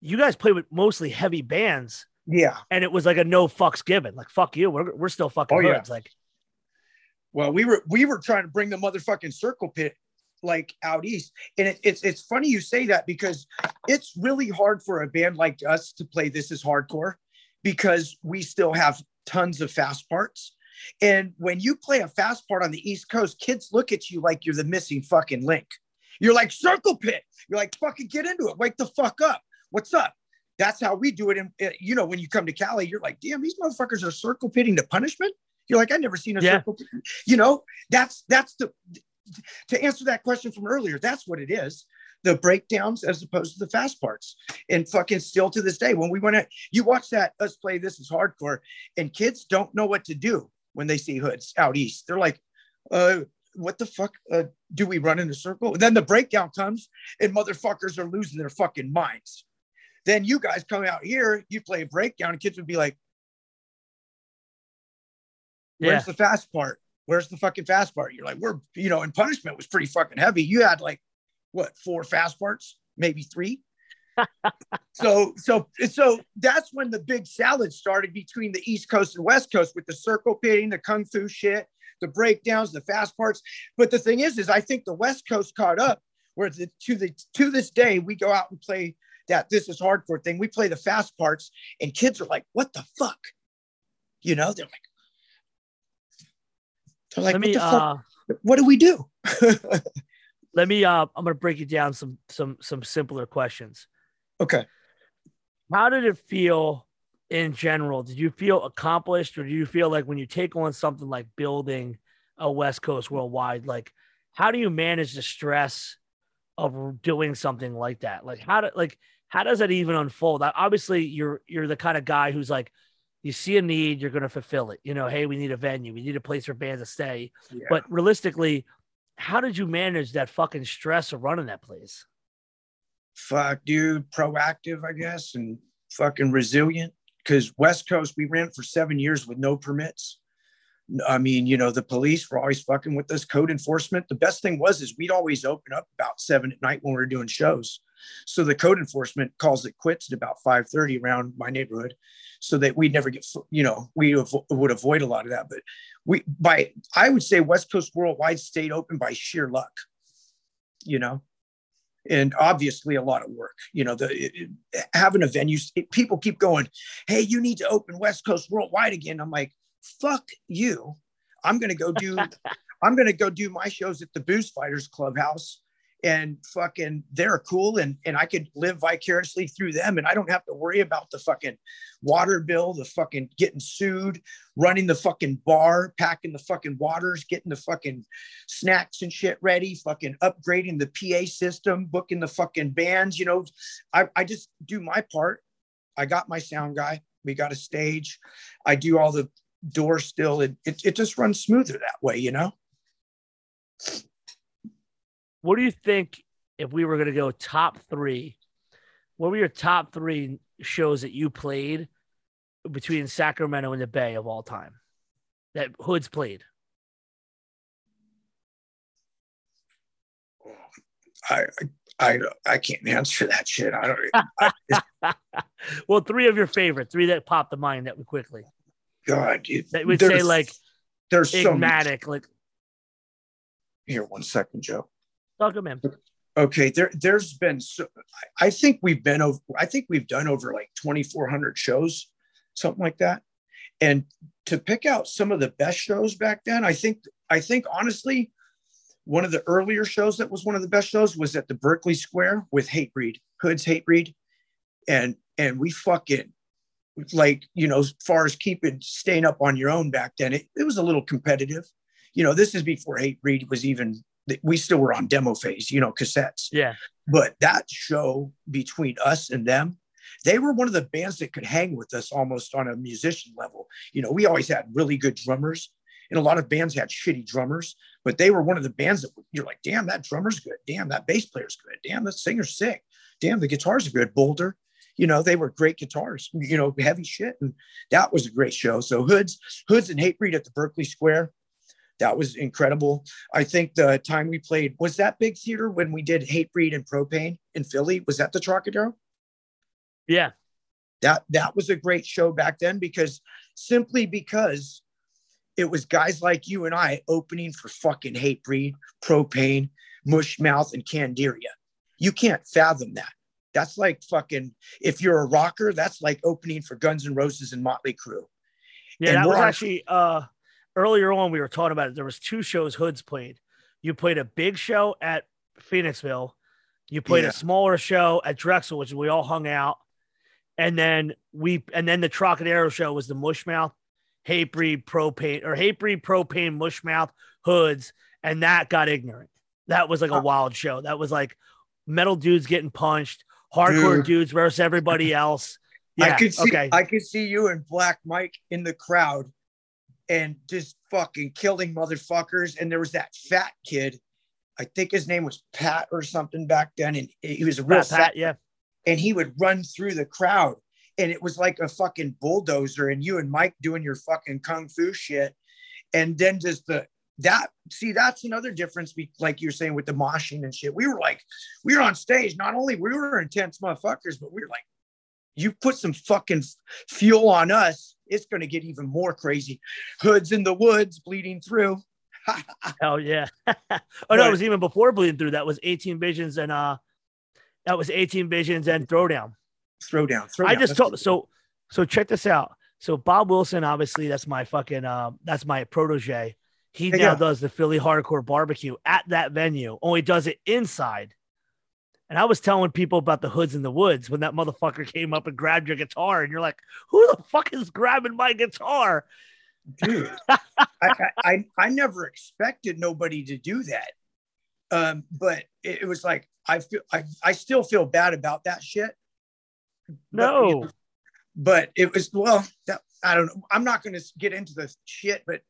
you guys play with mostly heavy bands, yeah. and it was like a no fucks given. Like fuck you, we're we're still fucking Oh, yeah. Like Well, we were we were trying to bring the motherfucking circle pit like out east, and it, it's it's funny you say that because it's really hard for a band like us to play this is hardcore because we still have tons of fast parts. And when you play a fast part on the East Coast, kids look at you like you're the missing fucking link. You're like circle pit. You're like fucking get into it. Wake the fuck up. What's up? That's how we do it. And uh, you know, when you come to Cali, you're like, damn, these motherfuckers are circle pitting to punishment. You're like, I never seen a Yeah. circle. Pit. You know, that's that's the to answer that question from earlier. That's what it is. The breakdowns as opposed to the fast parts. And fucking still to this day, when we went out, you watch that us play this is hardcore, and kids don't know what to do when they see hoods out east. They're like, uh, what the fuck uh, do we run in a circle? And then the breakdown comes and motherfuckers are losing their fucking minds. Then you guys come out here, you play a breakdown, and kids would be like, yeah, Where's the fast part? Where's the fucking fast part? You're like, we're, you know, and punishment was pretty fucking heavy. You had like, what, four fast parts, maybe three. so, so, so that's when the big salad started between the East Coast and West Coast with the circle pitting, the kung fu shit, the breakdowns, the fast parts. But the thing is, is I think the West Coast caught up. Where the, to the to this day, we go out and play that this is hardcore thing. We play the fast parts, and kids are like, "What the fuck?" You know, they're like, they're like, let "What me uh, What do we do?" let me uh, I'm gonna break it down some some some simpler questions. okay. How did it feel in general? Did you feel accomplished, or do you feel like when you take on something like building a West Coast worldwide, like how do you manage the stress of doing something like that? Like how do like how does that even unfold? Obviously, you're you're the kind of guy who's like, you see a need, you're gonna fulfill it. You know, hey, we need a venue, we need a place for bands to stay. Yeah. But realistically, how did you manage that fucking stress of running that place? fuck, dude, proactive, I guess, and fucking resilient. Because West Coast, we ran for seven years with no permits. I mean, you know, the police were always fucking with us, code enforcement. The best thing was is we'd always open up about seven at night when we were doing shows. So the code enforcement calls it quits at about 5:30 around my neighborhood, so that we'd never get, you know, we would avoid a lot of that. But we, by I would say West Coast Worldwide stayed open by sheer luck, you know, and obviously a lot of work. You know, the it, having a venue, people keep going, "Hey, you need to open West Coast Worldwide again." I'm like, "Fuck you! I'm gonna go do, I'm gonna go do my shows at the Booze Fighters Clubhouse." And fucking, they're cool, and and I could live vicariously through them, and I don't have to worry about the fucking water bill, the fucking getting sued, running the fucking bar, packing the fucking waters, getting the fucking snacks and shit ready, fucking upgrading the PA system, booking the fucking bands. You know, I, I just do my part. I got my sound guy. We got a stage. I do all the doors still. It, it, it just runs smoother that way, you know? What do you think if we were going to go top three? What were your top three shows that you played between Sacramento and the Bay of all time that Hoods played? I, I, I can't answer that shit. I don't, well, three of your favorite, three that popped to mind that quickly. God, it, That would say like there's so many. Like Here, one second, Joe. To him. Okay, there there's been so I think we've been over I think we've done over like 2400 shows something like that. And to pick out some of the best shows back then, I think I think honestly one of the earlier shows that was one of the best shows was at the Berkeley Square with Hatebreed, Hood's Hatebreed. And and we fucking like, you know, as far as keeping staying up on your own back then, it, it was a little competitive. You know, this is before Hatebreed was even we still were on demo phase, you know, cassettes. Yeah. But that show between us and them, they were one of the bands that could hang with us almost on a musician level. You know, we always had really good drummers, and a lot of bands had shitty drummers, but they were one of the bands that you're like, damn, that drummer's good. Damn, that bass player's good. Damn, that singer's sick. Damn, the guitars are good. Boulder, you know, they were great guitars, you know, heavy shit. And that was a great show. So Hoods, Hoods and Hatebreed at the Berkeley Square. That was incredible. I think the time we played was that big theater when we did Hatebreed and Propane in Philly. Was that the Trocadero? Yeah. That that was a great show back then because simply because it was guys like you and I opening for fucking Hatebreed, Propane, Mushmouth, and Candiria. You can't fathom that. That's like fucking, if you're a rocker, that's like opening for Guns N' Roses and Motley Crue. Yeah, and that was actually uh earlier on we were talking about it. There was two shows Hoods played. You played a big show at Phoenixville. You played yeah. a smaller show at Drexel, which we all hung out. And then we and then the Trocadero show was the Mushmouth Hatebreed propane or Hatebreed propane mushmouth hoods, and that got ignorant. That was like a wild show. That was like metal dudes getting punched, hardcore Dude. dudes versus everybody else. Yeah, I could see okay. I could see you and Black Mike in the crowd and just fucking killing motherfuckers. And there was that fat kid. I think his name was Pat or something back then. And he was a real Pat, fat, Pat, yeah. And he would run through the crowd and it was like a fucking bulldozer and you and Mike doing your fucking kung fu shit. And then just the that see that's another difference be, like you're saying with the moshing and shit. We were like, we were on stage, not only we were intense motherfuckers, but we were like, you put some fucking fuel on us, it's gonna get even more crazy. Hoods in the woods bleeding through. Hell yeah. oh no, it was even before bleeding through. That was 18 visions and uh that was 18 visions and throwdown. Throwdown. I just told so so check this out. So Bob Wilson, obviously, that's my fucking um, that's my protege. He now does the Philly hardcore barbecue at that venue, only does it inside. And I was telling people about the hoods in the woods when that motherfucker came up and grabbed your guitar, and you're like, "Who the fuck is grabbing my guitar?" Dude, I, I I never expected nobody to do that. Um, but it, it was like I feel I, I still feel bad about that shit no. But, you know, but it was well, that, I don't know. I'm not going to get into the shit, but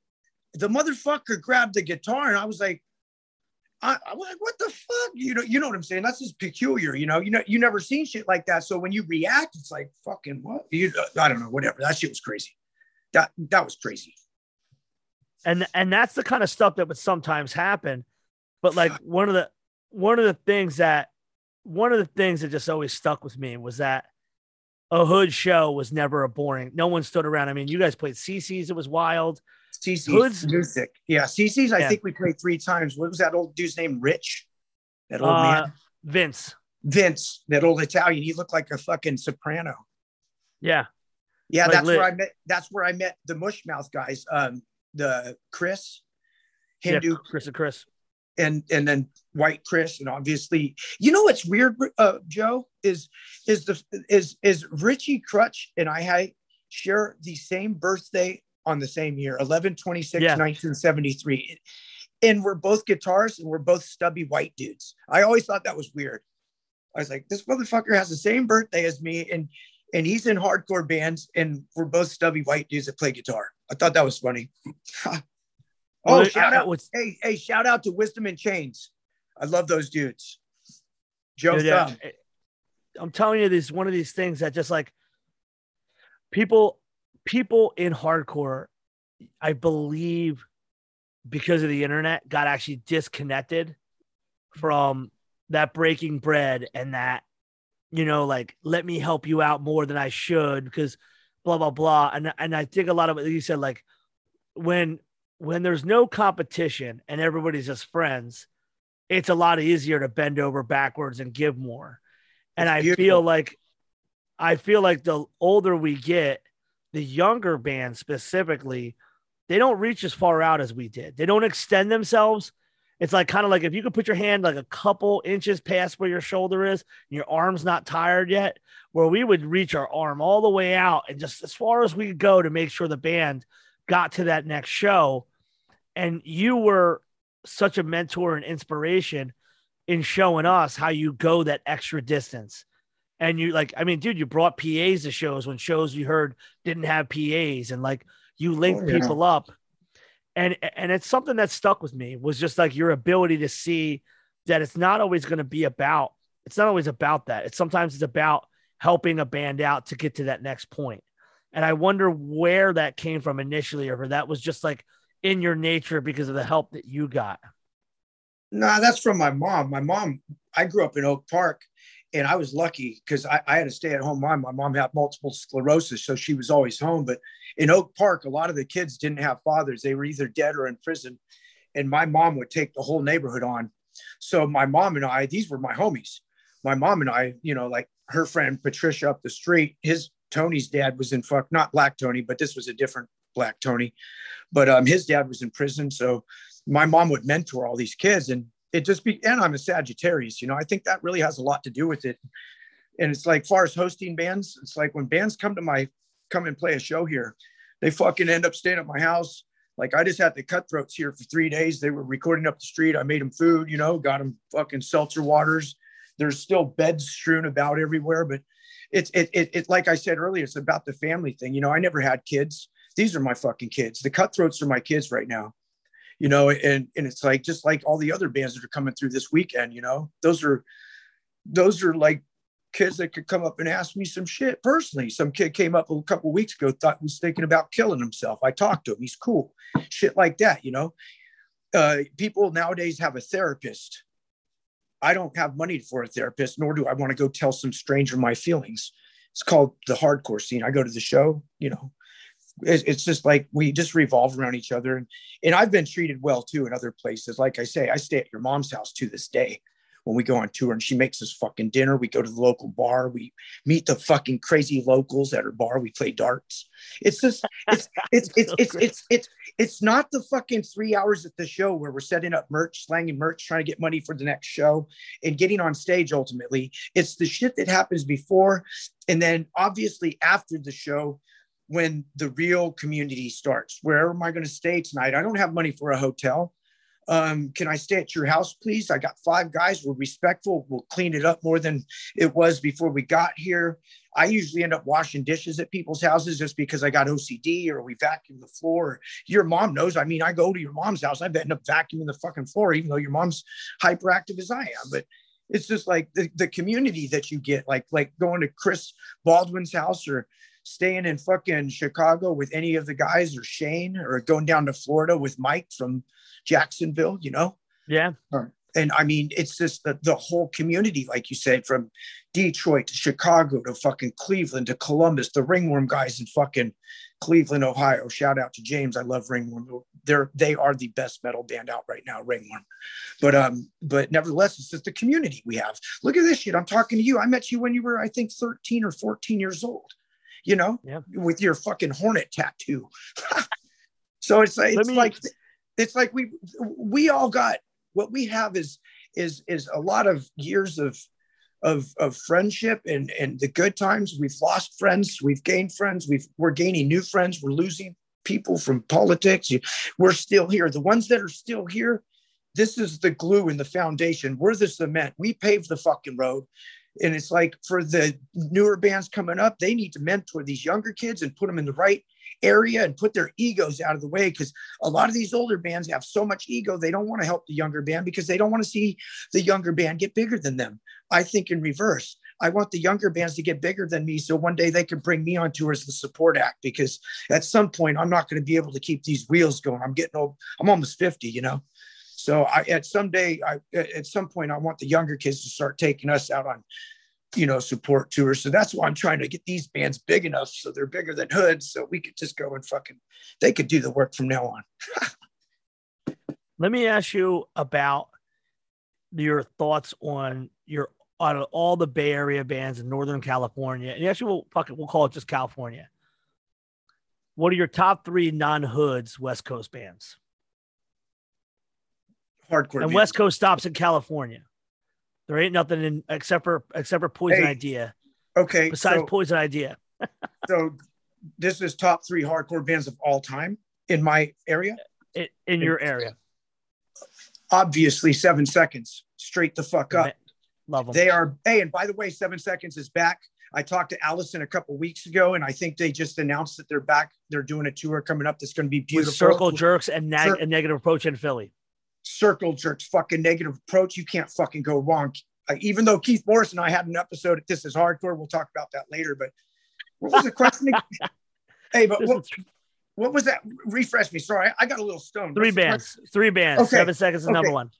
the motherfucker grabbed the guitar, and I was like, I, am like, what the fuck? You know, you know what I'm saying? That's just peculiar. You know, you know, you never seen shit like that. So when you react, it's like fucking what? You, uh, I don't know, whatever. That shit was crazy. That that was crazy. And and that's the kind of stuff that would sometimes happen. But like one of the one of the things that one of the things that just always stuck with me was that a hood show was never a boring. No one stood around. I mean, you guys played CC's. It was wild. CC's Hood's music. Yeah, CC's. I yeah. think we played three times. What was that old dude's name? Rich. That old uh, man. Vince. Vince, that old Italian. He looked like a fucking soprano. Yeah. Yeah, like that's lit. where I met. That's where I met the Mushmouth guys. Um, the Chris, Hindu, yeah, Chris and Chris and and then white chris and obviously you know what's weird uh, joe is is the is is Richie Krutch and i share the same birthday on the same year 11 26 yeah. 1973 and we're both guitarists and we're both stubby white dudes i always thought that was weird i was like this motherfucker has the same birthday as me and and he's in hardcore bands and we're both stubby white dudes that play guitar i thought that was funny Oh, shout out! Was, hey, hey, shout out to Wisdom in Chains. I love those dudes. Joe yeah, I'm telling you, this is one of these things that just like people, people in hardcore, I believe, because of the internet, got actually disconnected from that breaking bread and that, you know, like let me help you out more than I should because blah blah blah. And and I think a lot of it you said like when when there's no competition and everybody's just friends, it's a lot easier to bend over backwards and give more. And I feel like I feel like the older we get, the younger band specifically, they don't reach as far out as we did. They don't extend themselves It's like kind of like if you could put your hand like a couple inches past where your shoulder is, and your arm's not tired yet, where we would reach our arm all the way out and just as far as we could go to make sure the band got to that next show. And you were such a mentor and inspiration in showing us how you go that extra distance. And you like, I mean, dude, you brought PAs to shows when shows you heard didn't have PAs, and like you oh, linked oh, yeah. people up. And and it's something that stuck with me was just like your ability to see that it's not always going to be about it's not always about that. It's sometimes it's about helping a band out to get to that next point. And i wonder where that came from initially or if that was just like in your nature because of the help that you got. No nah, that's from my mom. My mom i grew up in oak park and I was lucky because I, I, had a stay at home mom. My mom had multiple sclerosis, so she was always home. But in Oak Park, a lot of the kids didn't have fathers; they were either dead or in prison. And my mom would take the whole neighborhood on. So my mom and I, these were my homies. My mom and I, you know, like her friend Patricia up the street, his Tony's dad was in fuck, not Black Tony, but this was a different Black Tony. But um, his dad was in prison, so my mom would mentor all these kids, and it just be and i'm a sagittarius you know i think that really has a lot to do with it. And it's like far as hosting bands it's like when bands come to my come and play a show here they fucking end up staying at my house. Like i just had the cutthroats here for three days. They were recording up the street. I made them food you know got them fucking seltzer waters. There's still beds strewn about everywhere but it's it, it, it like i said earlier it's about the family thing. You know i never had kids. These are my fucking kids. The cutthroats are my kids right now you know, and and it's like just like all the other bands that are coming through this weekend, you know, those are those are like kids that could come up and ask me some shit personally. Some kid came up a couple weeks ago, thought was thinking about killing himself. I talked to him. He's cool. Shit like that, you know. Uh, people nowadays have a therapist. I don't have money for a therapist, nor do I want to go tell some stranger my feelings. It's called the hardcore scene. I go to the show, you know, it's just like we just revolve around each other. And and i've been treated well too in other places. Like i say i stay at your mom's house to this day when we go on tour and she makes us fucking dinner. We go to the local bar. We meet the fucking crazy locals at her bar. We play darts. It's just it's it's it's it's it's it's it's not the fucking three hours at the show where we're setting up merch slanging merch trying to get money for the next show and getting on stage ultimately. It's the shit that happens before and then obviously after the show when the real community starts. Where am I going to stay tonight? I don't have money for a hotel. Um, can I stay at your house, please? I got five guys. We're respectful. We'll clean it up more than it was before we got here. I usually end up washing dishes at people's houses just because I got OCD or we vacuum the floor. Your mom knows. I mean, I go to your mom's house. I end up vacuuming the fucking floor, even though your mom's hyperactive as I am. But it's just like the, the community that you get, like like going to Chris Baldwin's house or staying in fucking Chicago with any of the guys or Shane or going down to Florida with Mike from Jacksonville, you know? Yeah. And I mean, it's just the, the whole community, like you said, from Detroit to Chicago to fucking Cleveland to Columbus, the Ringworm guys in fucking Cleveland, Ohio. Shout out to James. I love Ringworm. They're they are the best metal band out right now, Ringworm. But um, but nevertheless, it's just the community we have. Look at this shit. I'm talking to you. I met you when you were, I think, 13 or 14 years old you know, yeah. with your fucking hornet tattoo. so it's like it's me... like it's like we we all got what we have is is is a lot of years of of of friendship and and the good times. We've lost friends, we've gained friends, we've we're gaining new friends, we're losing people from politics. We're still here. The ones that are still here, this is the glue in the foundation. We're the cement. We paved the fucking road. And it's like for the newer bands coming up, they need to mentor these younger kids and put them in the right area and put their egos out of the way because a lot of these older bands have so much ego they don't want to help the younger band because they don't want to see the younger band get bigger than them. I think in reverse. I want the younger bands to get bigger than me so one day they can bring me on tour as the support act because at some point i'm not going to be able to keep these wheels going. I'm getting old i'm almost 50 you know so I, at some day, I, at some point, I want the younger kids to start taking us out on, you know, support tours. So that's why I'm trying to get these bands big enough so they're bigger than Hood, so we could just go and fucking, they could do the work from now on. Let me ask you about your thoughts on your out of all the Bay Area bands in Northern California, and actually, we'll fuck it, we'll call it just California. What are your top three non-hoods West Coast bands? Hardcore. and. West Coast stops in California. There ain't nothing in except for except for Poison Hey, Idea. Okay, Besides so, Poison Idea, so this is top three hardcore bands of all time in my area. in, in your area. Obviously, Seven Seconds, straight the fuck up. Love them. They are. Hey, and by the way, Seven Seconds is back. I talked to Allison a couple weeks ago, and I think they just announced that they're back. They're doing a tour coming up that's going to be beautiful. with circle jerks and nag- Cir- a negative approach in Philly. Circle jerks, fucking negative approach. You can't fucking go wrong. Like, even though Keith Morris and I had an episode at This Is Hardcore, we'll talk about that later. But what was the question? hey, but what, what was that? Refresh me. Sorry, I got a little stoned. three What's bands. Three bands. Okay, Seven seconds is number one.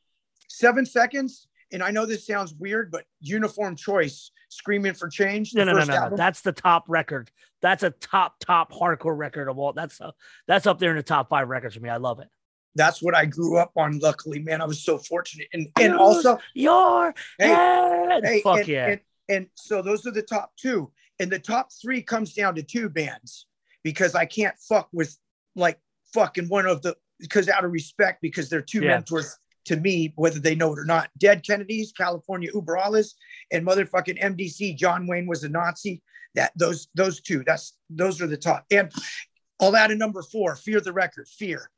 seven seconds. And I know this sounds weird, but Uniform Choice, Screaming for Change. No, no, no, no, album, That's the top record. That's a top, top hardcore record of all. That's uh, that's up there in the top five records for me. I love it. That's what I grew up on. Luckily, man, I was so fortunate. And and also, Your Hey, head. hey, Fuck and, yeah. And, and so those are the top two. And the top three comes down to two bands because I can't fuck with like fucking one of the because out of respect, because they're two Yeah. mentors to me, whether they know it or not. Dead Kennedys, California Über Alles, and motherfucking MDC. John Wayne was a Nazi. That those those two. That's those are the top. And I'll add a number four. Fear the record. Fear.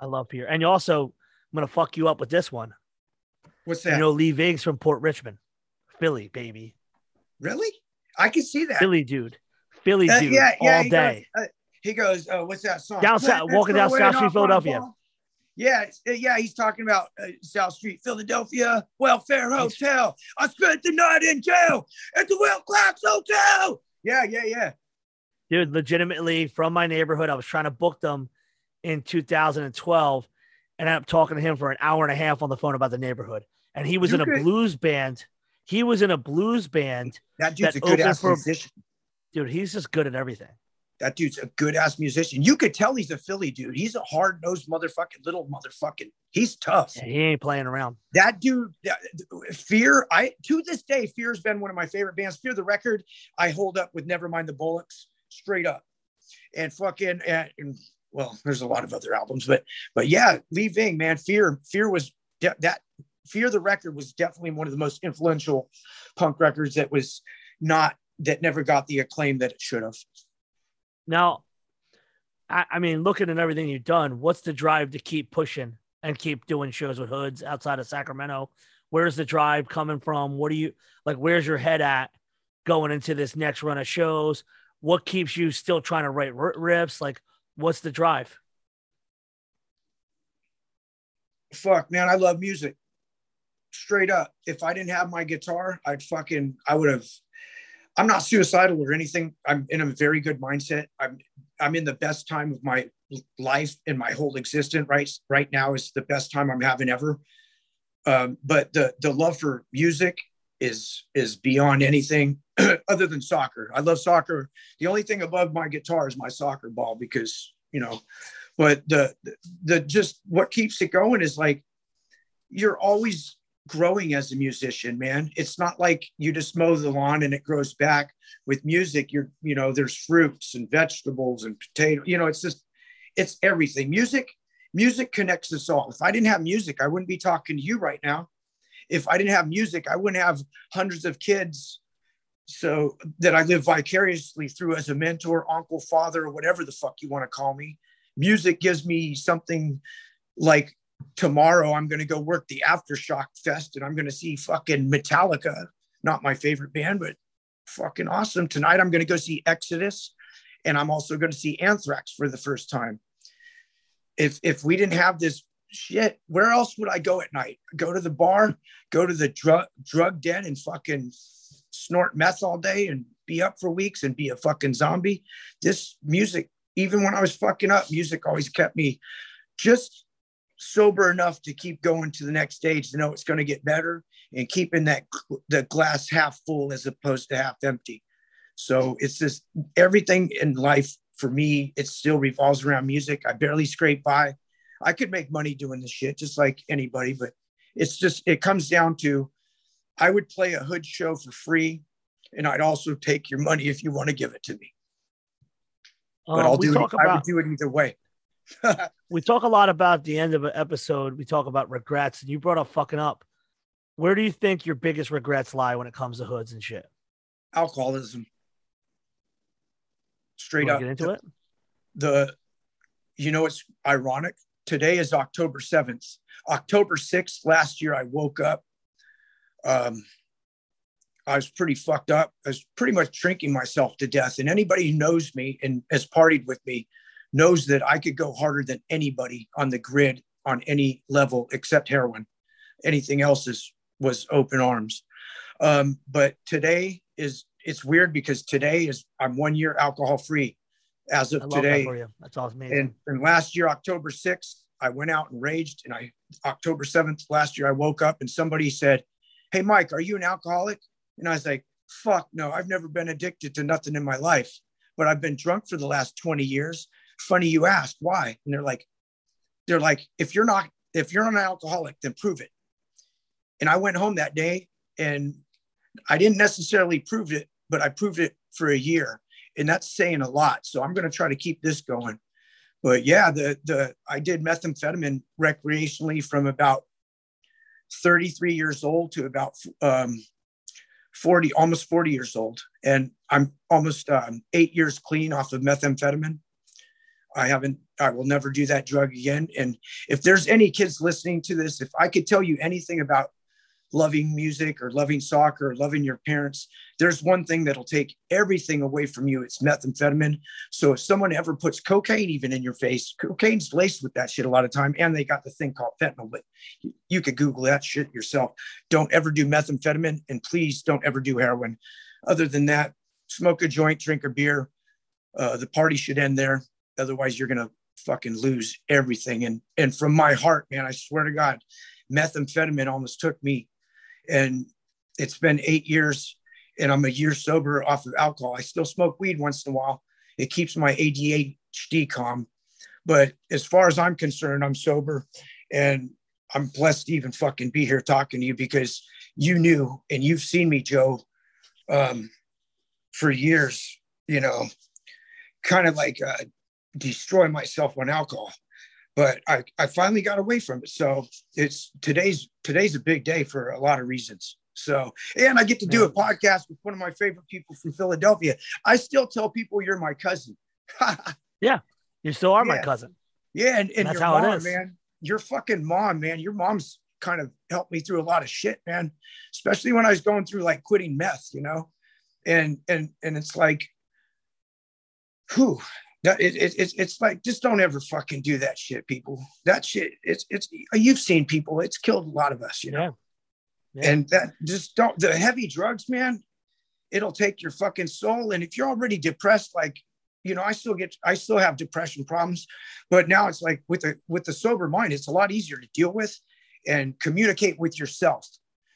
I love Fear. And you also, I'm gonna fuck you up with this one. What's that? You know, Lee Ving from Port Richmond, Philly, baby, really? I can see that. Philly dude, Philly Uh, dude, yeah, yeah, all day. Goes, uh, he goes, uh, "What's that song?" Down South- walking down South Street, Philadelphia. Yeah, uh, yeah, he's talking about uh, South Street, Philadelphia Welfare Hotel. I spent the night in jail at the Will Clark's Hotel. Yeah, yeah, yeah. dude, legitimately from my neighborhood. I was trying to book them in 2012 and I'm talking to him for an hour and a half on the phone about the neighborhood. And he was You in a blues band. He was in a blues band. That dude's That a good ass for- musician. Dude, he's just good at everything. That dude's a good ass musician. You could tell he's a Philly dude. He's a hard nosed motherfucking little motherfucking. He's tough. Yeah, he ain't playing around. that dude that, fear i to this day fear's been one of my favorite bands fear the record i hold up with nevermind the bollocks straight up and fucking and, and well there's a lot of other albums but but yeah lee ving man fear fear was de- that fear the record was definitely one of the most influential punk records that was not that never got the acclaim that it should have Now, I, I mean, looking at everything you've done, what's the drive to keep pushing and keep doing shows with hoods outside of Sacramento? Where's the drive coming from? What do you like? Where's your head at going into this next run of shows? What keeps you still trying to write riffs? Like, what's the drive? fuck man i love music. Straight up if i didn't have my guitar i'd fucking i would have i'm not suicidal or anything. I'm in a very good mindset. I'm i'm in the best time of my life and my whole existence right right now is the best time i'm having ever. Um, but the the love for music is is beyond anything other than soccer. I love soccer. The only thing above my guitar is my soccer ball because you know but the the just what keeps it going is like you're always growing as a musician man. It's not like you just mow the lawn and it grows back with music. You're you know there's fruits and vegetables and potato you know it's just it's everything. Music music connects us all. If i didn't have music i wouldn't be talking to you right now if i didn't have music i wouldn't have hundreds of kids so that i live vicariously through as a mentor uncle father or whatever the fuck you want to call me music gives me something like tomorrow I'm going to go work the Aftershock Fest and I'm going to see fucking Metallica, not my favorite band, but fucking awesome. Tonight I'm going to go see Exodus and I'm also going to see Anthrax for the first time. If if we didn't have this shit, where else would I go at night? Go to the bar, go to the drug drug den and fucking snort meth all day and be up for weeks and be a fucking zombie. This music even when I was fucking up, music always kept me just sober enough to keep going to the next stage to know it's going to get better and keeping that the glass half full as opposed to half empty. So it's just everything in life for me, it still revolves around music. I barely scrape by. I could make money doing this shit just like anybody, but it's just, it comes down to I would play a hood show for free and I'd also take your money if you want to give it to me but Um, I'll do it. talk I would do it either way. we talk a lot about the end of an episode. We talk about regrets, and you brought up fucking up. Where do you think your biggest regrets lie when it comes to hoods and shit? Alcoholism. Straight up. Get into the, it. The, you know, it's ironic. Today is October 7th. October 6th, last year, I woke up. Um, I was pretty fucked up. I was pretty much drinking myself to death. And anybody who knows me and has partied with me knows that I could go harder than anybody on the grid on any level except heroin. Anything else is was open arms. Um, but today is it's weird because today is I'm one year alcohol free as of today. That That's awesome. And, and last year, October 6th, I went out and raged. And I October 7th last year, I woke up and somebody said, Hey Mike, are you an alcoholic? And I was like, fuck no, I've never been addicted to nothing in my life, but I've been drunk for the last 20 years funny you asked why and they're like they're like if you're not if you're not an alcoholic then prove it and i went home that day and i didn't necessarily prove it but i proved it for a year and that's saying a lot. So i'm going to try to keep this going. But yeah the the i did methamphetamine recreationally from about 33 years old to about um, 40 almost 40 years old. And i'm almost um, eight years clean off of methamphetamine. I haven't, I will never do that drug again. And if there's any kids listening to this, if I could tell you anything about loving music or loving soccer or loving your parents, there's one thing that'll take everything away from you. It's methamphetamine. So if someone ever puts cocaine even in your face, cocaine's laced with that shit a lot of time. And they got the thing called fentanyl, but you could Google that shit yourself. Don't ever do methamphetamine and please don't ever do heroin. Other than that, smoke a joint, drink a beer. Uh, the party should end there. Otherwise, you're gonna fucking lose everything. And and from my heart, man, I swear to God, methamphetamine almost took me. And it's been eight years, and I'm a year sober off of alcohol. I still smoke weed once in a while. It keeps my ADHD calm. But as far as I'm concerned, I'm sober, and I'm blessed to even fucking be here talking to you because you knew and you've seen me, Joe, um, for years. You know, kind of like uh, destroy myself on alcohol but I, I finally got away from it. So it's today's today's a big day for a lot of reasons. So and i get to do a podcast with one of my favorite people from philadelphia. I still tell people you're my cousin. Yeah you still are yeah. my cousin. Yeah and, and, and that's how mom, it is. man your fucking mom man your mom's kind of helped me through a lot of shit man especially when i was going through like quitting meth you know? And and and it's like whew that it, it, it's it's like just don't ever fucking do that shit, people. That shit, it's it's you've seen people. It's killed a lot of us, you know. Yeah. Yeah. And that just don't the heavy drugs, man. It'll take your fucking soul. And if you're already depressed, like you know, I still get I still have depression problems, but now it's like with the with the sober mind, it's a lot easier to deal with and communicate with yourself.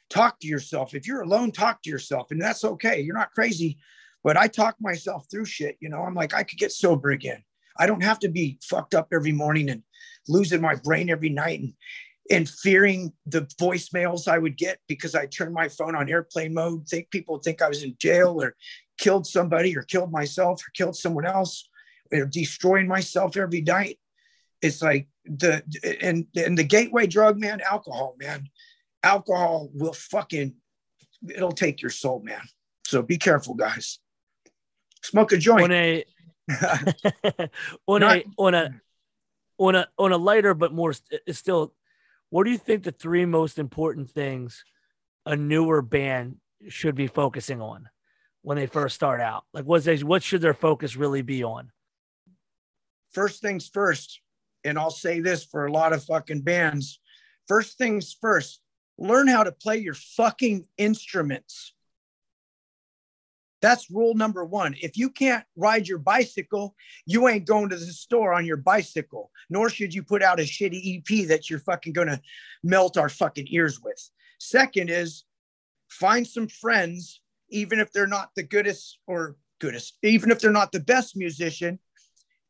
Talk to yourself. If you're alone, talk to yourself, and that's okay. You're not crazy but I talk myself through shit. You know, I'm like, I could get sober again. I don't have to be fucked up every morning and losing my brain every night and and fearing the voicemails I would get because I turned my phone on airplane mode. Think people think I was in jail or killed somebody or killed myself or killed someone else or destroying myself every night. It's like the and and the gateway drug, man, alcohol, man. Alcohol will fucking it'll take your soul, man. So be careful, guys smoke a joint. On a on Not, a on a on a on a lighter but more still what do you think the three most important things a newer band should be focusing on when they first start out? Like what's they, what should their focus really be on? First things first and i'll say this for a lot of fucking bands first things first learn how to play your fucking instruments that's rule number one. If you can't ride your bicycle, you ain't going to the store on your bicycle, nor should you put out a shitty EP that you're fucking going to melt our fucking ears with. Second is find some friends, even if they're not the goodest or goodest, even if they're not the best musician,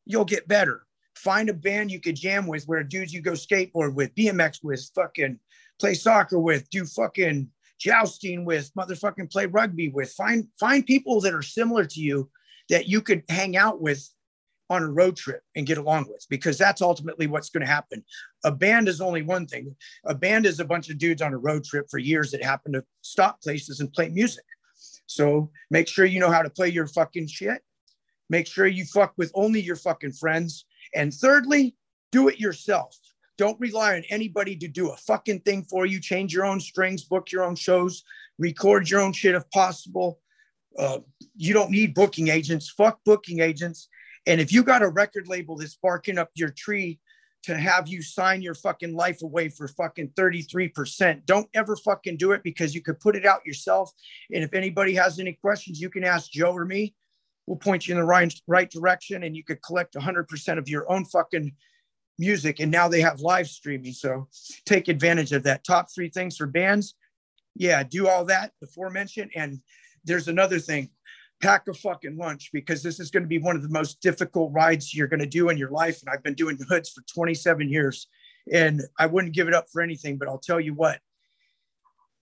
you'll get better. Find a band you could jam with where dudes you go skateboard with, BMX with, fucking play soccer with, do fucking jousting with, motherfucking play rugby with. Find find people that are similar to you that you could hang out with on a road trip and get along with because that's ultimately what's going to happen. A band is only one thing. A band is a bunch of dudes on a road trip for years that happen to stop places and play music. So make sure you know how to play your fucking shit. Make sure you fuck with only your fucking friends. And thirdly, do it yourself. Don't rely on anybody to do a fucking thing for you. Change your own strings, book your own shows, record your own shit if possible. Uh, you don't need booking agents. Fuck booking agents. And if you got a record label that's barking up your tree to have you sign your fucking life away for fucking 33%, don't ever fucking do it because you could put it out yourself. And if anybody has any questions, you can ask Joe or me. We'll point you in the right, right direction and you could collect 100% of your own fucking music. And now they have live streaming. So take advantage of that. Top three things for bands. Yeah, do all that, aforementioned. And there's another thing pack a fucking lunch because this is going to be one of the most difficult rides you're going to do in your life. And I've been doing hoods for 27 years and I wouldn't give it up for anything, but I'll tell you what,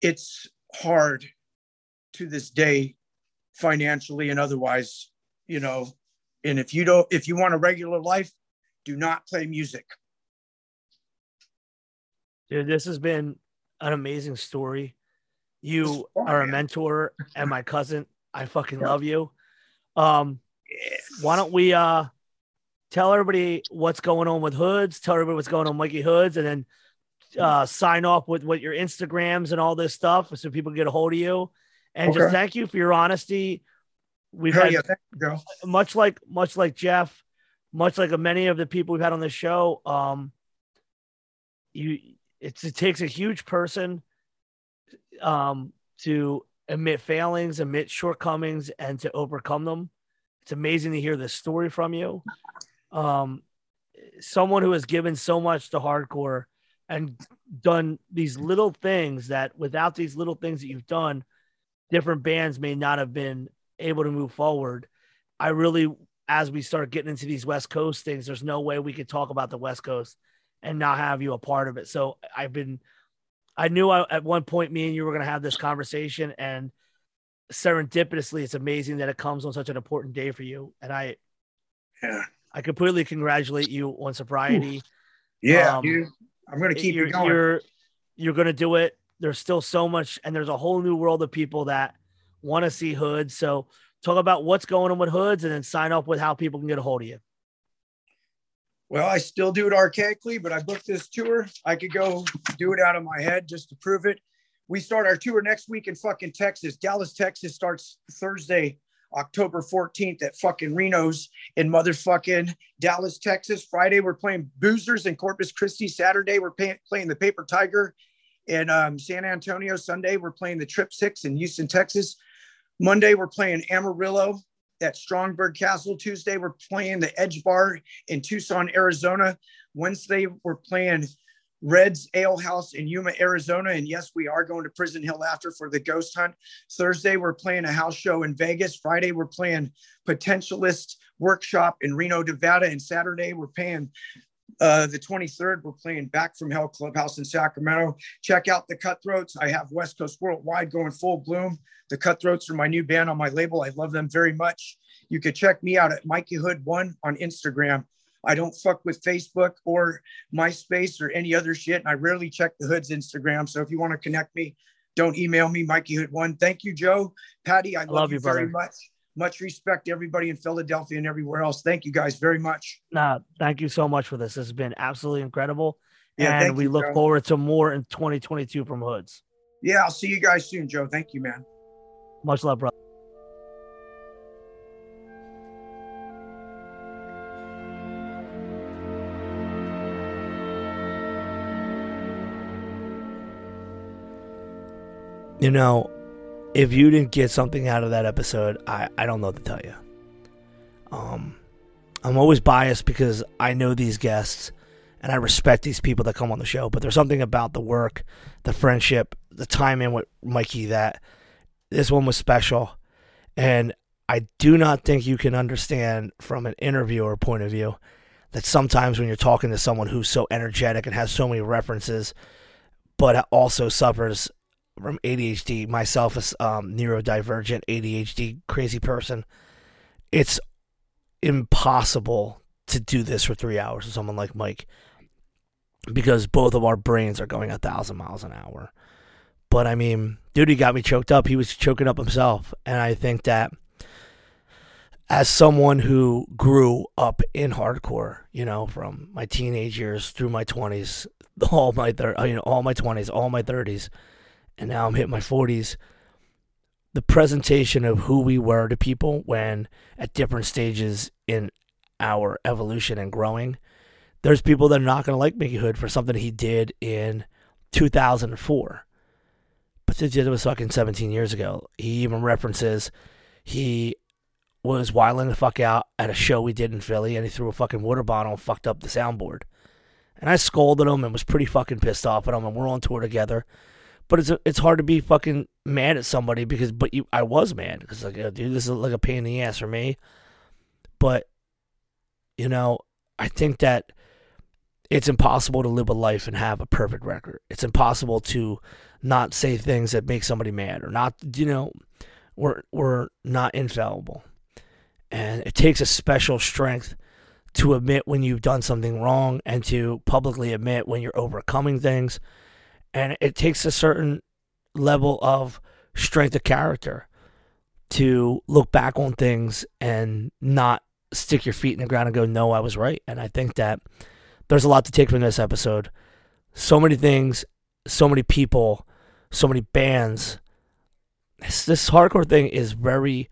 it's hard to this day, financially and otherwise, you know. And if you don't, if you want a regular life, do not play music. Dude, this has been an amazing story. You fun, are a man. mentor and my cousin. I fucking love you. Um, why don't we uh tell everybody what's going on with Hoods? Tell everybody what's going on Mikey Hoods, and then uh, sign off with what your Instagrams and all this stuff, so people get a hold of you. And okay. just thank you for your honesty. We've Hell had yeah, much like much like Jeff, much like many of the people we've had on the show. Um, you, it takes a huge person um, to admit failings, admit shortcomings, and to overcome them. It's amazing to hear this story from you. Um, someone who has given so much to hardcore and done these little things that without these little things that you've done, different bands may not have been able to move forward. I really, as we start getting into these West Coast things, there's no way we could talk about the West Coast and not have you a part of it. So I've been I knew I, at one point me and you were going to have this conversation, and serendipitously, it's amazing that it comes on such an important day for you. And I, yeah, I completely congratulate you on sobriety. Yeah, um, I'm going to keep you're, it going. You're you're going to do it. There's still so much, and there's a whole new world of people that want to see Hood. So talk about what's going on with hoods, and then sign up with how people can get a hold of you. Well, I still do it archaically, but I booked this tour. I could go do it out of my head just to prove it. We start our tour next week in fucking Texas. Dallas, Texas starts Thursday, October 14th at fucking Reno's in motherfucking Dallas, Texas. Friday, we're playing Boozers in Corpus Christi. Saturday, we're pay- playing the Paper Tiger in um, San Antonio. Sunday, we're playing the Trip Six in Houston, Texas. Monday, we're playing Amarillo at Stromberg Castle. Tuesday, we're playing the Edge Bar in Tucson, Arizona. Wednesday, we're playing Red's Ale House in Yuma, Arizona. And yes, we are going to Prison Hill after for the ghost hunt. Thursday, we're playing a house show in Vegas. Friday, we're playing Potentialist Workshop in Reno, Nevada. And Saturday, we're playing uh, the 23rd, we're playing Back from Hell Clubhouse in Sacramento. Check out the Cutthroats. I have West Coast Worldwide going full bloom. The Cutthroats are my new band on my label. I love them very much. You can check me out at Mikey Hood One on Instagram. I don't fuck with Facebook or MySpace or any other shit. And I rarely check the Hood's Instagram. So if you want to connect me, don't email me, Mikey Hood One. Thank you, Joe. Patty, I, I love, love, you, very much much respect to everybody in Philadelphia and everywhere else. Thank you guys very much. Nah, thank you so much for this. This has been absolutely incredible. Yeah, and we you, look Joe. forward to more in 2022 from Hoods. Yeah, I'll see you guys soon, Joe. Thank you, man. Much love, brother. You know, if you didn't get something out of that episode, I, I don't know what to tell you. Um, I'm always biased because I know these guests and I respect these people that come on the show, but there's something about the work, the friendship, the time in with Mikey that this one was special. And I do not think you can understand from an interviewer point of view that sometimes when you're talking to someone who's so energetic and has so many references, but also suffers ADHD, myself as um, neurodivergent ADHD crazy person, it's impossible to do this for three hours with someone like Mike because both of our brains are going a thousand miles an hour. But I mean, dude, he got me choked up. He was choking up himself. And I think that as someone who grew up in hardcore, you know, from my teenage years through my 20s, all my thir- you know, all my 20s, all my 30s, and now I'm hitting my 40s, the presentation of who we were to people when at different stages in our evolution and growing, there's people that are not going to like Mickey Hood for something he did in 2004. But since it was fucking 17 years ago, he even references he was wiling the fuck out at a show we did in Philly, and he threw a fucking water bottle and fucked up the soundboard. And I scolded him and was pretty fucking pissed off at him, and we're on tour together. But it's it's hard to be fucking mad at somebody because, but you, I was mad because like, uh, dude, this is like a pain in the ass for me. But you know, I think that it's impossible to live a life and have a perfect record. It's impossible to not say things that make somebody mad or not, you know, we're we're not infallible. And it takes a special strength to admit when you've done something wrong and to publicly admit when you're overcoming things. And it takes a certain level of strength of character to look back on things and not stick your feet in the ground and go, no, I was right. And I think that there's a lot to take from this episode. So many things, so many people, so many bands. This, this hardcore thing is very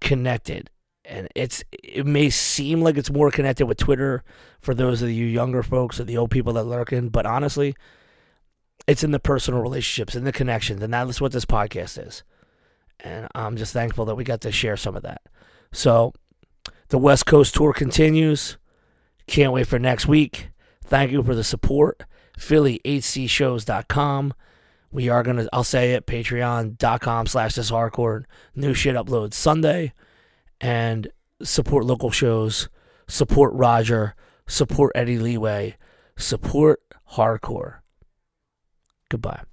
connected and it's it may seem like it's more connected with Twitter for those of you younger folks or the old people that lurk in, but honestly, it's in the personal relationships and the connections, and that's what this podcast is. And I'm just thankful that we got to share some of that. So, the West Coast tour continues. Can't wait for next week. Thank you for the support. PhillyHCShows.com. We are gonna I'll say it, patreon.com slash this hardcore. New shit uploads Sunday and support local shows, support Roger, support Eddie Leeway, support hardcore. Goodbye.